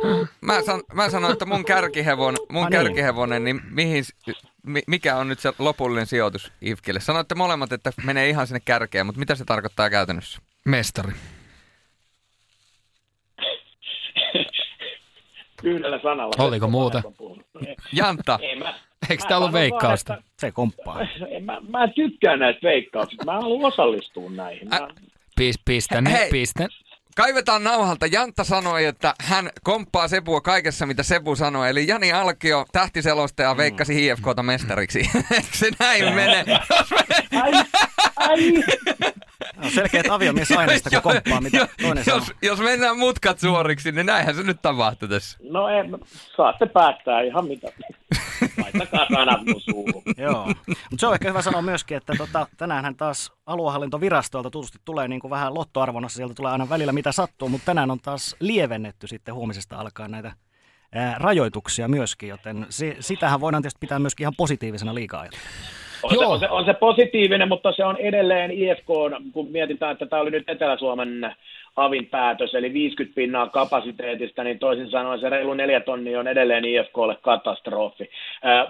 Mä, san, mä sanoin, että mun, kärkihevon, mun Ah, niin. kärkihevonen, niin mihin, s- mi, mikä on nyt se lopullinen sijoitus IFKille? Sanoitte molemmat, että menee ihan sinne kärkeen, mutta mitä se tarkoittaa käytännössä? Mestari. Yhdellä sanalla. Oliko muuta? Jantta, Ei, mä, Eikö mä tää ollut sanon vaan, veikkausta? että- Se komppaa. Mä, mä tykkään näistä veikkauksista. Mä haluan osallistua näihin. Mä, Pis, pistän, Hei. Hei. pistän. kaivetaan nauhalta. Jantta sanoi, että hän komppaa Sepua kaikessa, mitä Sepu sanoi. Eli Jani Alkio, tähtiselostaja, veikkasi HFKta mestariksi. Eikö se näin mene? Ai, ai. No, selkeät aviomiesaineista, kun komppaa, mitä toinen sanoo. jos, jos mennään mutkat suoriksi, niin näinhän se nyt tapahtuu tässä. No ei, saatte päättää ihan mitä. Laittakaa sanat mun suuhun. Joo, mutta se on ehkä hyvä sanoa myöskin, että tota, tänäänhän taas aluehallintovirastolta tutusti tulee niin kuin vähän lottoarvonnassa, sieltä tulee aina välillä mitä sattuu, mutta tänään on taas lievennetty sitten huomisesta alkaen näitä ää, rajoituksia myöskin, joten se, sitähän voidaan tietysti pitää myöskin ihan positiivisena liikaa On se, Joo. on, se, on se positiivinen, mutta se on edelleen IFK, kun mietitään, että tämä oli nyt Etelä-Suomen avin päätös, eli 50 pinnaa kapasiteetista, niin toisin sanoen se reilu neljä tonnia on edelleen IFKlle katastrofi.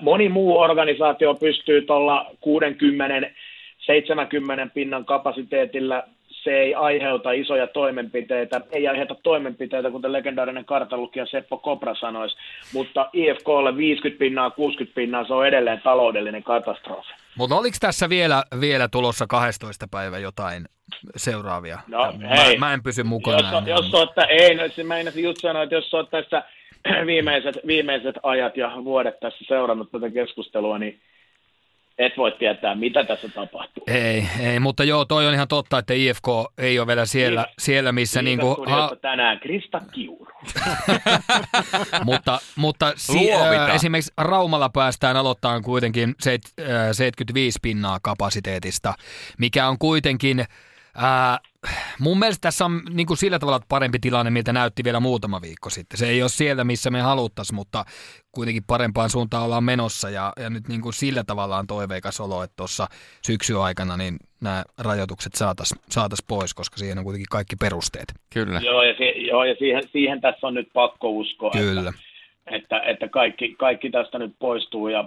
Moni muu organisaatio pystyy tuolla 60 70 pinnan kapasiteetilla se ei aiheuta isoja toimenpiteitä, ei aiheuta toimenpiteitä, kuten legendaarinen kartalukija Seppo Kopra sanoisi, mutta IFKlle 50 pinnaa, 60 pinnaa, se on edelleen taloudellinen katastrofi. Mutta oliko tässä vielä, vielä tulossa 12 päivä jotain seuraavia? No, mä, hei. mä en pysy mukana. Jos, jos ottaa, ei, no, se meinasin just sanoa, että jos olet tässä viimeiset, viimeiset ajat ja vuodet tässä seurannut tätä keskustelua, niin et voi tietää, mitä tässä tapahtuu. Ei, ei, mutta joo, toi on ihan totta, että IFK ei ole vielä siellä, Niin. siellä missä Niin, niinku, studiossa tänään Krista Kiuru. mutta, mutta si- äh, esimerkiksi Raumalla päästään aloittamaan kuitenkin seit, äh, 75 pinnaa kapasiteetista, mikä on kuitenkin, äh, mun mielestä tässä on niin kuin sillä tavalla parempi tilanne, miltä näytti vielä muutama viikko sitten. Se ei ole siellä, missä me haluttaisiin, mutta kuitenkin parempaan suuntaan ollaan menossa ja, ja nyt niin kuin sillä tavalla on toiveikas olo, että tuossa syksyn aikana niin nämä rajoitukset saataisiin saatais pois, koska siihen on kuitenkin kaikki perusteet. Kyllä. Joo, ja, si- joo, ja siihen, siihen tässä on nyt pakko uskoa, Kyllä. että, että, että kaikki, kaikki tästä nyt poistuu. Ja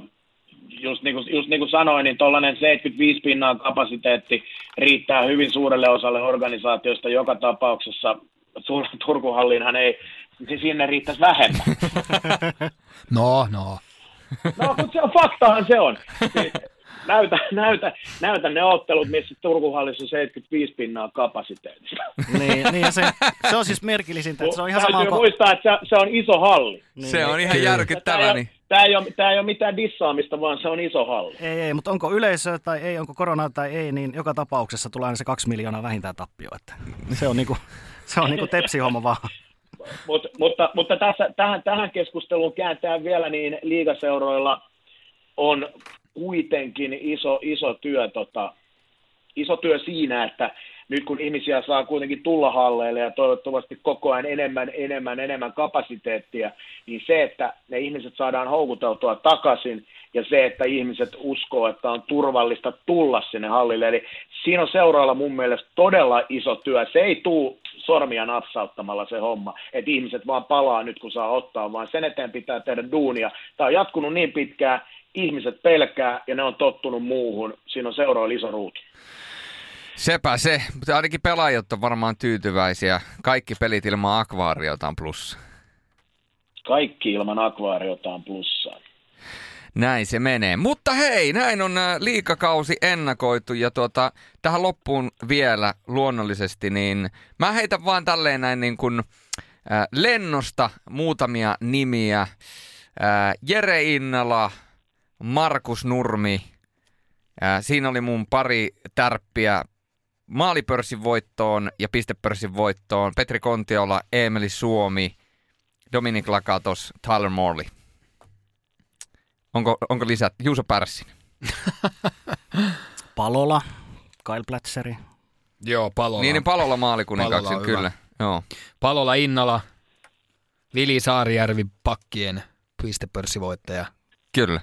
just niin kuin, just niin kuin sanoin, niin tuollainen 75 pinnaa kapasiteetti riittää hyvin suurelle osalle organisaatioista joka tapauksessa. Tur- Turkuhallinhan ei, siis sinne riittäisi vähemmän. No, no. No, mutta se on faktahan se on. Näytä, näytä, näytä ne ottelut, missä Turkuhallissa on 75 pinnaa kapasiteetista. Niin, niin ja se, se on siis merkillisintä, että se on ihan sama muistaa, että se, se on iso halli. Niin, Se on ihan Kyllä. Tämä järkyttävä. Niin. Tämä, ei ole, tämä ei ole mitään dissaamista, vaan se on iso halli. Ei, ei, mutta onko yleisöä tai ei, onko koronaa tai ei, niin joka tapauksessa tulee aina se kaksi miljoonaa vähintään tappio. Että se on niinku, se on niinku tepsihomma vaan. Mut, mutta mutta tässä, tähän, tähän keskusteluun kääntää vielä, niin liigaseuroilla on kuitenkin iso, iso, työ, tota, iso työ siinä, että nyt kun ihmisiä saa kuitenkin tulla halleille ja toivottavasti koko ajan enemmän, enemmän, enemmän kapasiteettia, niin se, että ne ihmiset saadaan houkuteltua takaisin ja se, että ihmiset uskoo, että on turvallista tulla sinne hallille. Eli siinä on seuraalla mun mielestä todella iso työ. Se ei tuu sormia napsauttamalla se homma, että ihmiset vaan palaa nyt kun saa ottaa, vaan sen eteen pitää tehdä duunia. Tämä on jatkunut niin pitkään, ihmiset pelkää ja ne on tottunut muuhun. Siinä on seuraava iso ruutu. Sepä se, mutta ainakin pelaajat on varmaan tyytyväisiä. Kaikki pelit ilman akvaariota on plussa. Kaikki ilman akvaariota on plussaa. Näin se menee. Mutta hei, näin on äh, liikakausi ennakoitu ja tuota, tähän loppuun vielä luonnollisesti, niin mä heitän vaan tälleen näin niin kuin äh, lennosta muutamia nimiä. Äh, Jere Innala, Markus Nurmi, äh, siinä oli mun pari tärppiä maalipörssin voittoon ja pistepörssin voittoon. Petri Kontiola, Emeli Suomi, Dominik Lakatos, Tyler Morley. Onko, onko lisät? Juuso Pärssinen. Palola, Kyle Platseri. Joo, Palola. Niin, niin Palolla maalikuninkaksi, Palola kyllä. Joo. Palola Innala, Vili Saarijärvi pakkien pistepörssivoittaja. Kyllä.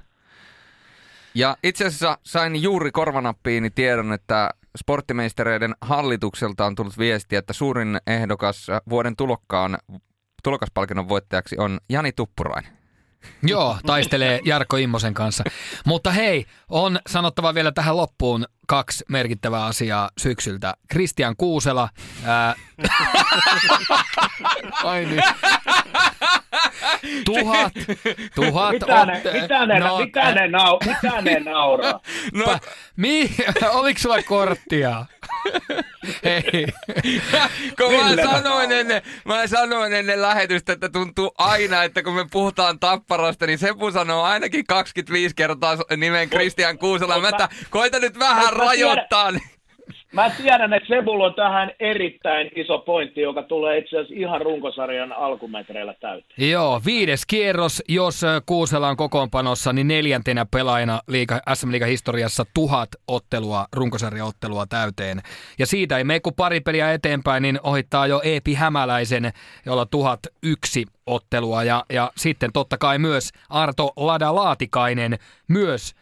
Ja itse asiassa sain juuri korvanappiini tiedon, että sporttimeistereiden hallitukselta on tullut viesti, että suurin ehdokas vuoden tulokkaan, tulokaspalkinnon voittajaksi on Jani Tuppurainen. Joo, taistelee Jarkko Immosen kanssa. Mutta hei, on sanottava vielä tähän loppuun kaksi merkittävää asiaa syksyltä. Kristian Kuusela. Ää... Ai niin. Tuhat, tuhat. Mitä ne, otte- mitä ne, no, mitä ne, nau, mitä ne nauraa? No, Pa- mi- oliko sulla korttia? Hei. kun mä sanoin, ennen, mä sanoin ennen lähetystä, että tuntuu aina, että kun me puhutaan tapparasta, niin Sepu sanoo ainakin 25 kertaa nimen Kristian Kuusela. Mä että koita nyt vähän Mut mä rajoittaa. Mä tiedän, että Sebulla on tähän erittäin iso pointti, joka tulee itse asiassa ihan runkosarjan alkumetreillä täyteen. Joo, viides kierros, jos Kuusela on kokoonpanossa, niin neljäntenä pelaajana liiga, SM historiassa tuhat ottelua, runkosarjaottelua täyteen. Ja siitä ei mene kuin pari peliä eteenpäin, niin ohittaa jo Eepi Hämäläisen, jolla tuhat yksi ottelua. Ja, ja sitten totta kai myös Arto Lada Laatikainen myös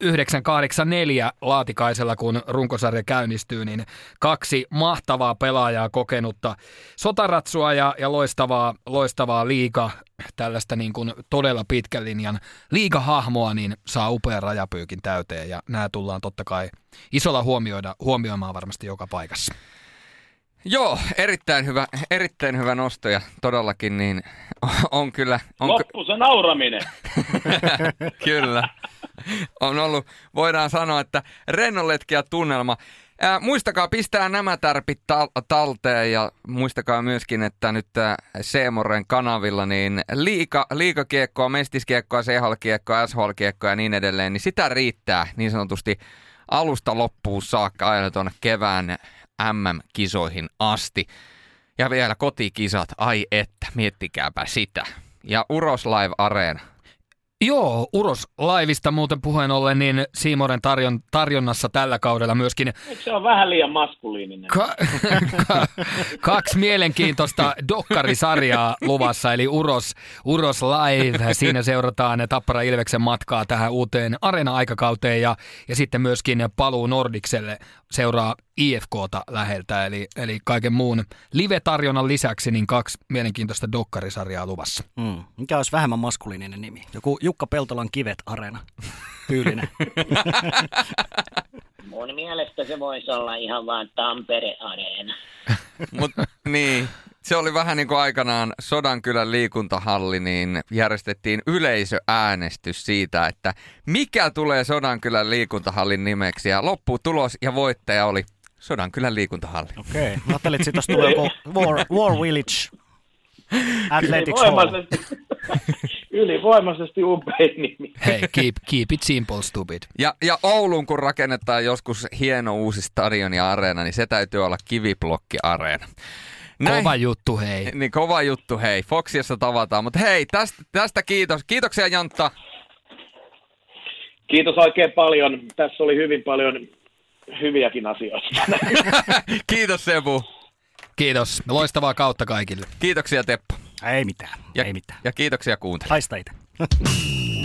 984 Laatikaisella, kun runkosarja käynnistyy, niin kaksi mahtavaa pelaajaa kokenutta sotaratsua ja, ja loistavaa, loistavaa liiga, tällaista niin kuin todella pitkän linjan liigahahmoa, niin saa upean rajapyykin täyteen ja nämä tullaan totta kai isolla huomioida, huomioimaan varmasti joka paikassa. Joo, erittäin hyvä, erittäin hyvä nosto ja todellakin niin on kyllä, on, Loppu se nauraminen. kyllä, on ollut, voidaan sanoa, että rennonletkiä tunnelma. Ää, muistakaa pistää nämä tärpit tal- talteen ja muistakaa myöskin, että nyt Seemoren kanavilla niin liika, liikakiekkoa, mestiskiekkoa, CHL-kiekkoa, SHL-kiekkoa ja niin edelleen, niin sitä riittää niin sanotusti alusta loppuun saakka aina tuonne kevään MM-kisoihin asti. Ja vielä kotikisat, ai että, miettikääpä sitä. Ja Uros Live Arena. Joo, Uros Laivista muuten puheen ollen, niin Siimoren tarjon, tarjonnassa tällä kaudella myöskin Eikö se ole vähän liian maskuliininen? Ka- ka- kaksi mielenkiintoista dokkarisarjaa luvassa, eli Uros, Uros Live. Siinä seurataan Tappara Ilveksen matkaa tähän uuteen arena-aikakauteen ja, ja sitten myöskin paluu Nordikselle seuraa IFKta läheltä, eli, eli kaiken muun live-tarjonnan lisäksi niin kaksi mielenkiintoista dokkarisarjaa luvassa. Mm. Mikä olisi vähemmän maskuliininen nimi? Joku Jukka Peltolan kivet Areena. Tyylinen. Mun mielestä se voisi olla ihan vaan Tampere-areena. Mut, niin, se oli vähän niin kuin aikanaan Sodankylän liikuntahalli, niin järjestettiin yleisöäänestys siitä, että mikä tulee Sodankylän liikuntahallin nimeksi. Ja lopputulos ja voittaja oli Sodankylän liikuntahalli. Okei. Okay. Mä ajattelin, että siitä olisi tullut joku War, War Village Athletics Hall. Ylivoimaisesti, upein nimi. Hei, keep, keep it simple, stupid. Ja, ja Ouluun, kun rakennetaan joskus hieno uusi stadion ja areena, niin se täytyy olla kiviblokki-areena. Kova juttu, hei. Niin kova juttu, hei. Foxiassa tavataan. Mutta hei, tästä, tästä kiitos. Kiitoksia Jantta. Kiitos oikein paljon. Tässä oli hyvin paljon hyviäkin asioita. kiitos Sebu. Kiitos. Loistavaa kautta kaikille. Kiitoksia Teppo. Ei mitään, Ja, ei mitään. ja kiitoksia kuuntelijat. Haista itse.